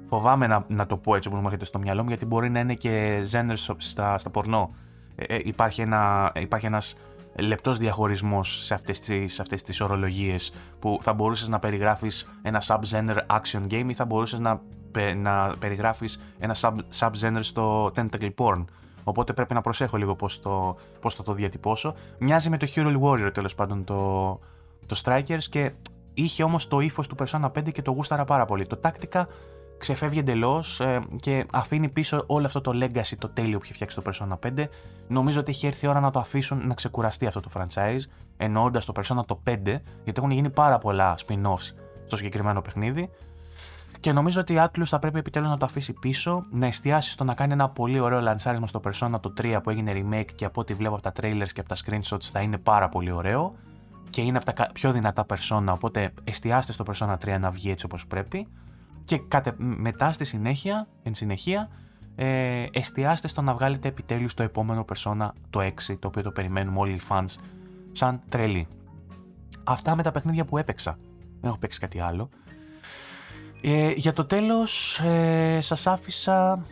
A: Φοβάμαι να, να το πω έτσι όπως μου έρχεται στο μυαλό μου γιατί μπορεί να είναι και genre στα, στα πορνό. Ε, ε, υπάρχει, ένα, υπάρχει ένας λεπτός διαχωρισμός σε αυτές τις, αυτές τις ορολογίες που θα μπορούσες να περιγράφεις ένα sub-genre action game ή θα μπορούσες να, να περιγράφεις ένα sub, sub-genre στο tentacle porn. Οπότε πρέπει να προσέχω λίγο πώς, το, πώς θα το διατυπώσω. Μοιάζει με το Hero Warrior τέλος πάντων το, το Strikers και είχε όμως το ύφος του Persona 5 και το γούσταρα πάρα πολύ. Το Tactica ξεφεύγει εντελώς ε, και αφήνει πίσω όλο αυτό το legacy, το τέλειο που έχει φτιάξει το Persona 5. Νομίζω ότι έχει έρθει η ώρα να το αφήσουν να ξεκουραστεί αυτό το franchise, εννοώντας το Persona το 5, γιατί έχουν γίνει πάρα πολλά spin-offs στο συγκεκριμένο παιχνίδι. Και νομίζω ότι η Atlus θα πρέπει επιτέλους να το αφήσει πίσω, να εστιάσει στο να κάνει ένα πολύ ωραίο λανσάρισμα στο Persona το 3 που έγινε remake και από ό,τι βλέπω από τα trailers και από τα screenshots θα είναι πάρα πολύ ωραίο και είναι από τα πιο δυνατά Persona, οπότε εστιάστε στο Persona 3 να βγει έτσι όπως πρέπει και κατε, μετά στη συνέχεια, εν συνεχεία, ε, εστιάστε στο να βγάλετε επιτέλους το επόμενο Persona το 6, το οποίο το περιμένουμε όλοι οι fans σαν τρελή. Αυτά με τα παιχνίδια που έπαιξα. Δεν έχω παίξει κάτι άλλο. Ε, για το τέλος ε, σας άφησα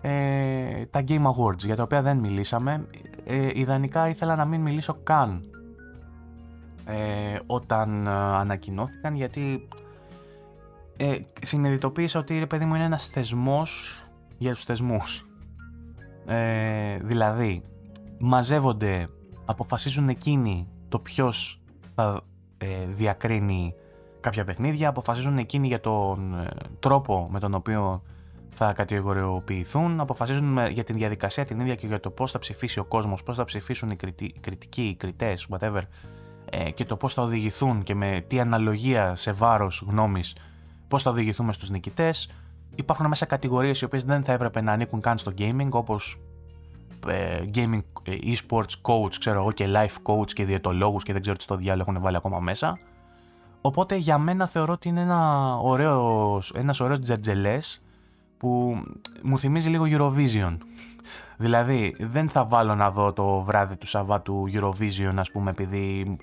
A: ε, τα Game Awards για τα οποία δεν μιλήσαμε. Ε, ιδανικά ήθελα να μην μιλήσω καν ε, όταν ε, ανακοινώθηκαν γιατί ε, συνειδητοποίησα ότι ρε παιδί μου είναι ένας θεσμός για τους θεσμούς. Ε, δηλαδή, μαζεύονται, αποφασίζουν εκείνοι το ποιος θα ε, διακρίνει κάποια παιχνίδια, αποφασίζουν εκείνοι για τον ε, τρόπο με τον οποίο θα κατηγοριοποιηθούν, αποφασίζουν για την διαδικασία την ίδια και για το πώς θα ψηφίσει ο κόσμος, πώς θα ψηφίσουν οι, κριτικοί, οι κριτές, whatever, ε, και το πώς θα οδηγηθούν και με τι αναλογία σε βάρος γνώμης πώς θα οδηγηθούμε στους νικητές. Υπάρχουν μέσα κατηγορίες οι οποίες δεν θα έπρεπε να ανήκουν καν στο gaming, όπως ε, gaming ε, e-sports coach, ξέρω εγώ, και life coach και διαιτολόγους και δεν ξέρω τι στο διάλογο έχουν βάλει ακόμα μέσα. Οπότε για μένα θεωρώ ότι είναι ένα ωραίος, ένας ωραίος τζετζελές που μου θυμίζει λίγο Eurovision. δηλαδή, δεν θα βάλω να δω το βράδυ του Σαββάτου Eurovision, ας πούμε, επειδή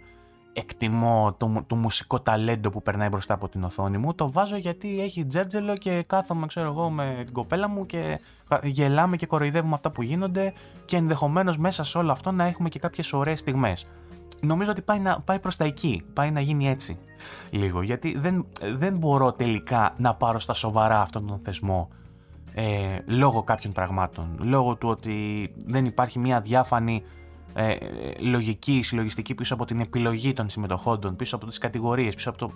A: εκτιμώ το, το μουσικό ταλέντο που περνάει μπροστά από την οθόνη μου. Το βάζω γιατί έχει τζέρτζελο και κάθομαι, ξέρω εγώ, με την κοπέλα μου και γελάμε και κοροϊδεύουμε αυτά που γίνονται και ενδεχομένως μέσα σε όλο αυτό να έχουμε και κάποιες ωραίες στιγμές. Νομίζω ότι πάει, να, πάει προς τα εκεί, πάει να γίνει έτσι λίγο, γιατί δεν, δεν μπορώ τελικά να πάρω στα σοβαρά αυτόν τον θεσμό ε, λόγω κάποιων πραγμάτων, λόγω του ότι δεν υπάρχει μια διάφανη ε, λογική, συλλογιστική πίσω από την επιλογή των συμμετοχόντων, πίσω από τις κατηγορίες, πίσω από το...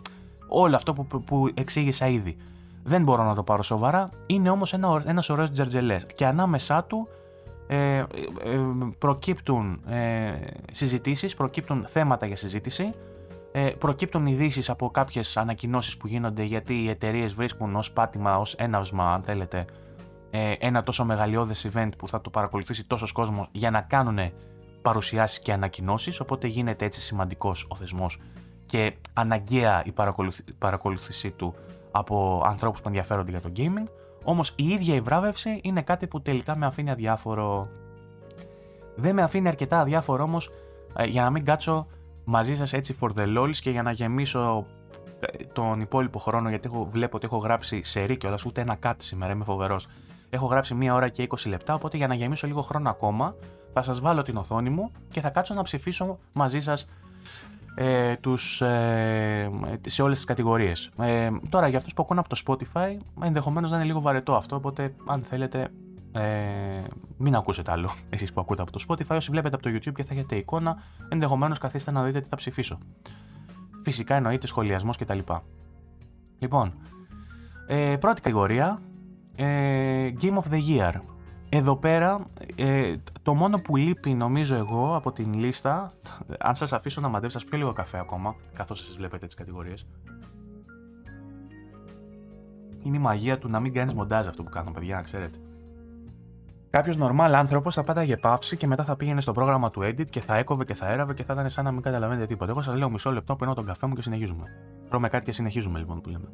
A: όλο αυτό που, που, εξήγησα ήδη. Δεν μπορώ να το πάρω σοβαρά, είναι όμως ένα, ένας ωραίος τζερτζελές και ανάμεσά του ε, ε, προκύπτουν ε, συζητήσεις, προκύπτουν θέματα για συζήτηση, ε, προκύπτουν ειδήσεις από κάποιες ανακοινώσεις που γίνονται γιατί οι εταιρείες βρίσκουν ως πάτημα, ως έναυσμα αν θέλετε, ε, ένα τόσο μεγαλειώδες event που θα το παρακολουθήσει τόσος κόσμος για να κάνουν παρουσιάσεις και ανακοινώσεις, οπότε γίνεται έτσι σημαντικός ο θεσμός και αναγκαία η παρακολούθησή του από ανθρώπους που ενδιαφέρονται για το gaming, όμως η ίδια η βράβευση είναι κάτι που τελικά με αφήνει αδιάφορο. Δεν με αφήνει αρκετά αδιάφορο όμως ε, για να μην κάτσω μαζί σας έτσι for the lols και για να γεμίσω ε, τον υπόλοιπο χρόνο γιατί έχω, βλέπω ότι έχω γράψει σε ρίκιο, ούτε ένα κάτι σήμερα, είμαι φοβερός. Έχω γράψει μία ώρα και 20 λεπτά, οπότε για να γεμίσω λίγο χρόνο ακόμα θα σας βάλω την οθόνη μου και θα κάτσω να ψηφίσω μαζί σας ε, τους, ε, σε όλες τις κατηγορίες. Ε, τώρα για αυτούς που ακούνε από το Spotify ενδεχομένως να είναι λίγο βαρετό αυτό, οπότε αν θέλετε ε, μην ακούσετε άλλο εσείς που ακούτε από το Spotify. Όσοι βλέπετε από το YouTube και θα έχετε εικόνα, ενδεχομένως καθίστε να δείτε τι θα ψηφίσω. Φυσικά εννοείται σχολιασμός κτλ. Λοιπόν, ε, πρώτη κατηγορία, ε, Game of the Year. Εδώ πέρα, ε, το μόνο που λείπει νομίζω εγώ από την λίστα, αν σας αφήσω να μαντέψετε, σας πιω λίγο καφέ ακόμα, καθώς εσείς βλέπετε τις κατηγορίες, είναι η μαγεία του να μην κάνεις μοντάζ αυτό που κάνω, παιδιά, να ξέρετε. Κάποιος normal άνθρωπος θα πάταγε παύση και μετά θα πήγαινε στο πρόγραμμα του edit και θα έκοβε και θα έραβε και θα ήταν σαν να μην καταλαβαίνετε τίποτα. Εγώ σας λέω μισό λεπτό, παίρνω τον καφέ μου και συνεχίζουμε. Τρώμε κάτι και συνεχίζουμε λοιπόν που λέμε.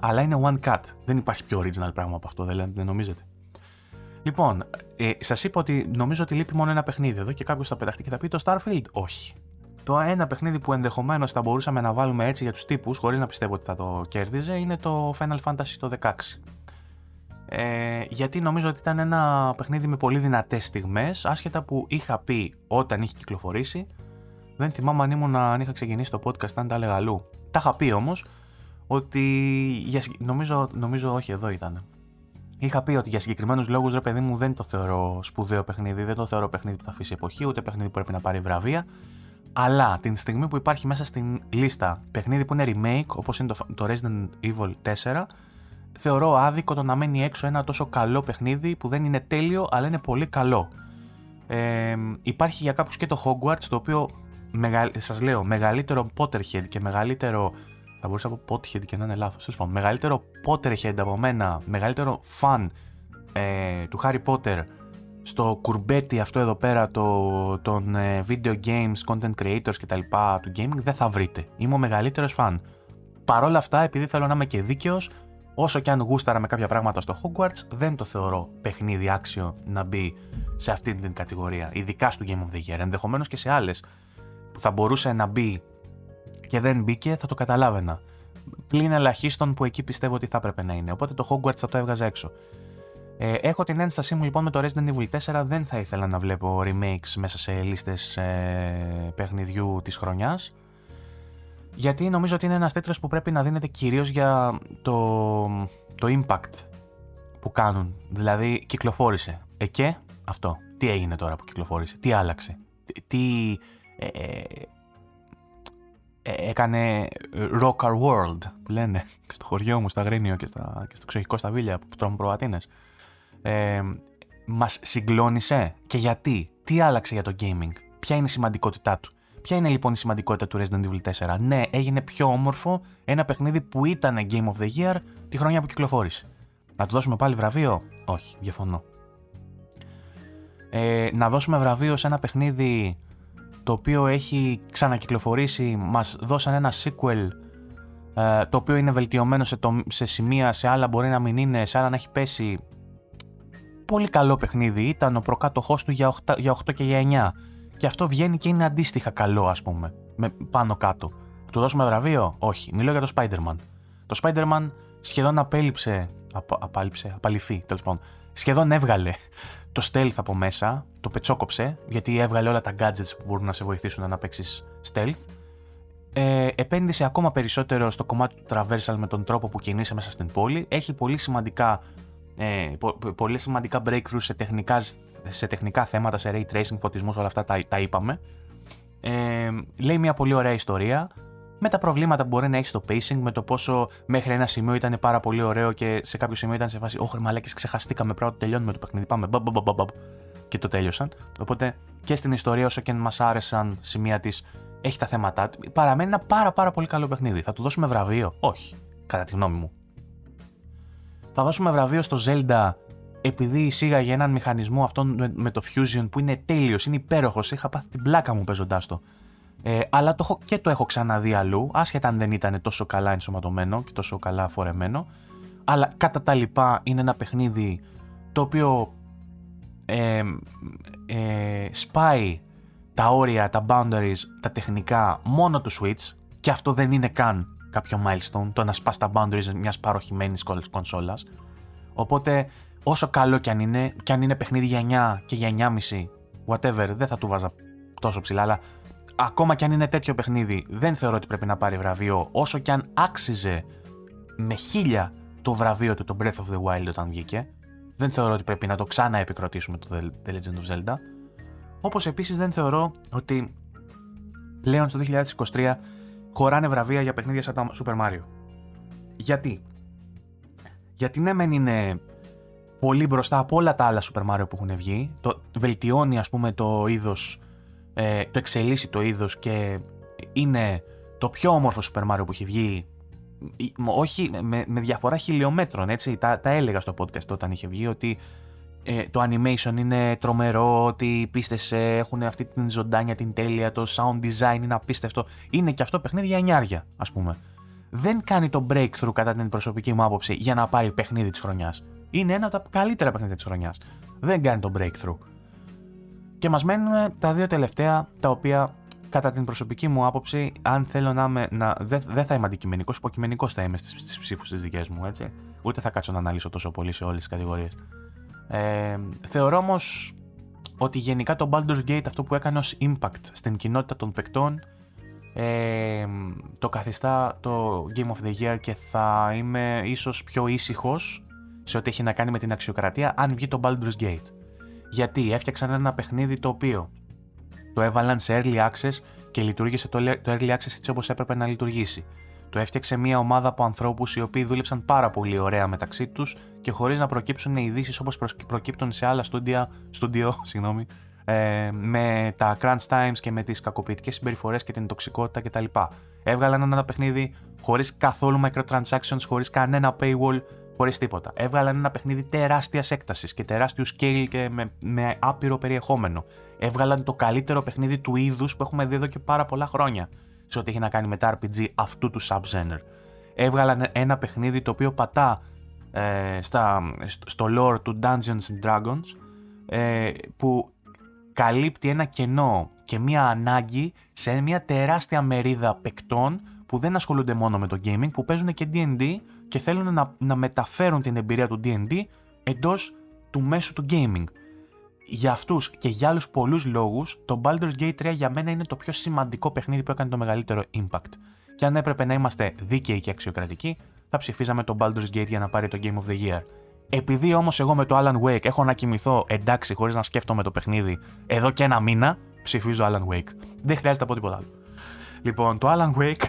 A: Αλλά είναι one cut. Δεν υπάρχει πιο original πράγμα από αυτό, δεν, δεν νομίζετε. Λοιπόν, ε, σας είπα ότι νομίζω ότι λείπει μόνο ένα παιχνίδι εδώ και κάποιος θα πεταχτεί και θα πει το Starfield. Όχι. Το ένα παιχνίδι που ενδεχομένως θα μπορούσαμε να βάλουμε έτσι για τους τύπους, χωρίς να πιστεύω ότι θα το κέρδιζε, είναι το Final Fantasy το 16. Ε, γιατί νομίζω ότι ήταν ένα παιχνίδι με πολύ δυνατές στιγμές, άσχετα που είχα πει όταν είχε κυκλοφορήσει. Δεν θυμάμαι αν ήμουν αν είχα ξεκινήσει το podcast, αν τα έλεγα αλλού. Τα είχα πει όμως ότι. νομίζω, νομίζω όχι, εδώ ήταν. Είχα πει ότι για συγκεκριμένους λόγους, ρε παιδί μου, δεν το θεωρώ σπουδαίο παιχνίδι, δεν το θεωρώ παιχνίδι που θα αφήσει εποχή, ούτε παιχνίδι που πρέπει να πάρει βραβεία. Αλλά την στιγμή που υπάρχει μέσα στην λίστα παιχνίδι που είναι remake, όπως είναι το, Resident Evil 4, θεωρώ άδικο το να μένει έξω ένα τόσο καλό παιχνίδι που δεν είναι τέλειο, αλλά είναι πολύ καλό. Ε, υπάρχει για κάποιους και το Hogwarts, το οποίο σας λέω, μεγαλύτερο Potterhead και μεγαλύτερο θα μπορούσα να πω Pothead και να είναι λάθος. Τέλος μεγαλύτερο Potterhead από μένα, μεγαλύτερο fan ε, του Harry Potter στο κουρμπέτι αυτό εδώ πέρα το, των ε, video games, content creators κτλ. του gaming δεν θα βρείτε. Είμαι ο μεγαλύτερος fan. Παρ' όλα αυτά, επειδή θέλω να είμαι και δίκαιος, όσο και αν γούσταρα με κάποια πράγματα στο Hogwarts, δεν το θεωρώ παιχνίδι άξιο να μπει σε αυτή την κατηγορία. Ειδικά στο Game of the Year. Ενδεχομένως και σε άλλες που θα μπορούσε να μπει και δεν μπήκε, θα το καταλάβαινα. Πλην ελαχίστων που εκεί πιστεύω ότι θα έπρεπε να είναι. Οπότε το Hogwarts θα το έβγαζα έξω. Ε, έχω την ένστασή μου λοιπόν με το Resident Evil 4. Δεν θα ήθελα να βλέπω remakes μέσα σε λίστες ε, παιχνιδιού της χρονιάς. Γιατί νομίζω ότι είναι ένας τέτοιο που πρέπει να δίνεται κυρίως για το, το impact που κάνουν. Δηλαδή, κυκλοφόρησε. Ε, και αυτό. Τι έγινε τώρα που κυκλοφόρησε, τι άλλαξε, τι, ε, ε ε, έκανε Rock Our World που λένε στο χωριό μου, στα Γρήνιο και, στα, και στο ξεχικό στα Βίλια που τρώμε προβατίνες. Ε, μας συγκλώνησε και γιατί, τι άλλαξε για το gaming, ποια είναι η σημαντικότητά του; Ποια είναι λοιπόν η σημαντικότητα του Resident Evil 4. Ναι, έγινε πιο όμορφο ένα παιχνίδι που ήταν Game of the Year τη χρονιά που κυκλοφόρησε. Να του δώσουμε πάλι βραβείο, όχι, διαφωνώ. Ε, να δώσουμε βραβείο σε ένα παιχνίδι το οποίο έχει ξανακυκλοφορήσει, μας δώσαν ένα sequel ε, το οποίο είναι βελτιωμένο σε, το, σε σημεία, σε άλλα μπορεί να μην είναι, σε άλλα να έχει πέσει. πολύ καλό παιχνίδι ήταν ο προκάτοχός του για 8, για 8 και για 9. Και αυτό βγαίνει και είναι αντίστοιχα καλό, ας πούμε. Με πάνω κάτω. Του δώσουμε βραβείο, Όχι. Μιλώ για το Spider-Man. Το Spider-Man σχεδόν απέλειψε. Απα, απάλυψε, απαλυφή, τέλος πάντων. Σχεδόν έβγαλε το stealth από μέσα, το πετσόκοψε, γιατί έβγαλε όλα τα gadgets που μπορούν να σε βοηθήσουν να παίξεις stealth. Ε, επένδυσε ακόμα περισσότερο στο κομμάτι του traversal με τον τρόπο που κινείσαι μέσα στην πόλη. Έχει πολύ σημαντικά, ε, πολύ σημαντικά breakthroughs σε τεχνικά, σε τεχνικά θέματα, σε ray tracing, φωτισμούς, όλα αυτά τα, τα είπαμε. Ε, λέει μια πολύ ωραία ιστορία με τα προβλήματα που μπορεί να έχεις στο pacing, με το πόσο μέχρι ένα σημείο ήταν πάρα πολύ ωραίο και σε κάποιο σημείο ήταν σε φάση Όχι, μαλάκες, ξεχαστήκαμε. Πρέπει να τελειώνουμε το παιχνίδι. Πάμε. Μπα, μπα, μπα, μπα, και το τέλειωσαν. Οπότε και στην ιστορία, όσο και μας άρεσαν σημεία της, έχει τα θέματα. Παραμένει ένα πάρα, πάρα πολύ καλό παιχνίδι. Θα του δώσουμε βραβείο; Όχι. Κατά τη γνώμη μου. Θα δώσουμε βραβείο στο Zelda επειδή εισήγαγε έναν μηχανισμό αυτόν με, το Fusion που είναι τέλειος, είναι υπέροχος. Είχα πάθει την πλάκα μου παίζοντάς το. Ε, αλλά το και το έχω ξαναδεί αλλού, άσχετα αν δεν ήταν τόσο καλά ενσωματωμένο και τόσο καλά φορεμένο. Αλλά κατά τα λοιπά είναι ένα παιχνίδι το οποίο ε, ε, σπάει τα όρια, τα boundaries, τα τεχνικά μόνο του Switch και αυτό δεν είναι καν κάποιο milestone, το να σπάς τα boundaries μιας παροχημένης κονσόλας. Οπότε όσο καλό κι αν είναι, κι αν είναι παιχνίδι για 9 και για 9,5, whatever, δεν θα του βάζα τόσο ψηλά, αλλά ακόμα κι αν είναι τέτοιο παιχνίδι, δεν θεωρώ ότι πρέπει να πάρει βραβείο, όσο κι αν άξιζε με χίλια το βραβείο του το Breath of the Wild όταν βγήκε. Δεν θεωρώ ότι πρέπει να το ξανά επικροτήσουμε το The Legend of Zelda. Όπως επίσης δεν θεωρώ ότι πλέον στο 2023 χωράνε βραβεία για παιχνίδια σαν τα Super Mario. Γιατί; Γιατί ναι μεν είναι πολύ μπροστά από όλα τα άλλα Super Mario που έχουν βγει, το βελτιώνει ας πούμε το είδος ε, το εξελίσσει το είδος και είναι το πιο όμορφο Super Mario που έχει βγει όχι με, με διαφορά χιλιόμετρων έτσι, τα, τα έλεγα στο podcast όταν είχε βγει ότι ε, το animation είναι τρομερό, ότι οι πίστες ε, έχουν αυτή την ζωντάνια, την τέλεια, το sound design είναι απίστευτο. Είναι και αυτό παιχνίδι για νιάρια, ας πούμε. Δεν κάνει το breakthrough κατά την προσωπική μου άποψη για να πάρει παιχνίδι της χρονιάς. Είναι ένα από τα καλύτερα παιχνίδια της χρονιάς. Δεν κάνει το breakthrough. Και μας μένουν τα δύο τελευταία, τα οποία κατά την προσωπική μου άποψη, αν θέλω να είμαι. Να, δεν, δεν θα είμαι αντικειμενικός, υποκειμενικός θα είμαι στι ψήφους της δικές μου, έτσι. Ούτε θα κάτσω να αναλύσω τόσο πολύ σε όλες τις κατηγορίες. Ε, θεωρώ όμως ότι γενικά το Baldur's Gate αυτό που έκανε ως impact στην κοινότητα των παικτών ε, το καθιστά το Game of the Year και θα είμαι ίσως πιο ήσυχος σε ό,τι έχει να κάνει με την αξιοκρατία αν βγει το Baldur's Gate. Γιατί έφτιαξαν ένα παιχνίδι το οποίο το έβαλαν σε early access και λειτουργήσε το early access έτσι όπως έπρεπε να λειτουργήσει. Το έφτιαξε μια ομάδα από ανθρώπους οι οποίοι δούλεψαν πάρα πολύ ωραία μεταξύ τους και χωρίς να προκύψουν ειδήσεις όπως προκύπτουν σε άλλα στούντια, στούντιο συγγνώμη, ε, με τα crunch times και με τις κακοποιητικές συμπεριφορές και την τοξικότητα κτλ. Έβγαλαν ένα παιχνίδι χωρίς καθόλου microtransactions, χωρίς κανένα paywall, χωρίς τίποτα. Έβγαλαν ένα παιχνίδι τεράστιας έκτασης και τεράστιου scale και με, με άπειρο περιεχόμενο. Έβγαλαν το καλύτερο παιχνίδι του είδους που έχουμε δει εδώ και πάρα πολλά χρόνια σε ό,τι έχει να κάνει με τα RPG αυτού του subgenre. Έβγαλαν ένα παιχνίδι το οποίο πατά ε, στα, στο lore του Dungeons and Dragons ε, που καλύπτει ένα κενό και μία ανάγκη σε μια τεράστια μερίδα παικτών που δεν ασχολούνται μόνο με το gaming, που παίζουν και D&D και θέλουν να, να μεταφέρουν την εμπειρία του D&D εντός του μέσου του gaming. Για αυτούς και για άλλους πολλούς λόγους, το Baldur's Gate 3 για μένα είναι το πιο σημαντικό παιχνίδι που έκανε το μεγαλύτερο impact. Και αν έπρεπε να είμαστε δίκαιοι και αξιοκρατικοί, θα ψηφίζαμε το Baldur's Gate για να πάρει το Game of the Year. Επειδή όμως εγώ με το Alan Wake έχω να κοιμηθώ εντάξει χωρίς να σκέφτομαι το παιχνίδι εδώ και ένα μήνα, ψηφίζω Alan Wake. Δεν χρειάζεται να πω τίποτα άλλο. Λοιπόν, το Alan Wake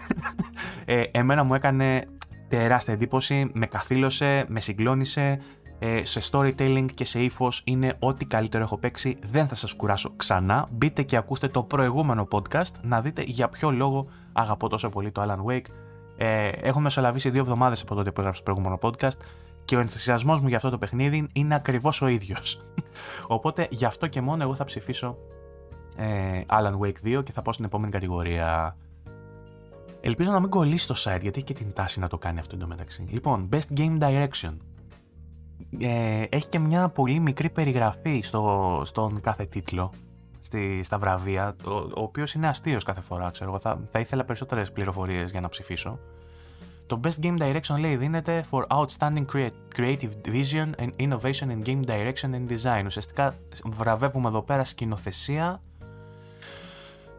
A: ε, εμένα μου έκανε τεράστια εντύπωση, με καθήλωσε, με συγκλώνησε, ε, σε storytelling και σε ύφος είναι ό,τι καλύτερο έχω παίξει. Δεν θα σας κουράσω ξανά. Μπείτε και ακούστε το προηγούμενο podcast να δείτε για ποιο λόγο αγαπώ τόσο πολύ το Alan Wake. Ε, έχω μεσολαβήσει δύο εβδομάδες από τότε που έγραψα το προηγούμενο podcast και ο ενθουσιασμός μου για αυτό το παιχνίδι είναι ακριβώς ο ίδιος. Οπότε γι' αυτό και μόνο εγώ θα ψηφίσω ε, Alan Wake 2 και θα πάω στην επόμενη κατηγορία. Ελπίζω να μην κολλήσει το site γιατί έχει και την τάση να το κάνει αυτό εντωμεταξύ. Λοιπόν, Best Game Direction. ε, έχει και μια πολύ μικρή περιγραφή στο, στον κάθε τίτλο στη, στα βραβεία, ο, ο οποίος είναι αστείος κάθε φορά, ξέρω Θα, θα ήθελα περισσότερες πληροφορίες για να ψηφίσω. Το Best Game Direction λέει δίνεται for Outstanding Creative Vision and Innovation in Game Direction and Design. Ουσιαστικά βραβεύουμε εδώ πέρα σκηνοθεσία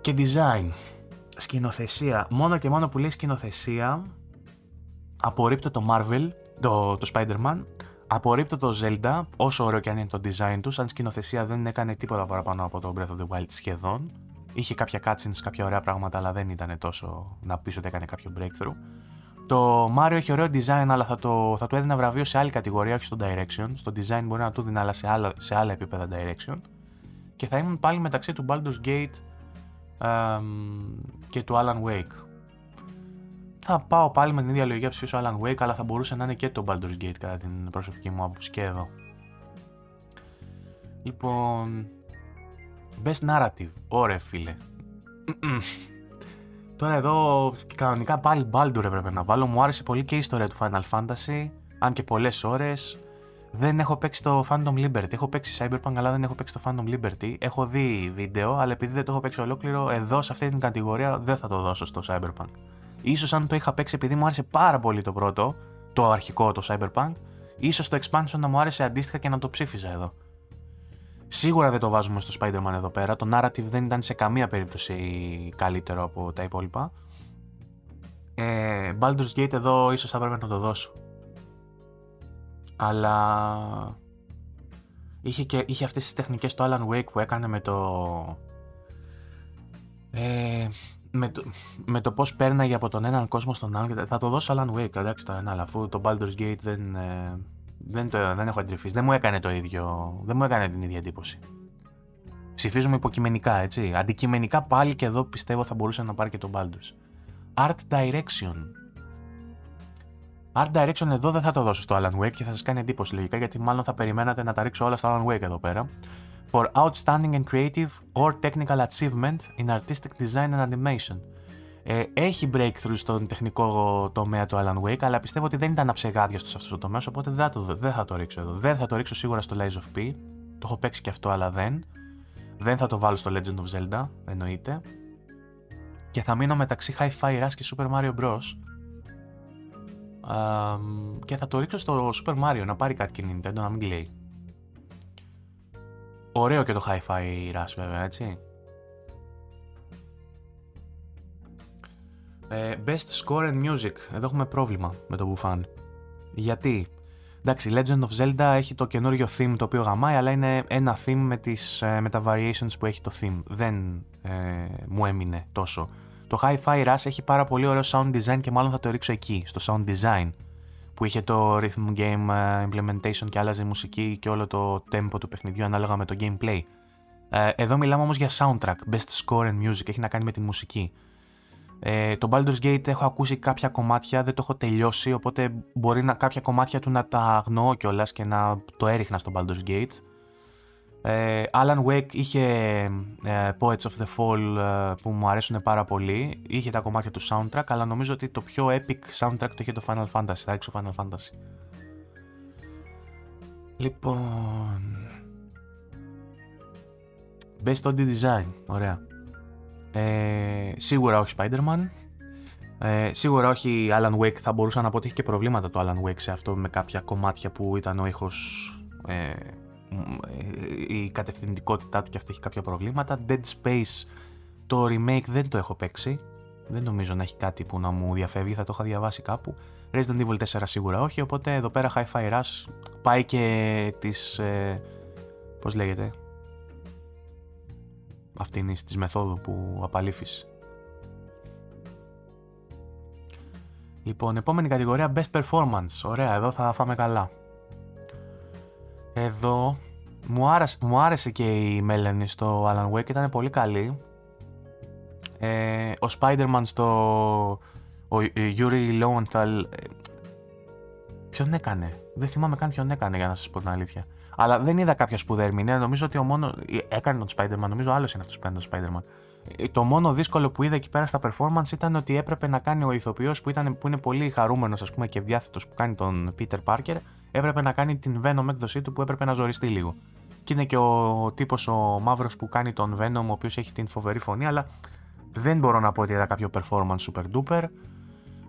A: και design. Σκηνοθεσία. Μόνο και μόνο που λέει σκηνοθεσία απορρίπτω το Marvel, το, το Spider-Man, απορρίπτω το Zelda, όσο ωραίο και αν είναι το design τους, σαν σκηνοθεσία δεν έκανε τίποτα παραπάνω από το Breath of the Wild σχεδόν. Είχε κάποια cutscenes, κάποια ωραία πράγματα, αλλά δεν ήταν τόσο να πεις ότι έκανε κάποιο breakthrough. Το Mario έχει ωραίο design, αλλά θα, το, θα του έδινα βραβείο σε άλλη κατηγορία, όχι στο direction. Στο design μπορεί να του δίνει, αλλά σε άλλα, σε άλλα επίπεδα direction. Και θα ήμουν πάλι μεταξύ του Baldur's Gate και του Alan Wake. Θα πάω πάλι με την ίδια λογική ψηφίσω Alan Wake, αλλά θα μπορούσε να είναι και το Baldur's Gate κατά την προσωπική μου άποψη και εδώ. Λοιπόν. Best Narrative. Ωραία, φίλε. Τώρα εδώ κανονικά πάλι Baldur έπρεπε να βάλω. Μου άρεσε πολύ και η ιστορία του Final Fantasy. Αν και πολλές ώρες. Δεν έχω παίξει το Phantom Liberty. Έχω παίξει Cyberpunk, αλλά δεν έχω παίξει το Phantom Liberty. Έχω δει βίντεο, αλλά επειδή δεν το έχω παίξει ολόκληρο, εδώ σε αυτή την κατηγορία δεν θα το δώσω στο Cyberpunk. Ίσως αν το είχα παίξει επειδή μου άρεσε πάρα πολύ το πρώτο, το αρχικό το Cyberpunk, ίσως το expansion να μου άρεσε αντίστοιχα και να το ψήφιζα εδώ. Σίγουρα δεν το βάζουμε στο Spider-Man εδώ πέρα. Το narrative δεν ήταν σε καμία περίπτωση καλύτερο από τα υπόλοιπα. Ε, Baldur's Gate εδώ ίσως θα πρέπει να το δώσω. Αλλά είχε, και, είχε αυτές τις τεχνικές το Alan Wake που έκανε με το... Ε, με το, με το πώς πέρναγε από τον έναν κόσμο στον άλλον. Θα το δώσω Alan Wake, εντάξει τώρα, αλλά αφού το Baldur's Gate δεν, ε, δεν, το, δεν έχω εντρυφήσει. Δεν μου έκανε το ίδιο, δεν μου έκανε την ίδια εντύπωση. Ψηφίζουμε υποκειμενικά, έτσι. Αντικειμενικά πάλι και εδώ πιστεύω θα μπορούσε να πάρει και τον Baldur's. Art Direction. Art Direction εδώ δεν θα το δώσω στο Alan Wake και θα σας κάνει εντύπωση λογικά γιατί μάλλον θα περιμένατε να τα ρίξω όλα στο Alan Wake εδώ πέρα for outstanding and creative or technical achievement in artistic design and animation. Ε, έχει breakthrough στον τεχνικό τομέα του Alan Wake, αλλά πιστεύω ότι δεν ήταν αψεγάδια σε αυτό το τομέα, οπότε δεν θα, το, δεν θα το ρίξω εδώ. Δεν θα το ρίξω σίγουρα στο Lies of P. Το έχω παίξει και αυτό, αλλά δεν. Δεν θα το βάλω στο Legend of Zelda, εννοείται. Και θα μείνω μεταξύ Hi-Fi Rush και Super Mario Bros. Um, και θα το ρίξω στο Super Mario να πάρει κάτι και Nintendo να μην κλαίει. Ωραίο και το Hi-Fi Rush βέβαια, έτσι. Ε, best Score and Music. Εδώ έχουμε πρόβλημα με το μπουφάν. Γιατί; Εντάξει, Legend of Zelda έχει το καινούριο theme το οποίο γαμάει, αλλά είναι ένα theme με, τις, ε, με τα variations που έχει το theme. Δεν ε, μου έμεινε τόσο. Το Hi-Fi Rush έχει πάρα πολύ ωραίο sound design και μάλλον θα το ρίξω εκεί, στο sound design που είχε το rhythm game ε, implementation και άλλαζε η μουσική και όλο το tempo του παιχνιδιού ανάλογα με το gameplay. Ε, εδώ μιλάμε όμως για soundtrack, best score and music, έχει να κάνει με τη μουσική. Ε, το Baldur's Gate έχω ακούσει κάποια κομμάτια, δεν το έχω τελειώσει, οπότε μπορεί να, κάποια κομμάτια του να τα αγνοώ κιόλας και να το έριχνα στο Baldur's Gate. Ε, Alan Wake είχε ε, Poets of the Fall ε, που μου αρέσουν πάρα πολύ. Είχε τα κομμάτια του soundtrack, αλλά νομίζω ότι το πιο epic soundtrack το είχε το Final Fantasy, θα έξω Final Fantasy. Λοιπόν... Best Audio Design, ωραία. Ε, σίγουρα όχι Spider-Man. Ε, σίγουρα όχι Alan Wake, θα μπορούσα να πω ότι είχε και προβλήματα το Alan Wake σε αυτό με κάποια κομμάτια που ήταν ο ήχος ε, η κατευθυντικότητά του και αυτή έχει κάποια προβλήματα. Dead Space το remake δεν το έχω παίξει. Δεν νομίζω να έχει κάτι που να μου διαφεύγει, θα το είχα διαβάσει κάπου. Resident Evil 4 σίγουρα όχι, οπότε εδώ πέρα Hi-Fi Rush πάει και της... Ε, πώς λέγεται... Αυτήν της μεθόδου που απαλήφεις. Λοιπόν, επόμενη κατηγορία Best Performance. Ωραία, εδώ θα φάμε καλά. Εδώ μου άρεσε, μου άρεσε και η Μέλανη στο Alan Wake, ήταν πολύ καλή. Ε, ο Spider-Man στο... Ο Yuri Lowenthal... Ε, ποιον έκανε; Δεν θυμάμαι καν ποιον έκανε για να σας πω την αλήθεια. Αλλά δεν είδα κάποια σπουδαία ερμηνεία. Νομίζω ότι ο μόνο. Έκανε τον Spider-Man. Νομίζω άλλος είναι αυτός που έκανε τον Spider-Man. Ε, το μόνο δύσκολο που είδα εκεί πέρα στα performance ήταν ότι έπρεπε να κάνει ο ηθοποιός που, ήταν, που είναι πολύ χαρούμενος ας πούμε και διάθετος που κάνει τον Peter Parker έπρεπε να κάνει την Venom έκδοσή του που έπρεπε να ζοριστεί λίγο. Και είναι και ο τύπος ο μαύρος που κάνει τον Venom ο οποίος έχει την φοβερή φωνή αλλά δεν μπορώ να πω ότι είδα κάποιο performance super duper.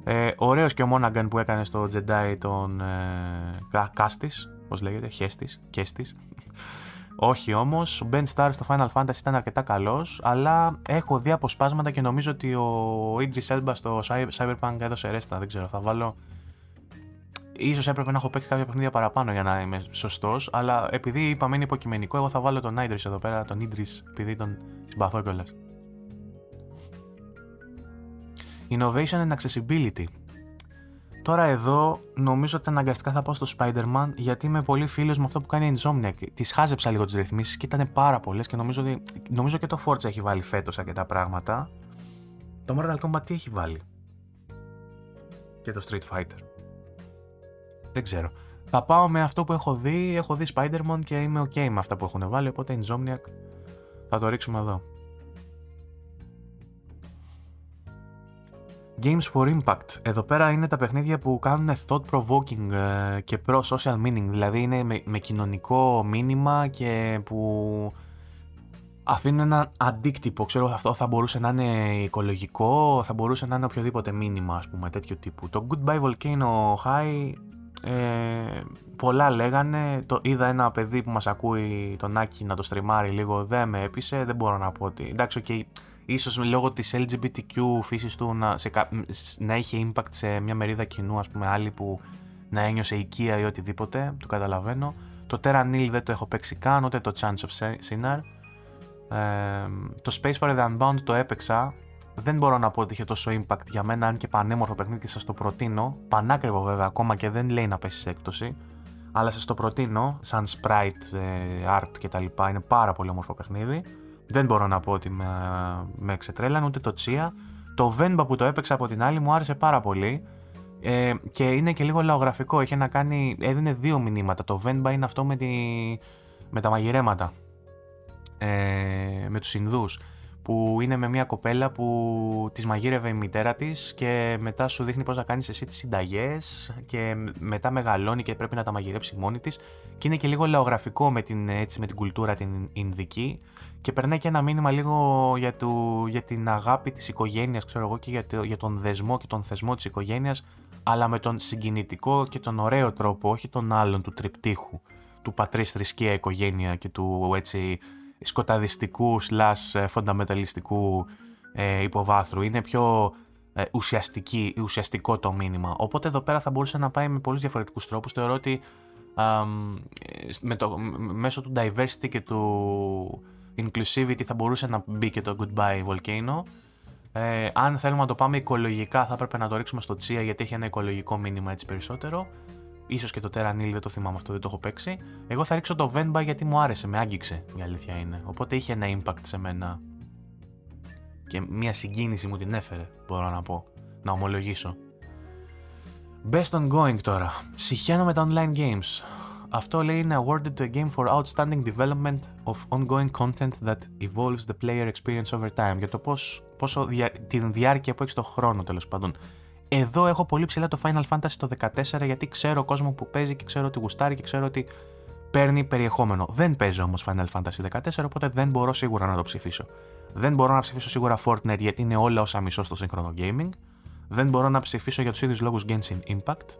A: Ε, ωραίος και ο Monaghan που έκανε στο Jedi τον ε, Κάστης, πώς λέγεται, Χέστης, Κέστης. Όχι όμως, ο Ben Star στο Final Fantasy ήταν αρκετά καλός, αλλά έχω δει αποσπάσματα και νομίζω ότι ο Idris Elba στο Cyberpunk έδωσε ρέστα. Δεν ξέρω, θα βάλω. Σω έπρεπε να έχω παίξει κάποια παιχνίδια παραπάνω για να είμαι σωστός, αλλά επειδή είπαμε είναι υποκειμενικό, εγώ θα βάλω τον Idris εδώ πέρα, τον Idris, επειδή τον συμπαθώ κιόλας. Innovation and Accessibility. Τώρα εδώ νομίζω ότι αναγκαστικά θα πάω στο Spider-Man γιατί είμαι πολύ φίλος με αυτό που κάνει η Insomniac. Τη χάζεψα λίγο τις ρυθμίσεις και ήταν πάρα πολλές και νομίζω, ότι, νομίζω και το Forza έχει βάλει φέτος αρκετά πράγματα. Το Mortal Kombat τι έχει βάλει; Και το Street Fighter. Δεν ξέρω. Θα πάω με αυτό που έχω δει. Έχω δει Spider-Man και είμαι ok με αυτά που έχουν βάλει. Οπότε Insomniac θα το ρίξουμε εδώ. Games for Impact. Εδώ πέρα είναι τα παιχνίδια που κάνουν thought-provoking ε, και pro-social meaning, δηλαδή είναι με, κοινωνικό μήνυμα και που αφήνουν ένα αντίκτυπο. Ξέρω αυτό θα μπορούσε να είναι οικολογικό, θα μπορούσε να είναι οποιοδήποτε μήνυμα, ας πούμε, τέτοιο τύπου. Το Goodbye Volcano High, ε, πολλά λέγανε, το, είδα ένα παιδί που μας ακούει τον Άκη να το στριμάρει λίγο, δεν με έπεισε, δεν μπορώ να πω ότι, εντάξει, okay, ίσως λόγω της LGBTQ φύσης του να, σε, να είχε impact σε μια μερίδα κοινού, ας πούμε, άλλη που να ένιωσε οικία ή οτιδήποτε, το καταλαβαίνω. Το Terra Nil δεν το έχω παίξει καν, ούτε το Chance of Sinner. Ε, το Space for the Unbound το έπαιξα. Δεν μπορώ να πω ότι είχε τόσο impact για μένα, αν και πανέμορφο παιχνίδι και σας το προτείνω. Πανάκριβο βέβαια, ακόμα και δεν λέει να πέσει σε έκπτωση. Αλλά σας το προτείνω, σαν sprite, ε, art κτλ. Είναι πάρα πολύ όμορφο παιχνίδι. Δεν μπορώ να πω ότι με, με ξετρέλαν ούτε το Τσία. Το Venba που το έπαιξα από την άλλη μου άρεσε πάρα πολύ. Ε, και είναι και λίγο λαογραφικό. Είχε να κάνει, έδινε δύο μηνύματα. Το Venba είναι αυτό με, τη, με τα μαγειρέματα. Ε, με τους Ινδούς που είναι με μια κοπέλα που τη μαγείρευε η μητέρα της και μετά σου δείχνει πώς να κάνεις εσύ τις συνταγές και μετά μεγαλώνει και πρέπει να τα μαγειρέψει μόνη της. Και είναι και λίγο λαογραφικό με την, έτσι, με την κουλτούρα την Ινδική και περνάει και ένα μήνυμα λίγο για, του, για την αγάπη της οικογένειας, ξέρω εγώ, και για, το, για τον δεσμό και τον θεσμό της οικογένειας, αλλά με τον συγκινητικό και τον ωραίο τρόπο, όχι τον άλλον του τριπτύχου, του πατρί θρησκεία οικογένεια και του έτσι σκοταδιστικού slash ε, φονταμεταλιστικού ε, υποβάθρου. Είναι πιο ε, ουσιαστική, ουσιαστικό το μήνυμα. Οπότε εδώ πέρα θα μπορούσε να πάει με πολλούς διαφορετικούς τρόπους. Θεωρώ ότι με το, μέσω του diversity και του inclusivity θα μπορούσε να μπει και το goodbye volcano. Ε, αν θέλουμε να το πάμε οικολογικά θα έπρεπε να το ρίξουμε στο Chia γιατί έχει ένα οικολογικό μήνυμα έτσι περισσότερο. Ίσως και το Terra Nil δεν το θυμάμαι αυτό, δεν το έχω παίξει. Εγώ θα ρίξω το Venba γιατί μου άρεσε, με άγγιξε η αλήθεια είναι. Οπότε είχε ένα impact σε μένα. Και μια συγκίνηση μου την έφερε, μπορώ να πω. Να ομολογήσω. Best ongoing τώρα. Συχαίνω με τα online games. Αυτό λέει είναι awarded to a game for outstanding development of ongoing content that evolves the player experience over time. Για το πώς, πόσο δια, την διάρκεια που έχεις στο χρόνο τέλος πάντων. Εδώ έχω πολύ ψηλά το Final Fantasy το 14 γιατί ξέρω κόσμο που παίζει και ξέρω ότι γουστάρει και ξέρω ότι παίρνει περιεχόμενο. Δεν παίζω όμως Final Fantasy 14 οπότε δεν μπορώ σίγουρα να το ψηφίσω. Δεν μπορώ να ψηφίσω σίγουρα Fortnite γιατί είναι όλα όσα μισώ στο σύγχρονο gaming. Δεν μπορώ να ψηφίσω για τους ίδιους λόγους Genshin Impact.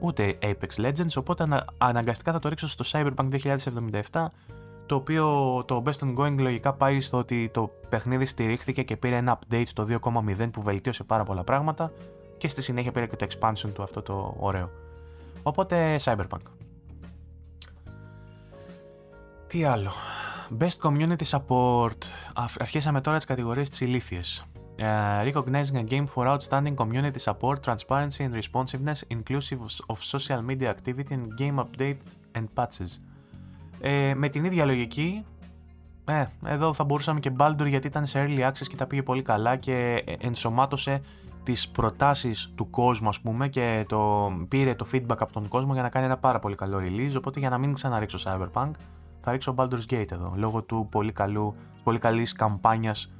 A: Ούτε Apex Legends, οπότε αναγκαστικά θα το ρίξω στο Cyberpunk 2077 το οποίο το best ongoing λογικά πάει στο ότι το παιχνίδι στηρίχθηκε και πήρε ένα update το 2.0 που βελτίωσε πάρα πολλά πράγματα και στη συνέχεια πήρε και το expansion του αυτό το ωραίο. Οπότε Cyberpunk. Τι άλλο. Best Community Support. Αρχίσαμε τώρα τις κατηγορίες της ηλίθιες. Uh, recognizing a game for outstanding community support, transparency and responsiveness, inclusive of social media activity and game update and patches. Ε, με την ίδια λογική, ε, εδώ θα μπορούσαμε και Baldur γιατί ήταν σε early access και τα πήγε πολύ καλά και ενσωμάτωσε τις προτάσεις του κόσμου ας πούμε και το, πήρε το feedback από τον κόσμο για να κάνει ένα πάρα πολύ καλό release οπότε για να μην ξαναρίξω Cyberpunk θα ρίξω Baldur's Gate εδώ λόγω του πολύ, καλού, πολύ καλής καμπάνιας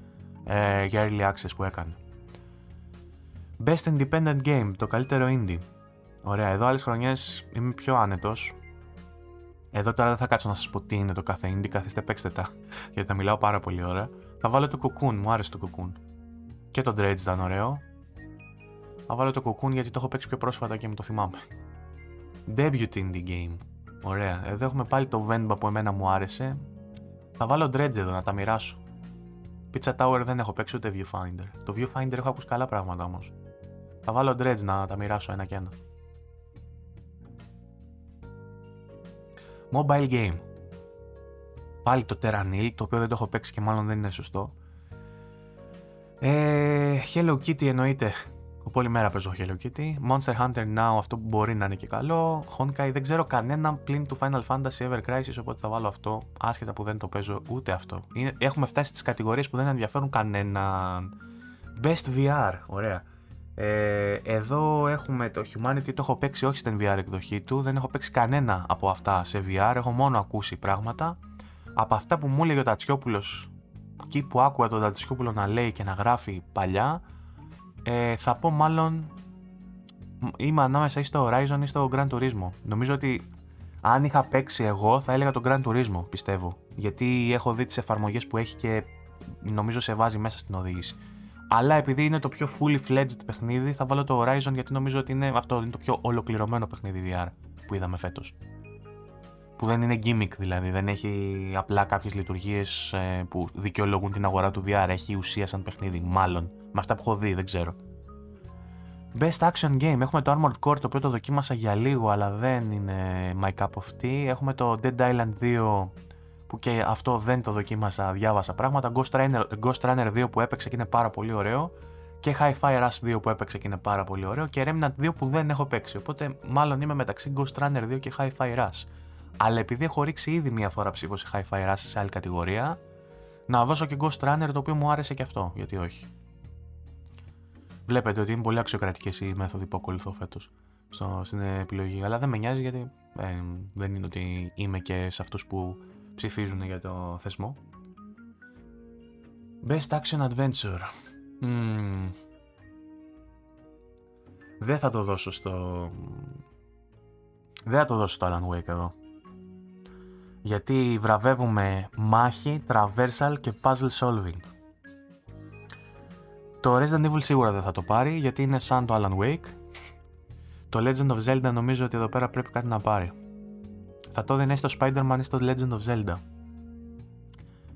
A: ε, για early access που έκανε. Best Independent Game, το καλύτερο indie. Ωραία, εδώ άλλες χρονιές είμαι πιο άνετος. Εδώ τώρα δεν θα κάτσω να σας πω τι είναι το κάθε indie, καθίστε παίξτε τα, γιατί θα μιλάω πάρα πολύ ώρα. Θα βάλω το Cocoon, μου άρεσε το Cocoon. Και το Dredge ήταν ωραίο. Θα βάλω το Cocoon γιατί το έχω παίξει πιο πρόσφατα και μου το θυμάμαι. Debut indie game. Ωραία. Εδώ έχουμε πάλι το Venba που εμένα μου άρεσε. Θα βάλω Dredge εδώ να τα μοιράσω. Pizza Tower δεν έχω παίξει ούτε Viewfinder. Το Viewfinder έχω ακούσει καλά πράγματα όμως. Θα βάλω Dredge να τα μοιράσω ένα και ένα. Mobile game. Πάλι το Terranil, το οποίο δεν το έχω παίξει και μάλλον δεν είναι σωστό. Ε, Hello Kitty εννοείται. Πολύ μέρα παίζω Hello Kitty. Monster Hunter Now, αυτό που μπορεί να είναι και καλό. Honkai, δεν ξέρω κανέναν πλην του Final Fantasy Ever Crisis, οπότε θα βάλω αυτό. Άσχετα που δεν το παίζω ούτε αυτό. Είναι, έχουμε φτάσει στις κατηγορίες που δεν ενδιαφέρουν κανέναν. Best VR, ωραία. Ε, εδώ έχουμε το Humanity, το έχω παίξει όχι στην VR εκδοχή του. Δεν έχω παίξει κανένα από αυτά σε VR. Έχω μόνο ακούσει πράγματα. Από αυτά που μου έλεγε ο Τατσιόπουλος, εκεί που άκουγα τον Τατσιόπουλο να λέει και να γράφει παλιά, ε, θα πω μάλλον είμαι ανάμεσα ή στο Horizon ή στο Grand Turismo. Νομίζω ότι αν είχα παίξει εγώ θα έλεγα το Grand Turismo, πιστεύω. Γιατί έχω δει τις εφαρμογές που έχει και νομίζω σε βάζει μέσα στην οδήγηση. Αλλά επειδή είναι το πιο fully fledged παιχνίδι, θα βάλω το Horizon γιατί νομίζω ότι είναι, αυτό είναι το πιο ολοκληρωμένο παιχνίδι VR που είδαμε φέτος. Που δεν είναι gimmick δηλαδή, δεν έχει απλά κάποιες λειτουργίες ε, που δικαιολογούν την αγορά του VR. Έχει ουσία σαν παιχνίδι, μάλλον. Με αυτά που έχω δει, δεν ξέρω. Best Action Game. Έχουμε το Armored Core το οποίο το δοκίμασα για λίγο αλλά δεν είναι my cup of tea. Έχουμε το Dead Island 2 που και αυτό δεν το δοκίμασα, διάβασα πράγματα. Ghost Runner, Ghost Runner 2 που έπαιξε και είναι πάρα πολύ ωραίο. Και Hi-Fi Rush 2 που έπαιξε και είναι πάρα πολύ ωραίο. Και Remnant 2 που δεν έχω παίξει. Οπότε μάλλον είμαι μεταξύ Ghost Runner 2 και Hi-Fi Rush. Αλλά επειδή έχω ρίξει ήδη μία φορά ψήφο σε Hi-Fi Rush σε άλλη κατηγορία, να δώσω και Ghost Runner το οποίο μου άρεσε και αυτό. Γιατί όχι. Βλέπετε ότι είναι πολύ αξιοκρατικές οι μέθοδοι που ακολουθώ φέτος στην επιλογή. Αλλά δεν με νοιάζει γιατί ε, δεν είναι ότι είμαι και σε αυτούς που ψηφίζουν για το θεσμό. Best Action Adventure. Mm. Δεν θα το δώσω στο... Δεν θα το δώσω στο Alan Wake εδώ. Γιατί βραβεύουμε μάχη, traversal και puzzle solving. Το Resident Evil σίγουρα δεν θα το πάρει γιατί είναι σαν το Alan Wake. Το Legend of Zelda νομίζω ότι εδώ πέρα πρέπει κάτι να πάρει. Θα το δίνει στο Spider-Man ή στο Legend of Zelda.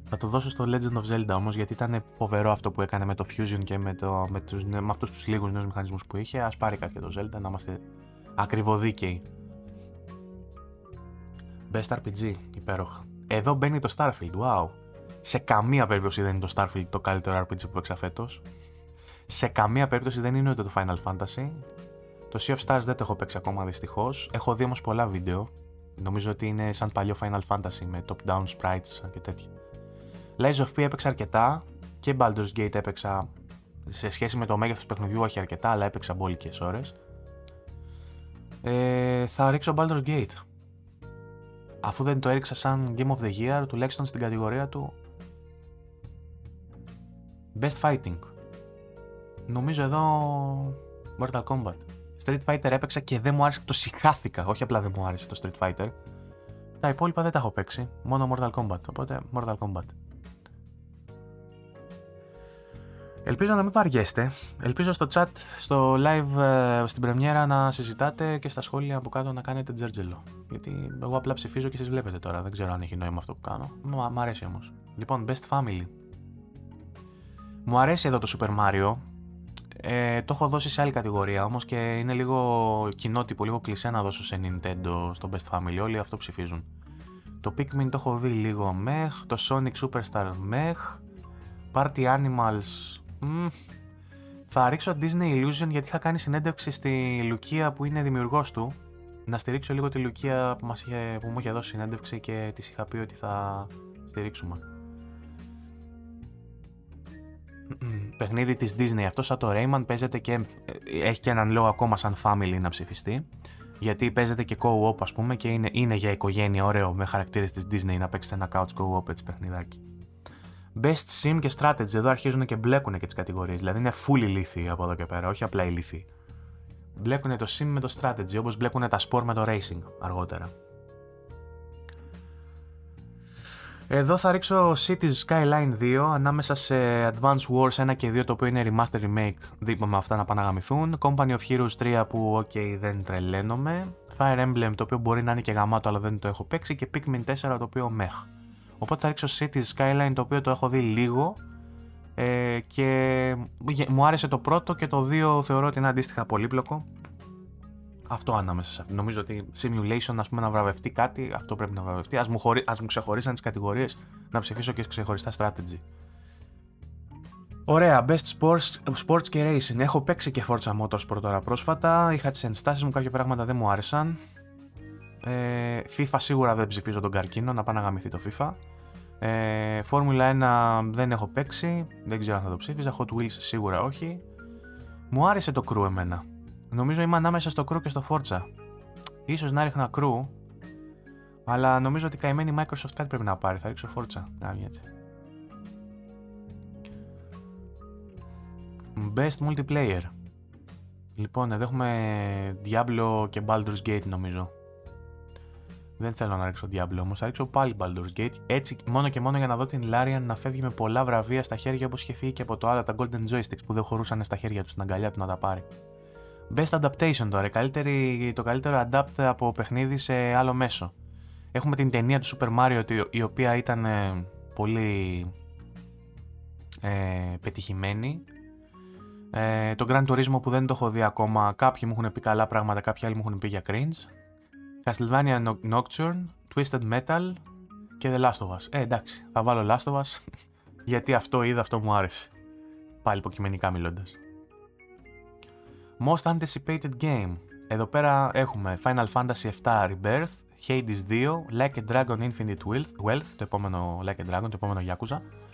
A: Θα το δώσω στο Legend of Zelda όμως γιατί ήταν φοβερό αυτό που έκανε με το Fusion και με, το, με, τους, με αυτούς τους λίγους νέους μηχανισμούς που είχε. Ας πάρει κάτι για το Zelda να είμαστε ακριβοδίκαιοι. Best RPG, υπέροχα. Εδώ μπαίνει το Starfield, wow. Σε καμία περίπτωση δεν είναι το Starfield το καλύτερο RPG που έπαιξα φέτος. Σε καμία περίπτωση δεν είναι ούτε το Final Fantasy. Το Sea of Stars δεν το έχω παίξει ακόμα δυστυχώς. Έχω δει όμως πολλά βίντεο. Νομίζω ότι είναι σαν παλιό Final Fantasy με top-down sprites και τέτοια. Lies of P έπαιξα αρκετά και Baldur's Gate έπαιξα σε σχέση με το μέγεθος του παιχνιδιού, όχι αρκετά, αλλά έπαιξα μπόλικες ώρες. Ε, θα ρίξω Baldur's Gate. Αφού δεν το έριξα σαν Game of the Year, τουλάχιστον στην κατηγορία του Best Fighting. Νομίζω εδώ Mortal Kombat. Street Fighter έπαιξα και δεν μου άρεσε, το συχάθηκα, όχι απλά δεν μου άρεσε το Street Fighter. Τα υπόλοιπα δεν τα έχω παίξει, μόνο Mortal Kombat, οπότε Mortal Kombat. Ελπίζω να μην βαριέστε. Ελπίζω στο chat, στο live ε, στην πρεμιέρα να συζητάτε και στα σχόλια από κάτω να κάνετε τζέρτζελο. Γιατί εγώ απλά ψηφίζω και εσείς βλέπετε τώρα. Δεν ξέρω αν έχει νόημα αυτό που κάνω. Μ' αρέσει όμως. Λοιπόν, Best Family. Μου αρέσει εδώ το Super Mario. Ε, το έχω δώσει σε άλλη κατηγορία όμως και είναι λίγο κοινότυπο, λίγο κλεισέ να δώσω σε Nintendo στο Best Family. Όλοι αυτό ψηφίζουν. Το Pikmin το έχω δει λίγο μεχ. Το Sonic Superstar μεχ. Party Animals θα ρίξω Disney Illusion γιατί είχα κάνει συνέντευξη στη Λουκία που είναι δημιουργός του. Να στηρίξω λίγο τη Λουκία που, μας είχε, που μου είχε δώσει συνέντευξη και της είχα πει ότι θα στηρίξουμε. Παιχνίδι της Disney αυτό σαν το Rayman παίζεται και έχει και έναν λόγο ακόμα σαν family να ψηφιστεί γιατί παίζεται και co-op ας πούμε και είναι, είναι για οικογένεια ωραίο με χαρακτήρες της Disney να παίξετε ένα couch co-op έτσι παιχνιδάκι. Best Sim και Strategy. Εδώ αρχίζουν και μπλέκουν και τις κατηγορίες. Δηλαδή είναι full ηλίθιοι από εδώ και πέρα, όχι απλά ηλίθιοι. Μπλέκουν το Sim με το Strategy, όπως μπλέκουν τα Sport με το Racing αργότερα. Εδώ θα ρίξω Cities Skyline 2 ανάμεσα σε Advance Wars 1 και 2 το οποίο είναι remaster remake δίπλα με αυτά να πάνε να γαμηθούν Company of Heroes 3 που ok δεν τρελαίνομαι Fire Emblem το οποίο μπορεί να είναι και γαμάτο αλλά δεν το έχω παίξει και Pikmin 4 το οποίο μεχ Οπότε θα ρίξω Cities Skyline το οποίο το έχω δει λίγο ε, και μου άρεσε το πρώτο και το 2 θεωρώ ότι είναι αντίστοιχα πολύπλοκο αυτό ανάμεσα σε αυτό. Νομίζω ότι simulation, ας πούμε, να βραβευτεί κάτι, αυτό πρέπει να βραβευτεί. Α μου, χωρί, ας μου ξεχωρίσαν τις κατηγορίες να ψηφίσω και ξεχωριστά strategy. Ωραία, best sports, sports και racing. Έχω παίξει και Forza Motorsport τώρα πρόσφατα. Είχα τις ενστάσεις μου, κάποια πράγματα δεν μου άρεσαν. Ε, FIFA σίγουρα δεν ψηφίζω τον καρκίνο, να πάει να γαμηθεί το FIFA. Ε, Formula 1 δεν έχω παίξει, δεν ξέρω αν θα το ψήφιζα. Hot Wheels σίγουρα όχι. Μου άρεσε το crew εμένα. Νομίζω είμαι ανάμεσα στο Crew και στο Forza. Ίσως να ρίχνα Crew, αλλά νομίζω ότι καημένη Microsoft κάτι πρέπει να πάρει. Θα ρίξω Forza. Να, έτσι. Best Multiplayer. Λοιπόν, εδώ έχουμε Diablo και Baldur's Gate νομίζω. Δεν θέλω να ρίξω Diablo όμως, θα ρίξω πάλι Baldur's Gate. Έτσι, μόνο και μόνο για να δω την Larian να φεύγει με πολλά βραβεία στα χέρια όπως είχε φύγει και από το άλλο τα Golden Joysticks που δεν χωρούσαν στα χέρια τους στην αγκαλιά του να τα πάρει. Best Adaptation τώρα, καλύτερη, το καλύτερο adapt από παιχνίδι σε άλλο μέσο. Έχουμε την ταινία του Super Mario η οποία ήταν ε, πολύ ε, πετυχημένη. Ε, το Grand Turismo που δεν το έχω δει ακόμα, κάποιοι μου έχουν πει καλά πράγματα, κάποιοι άλλοι μου έχουν πει για cringe. Castlevania Nocturne, Twisted Metal και The Last of Us. Ε, εντάξει, θα βάλω Last of Us γιατί αυτό είδα, αυτό μου άρεσε. Πάλι υποκειμενικά μιλώντας. Most Anticipated Game. Εδώ πέρα έχουμε Final Fantasy VII Rebirth, Hades 2, Like a Dragon Infinite Wealth, το επόμενο Like a Dragon, το επόμενο Yakuza, ε,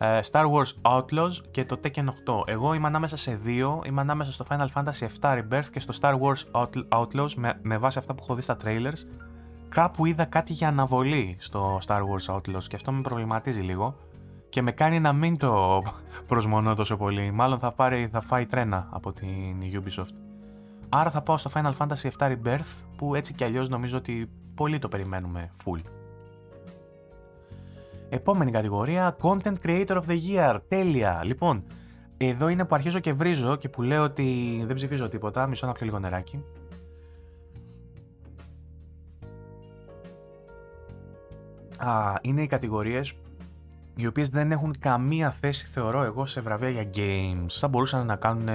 A: Star Wars Outlaws και το Tekken 8. Εγώ είμαι ανάμεσα σε δύο, είμαι ανάμεσα στο Final Fantasy VII Rebirth και στο Star Wars Outlaws με, με βάση αυτά που έχω δει στα trailers. Κάπου είδα κάτι για αναβολή στο Star Wars Outlaws και αυτό με προβληματίζει λίγο και με κάνει να μην το προσμονώ τόσο πολύ. Μάλλον θα, πάρει, θα φάει τρένα από την Ubisoft. Άρα θα πάω στο Final Fantasy VII Rebirth που έτσι κι αλλιώς νομίζω ότι πολύ το περιμένουμε full. Επόμενη κατηγορία, Content Creator of the Year. Τέλεια. Λοιπόν, εδώ είναι που αρχίζω και βρίζω και που λέω ότι δεν ψηφίζω τίποτα. Μισό να πιω λίγο νεράκι. Α, είναι οι κατηγορίες οι οποίες δεν έχουν καμία θέση, θεωρώ εγώ, σε βραβεία για games. Θα μπορούσαν να κάνουν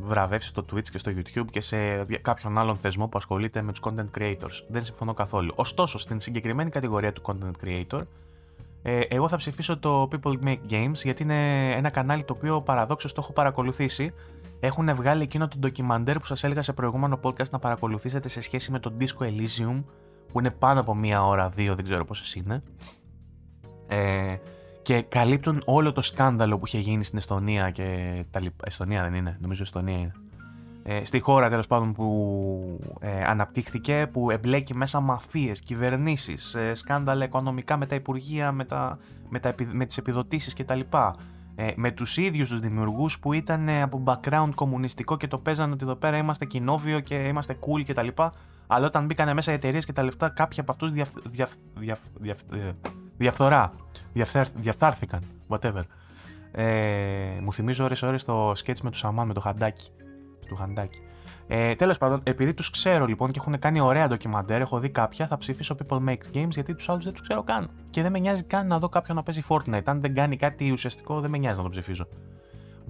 A: βραβεύσεις στο Twitch και στο YouTube και σε κάποιον άλλον θεσμό που ασχολείται με τους content creators. Δεν συμφωνώ καθόλου. Ωστόσο, στην συγκεκριμένη κατηγορία του content creator, ε, εγώ θα ψηφίσω το People Make Games γιατί είναι ένα κανάλι το οποίο παραδόξως το έχω παρακολουθήσει. Έχουν βγάλει εκείνο το ντοκιμαντέρ που σας έλεγα σε προηγούμενο podcast να παρακολουθήσετε σε σχέση με το Disco Elysium που είναι πάνω από μία ώρα, δύο, δεν ξέρω πόσες είναι. Ε, και καλύπτουν όλο το σκάνδαλο που είχε γίνει στην Εστονία και τα λοιπά. Εστονία δεν είναι, νομίζω Εστονία είναι. Ε, στη χώρα τέλος πάντων που ε, αναπτύχθηκε, που εμπλέκει μέσα μαφίες, κυβερνήσεις, ε, σκάνδαλα οικονομικά με τα υπουργεία, με, τα, με, τα, με τις επιδοτήσεις κτλ. Ε, με τους ίδιους τους δημιουργούς που ήταν ε, από background κομμουνιστικό και το παίζανε ότι εδώ πέρα είμαστε κοινόβιο και είμαστε cool κτλ. Αλλά όταν μπήκανε μέσα οι εταιρείες και τα λεφτά, κάποιοι από αυτούς διαφ, διαφ, διαφ, διαφθορά διαφθάρθηκαν, whatever. Ε, μου θυμίζω ώρες ώρες το σκέτς με τους Σαμάν, με το χαντάκι. Του χαντάκι. Ε, Τέλος πάντων, επειδή τους ξέρω λοιπόν και έχουν κάνει ωραία ντοκιμαντέρ, έχω δει κάποια, θα ψηφίσω People Make Games γιατί τους άλλους δεν τους ξέρω καν. Και δεν με νοιάζει καν να δω κάποιον να παίζει Fortnite. Αν δεν κάνει κάτι ουσιαστικό, δεν με νοιάζει να το ψηφίσω.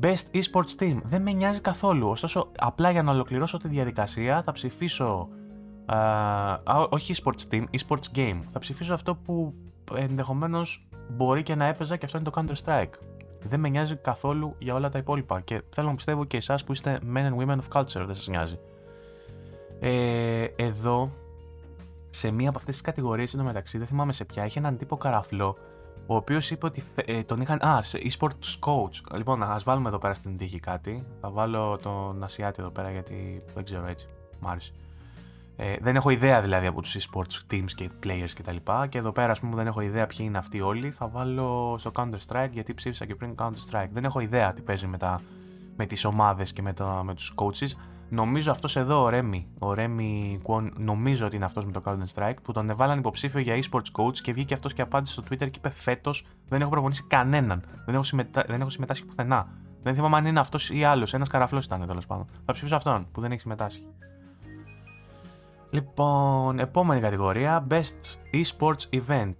A: Best Esports Team. Δεν με νοιάζει καθόλου. Ωστόσο, απλά για να ολοκληρώσω τη διαδικασία, θα ψηφίσω. Α, όχι Esports Team, Esports Game. Θα ψηφίσω αυτό που ενδεχομένως μπορεί και να έπαιζα και αυτό είναι το Counter Strike. Δεν με νοιάζει καθόλου για όλα τα υπόλοιπα και θέλω να πιστεύω και εσάς που είστε men and women of culture, δεν σας νοιάζει. Ε, εδώ, σε μία από αυτές τις κατηγορίες μεταξύ, δεν θυμάμαι σε ποια, είχε έναν τύπο καραφλό, ο οποίος είπε ότι ε, τον είχαν. Α, σε eSports coach. Λοιπόν, ας βάλουμε εδώ πέρα στην τύχη κάτι. Θα βάλω τον Ασιάτη εδώ πέρα γιατί δεν ξέρω έτσι. Μ' άρεσε. Ε, δεν έχω ιδέα δηλαδή από τους e-sports teams και players κτλ. Και, και εδώ πέρα, ας πούμε, δεν έχω ιδέα ποιοι είναι αυτοί όλοι. Θα βάλω στο Counter-Strike γιατί ψήφισα και πριν Counter-Strike. Δεν έχω ιδέα τι παίζει με, τα, με τις ομάδες και με, τα, με τους coaches. Νομίζω αυτός εδώ, ο Ρέμι, ο Ρέμι Kwon, νομίζω ότι είναι αυτός με το Counter-Strike, που τον εβάλαν υποψήφιο για e-sports coach και βγήκε αυτός και απάντησε στο Twitter και είπε φέτος δεν έχω προπονήσει κανέναν. Δεν έχω, συμμετά... δεν έχω συμμετάσχει πουθενά. Δεν θυμάμαι αν είναι αυτός ή άλλος. Ένας καραφλός ήταν τέλος πάντων. Θα ψηφίσω αυτόν που δεν έχει συμμετάσχει. Λοιπόν, επόμενη κατηγορία. Best eSports Event.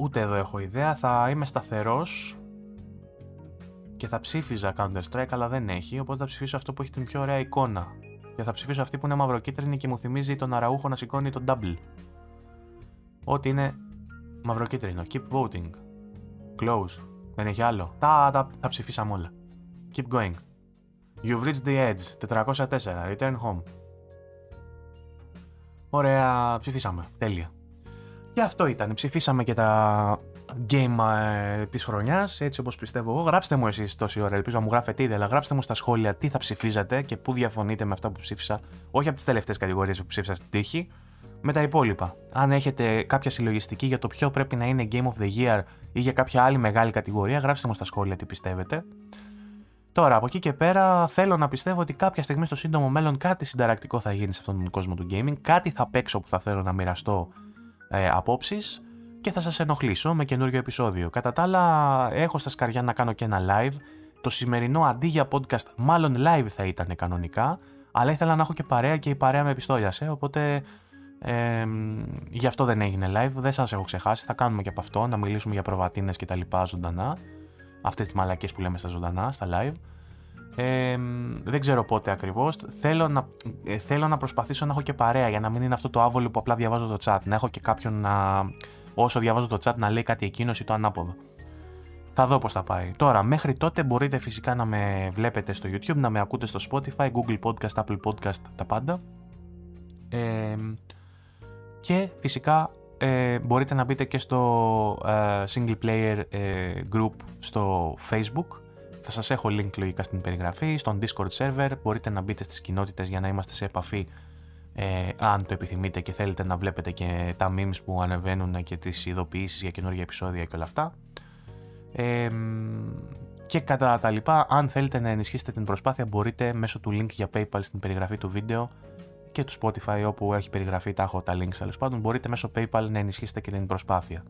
A: Ούτε εδώ έχω ιδέα. Θα είμαι σταθερός και θα ψήφιζα Counter-Strike, αλλά δεν έχει. Οπότε θα ψηφίσω αυτό που έχει την πιο ωραία εικόνα. Και θα ψηφίσω αυτή που είναι μαυροκίτρινη και μου θυμίζει τον Αραούχο να σηκώνει τον double. Ό,τι είναι μαυροκίτρινο. Keep voting. Close. Δεν έχει άλλο. Τα, τα, τα ψηφίσαμε όλα. Keep going. You've reached the edge. 404. Return home. Ωραία, ψηφίσαμε. Τέλεια. Και αυτό ήταν. Ψηφίσαμε και τα game ε, της χρονιάς, έτσι όπως πιστεύω εγώ. Γράψτε μου εσείς τόση ώρα, ελπίζω να μου γράφετε ήδη, αλλά γράψτε μου στα σχόλια τι θα ψηφίζατε και πού διαφωνείτε με αυτά που ψήφισα, όχι από τις τελευταίες κατηγορίες που ψήφισα στην τύχη, με τα υπόλοιπα. Αν έχετε κάποια συλλογιστική για το ποιο πρέπει να είναι Game of the Year ή για κάποια άλλη μεγάλη κατηγορία, γράψτε μου στα σχόλια τι πιστεύετε. Τώρα, από εκεί και πέρα, θέλω να πιστεύω ότι κάποια στιγμή στο σύντομο μέλλον κάτι συνταρακτικό θα γίνει σε αυτόν τον κόσμο του gaming, κάτι θα παίξω που θα θέλω να μοιραστώ ε, απόψεις και θα σας ενοχλήσω με καινούριο επεισόδιο. Κατά τα άλλα, έχω στα σκαριά να κάνω και ένα live. Το σημερινό αντί για podcast, μάλλον live θα ήταν κανονικά, αλλά ήθελα να έχω και παρέα και η παρέα με επιστόλιασε, οπότε ε, γι' αυτό δεν έγινε live. Δεν σας έχω ξεχάσει, θα κάνουμε και από αυτό, να μιλήσουμε για προβατίνες και τα λοιπά ζωντανά αυτές τις μαλακίες που λέμε στα ζωντανά, στα live. Ε, δεν ξέρω πότε ακριβώς. Θέλω να, ε, θέλω να προσπαθήσω να έχω και παρέα για να μην είναι αυτό το άβολο που απλά διαβάζω το chat. Να έχω και κάποιον να, όσο διαβάζω το chat να λέει κάτι εκείνος ή το ανάποδο. Θα δω πώς θα πάει. Τώρα, μέχρι τότε μπορείτε φυσικά να με βλέπετε στο YouTube, να με ακούτε στο Spotify, Google Podcast, Apple Podcast, τα πάντα. Ε, και φυσικά ε, μπορείτε να μπείτε και στο ε, single player ε, group στο facebook. Θα σας έχω link λογικά στην περιγραφή, στον discord server. Μπορείτε να μπείτε στις κοινότητες για να είμαστε σε επαφή ε, αν το επιθυμείτε και θέλετε να βλέπετε και τα memes που ανεβαίνουν και τις ειδοποιήσεις για καινούργια επεισόδια και όλα αυτά. Ε, και κατά τα λοιπά αν θέλετε να ενισχύσετε την προσπάθεια μπορείτε μέσω του link για paypal στην περιγραφή του βίντεο και του Spotify όπου έχει περιγραφεί τα έχω τα links τέλος πάντων μπορείτε μέσω PayPal να ενισχύσετε και την προσπάθεια.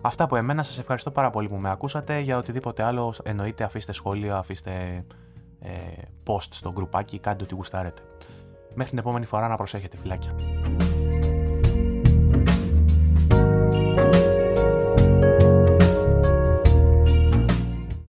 A: Αυτά από εμένα, σας ευχαριστώ πάρα πολύ που με ακούσατε. Για οτιδήποτε άλλο εννοείται αφήστε σχόλια, αφήστε ε, post στο γκρουπάκι, κάντε ό,τι γουστάρετε. Μέχρι την επόμενη φορά να προσέχετε φυλάκια.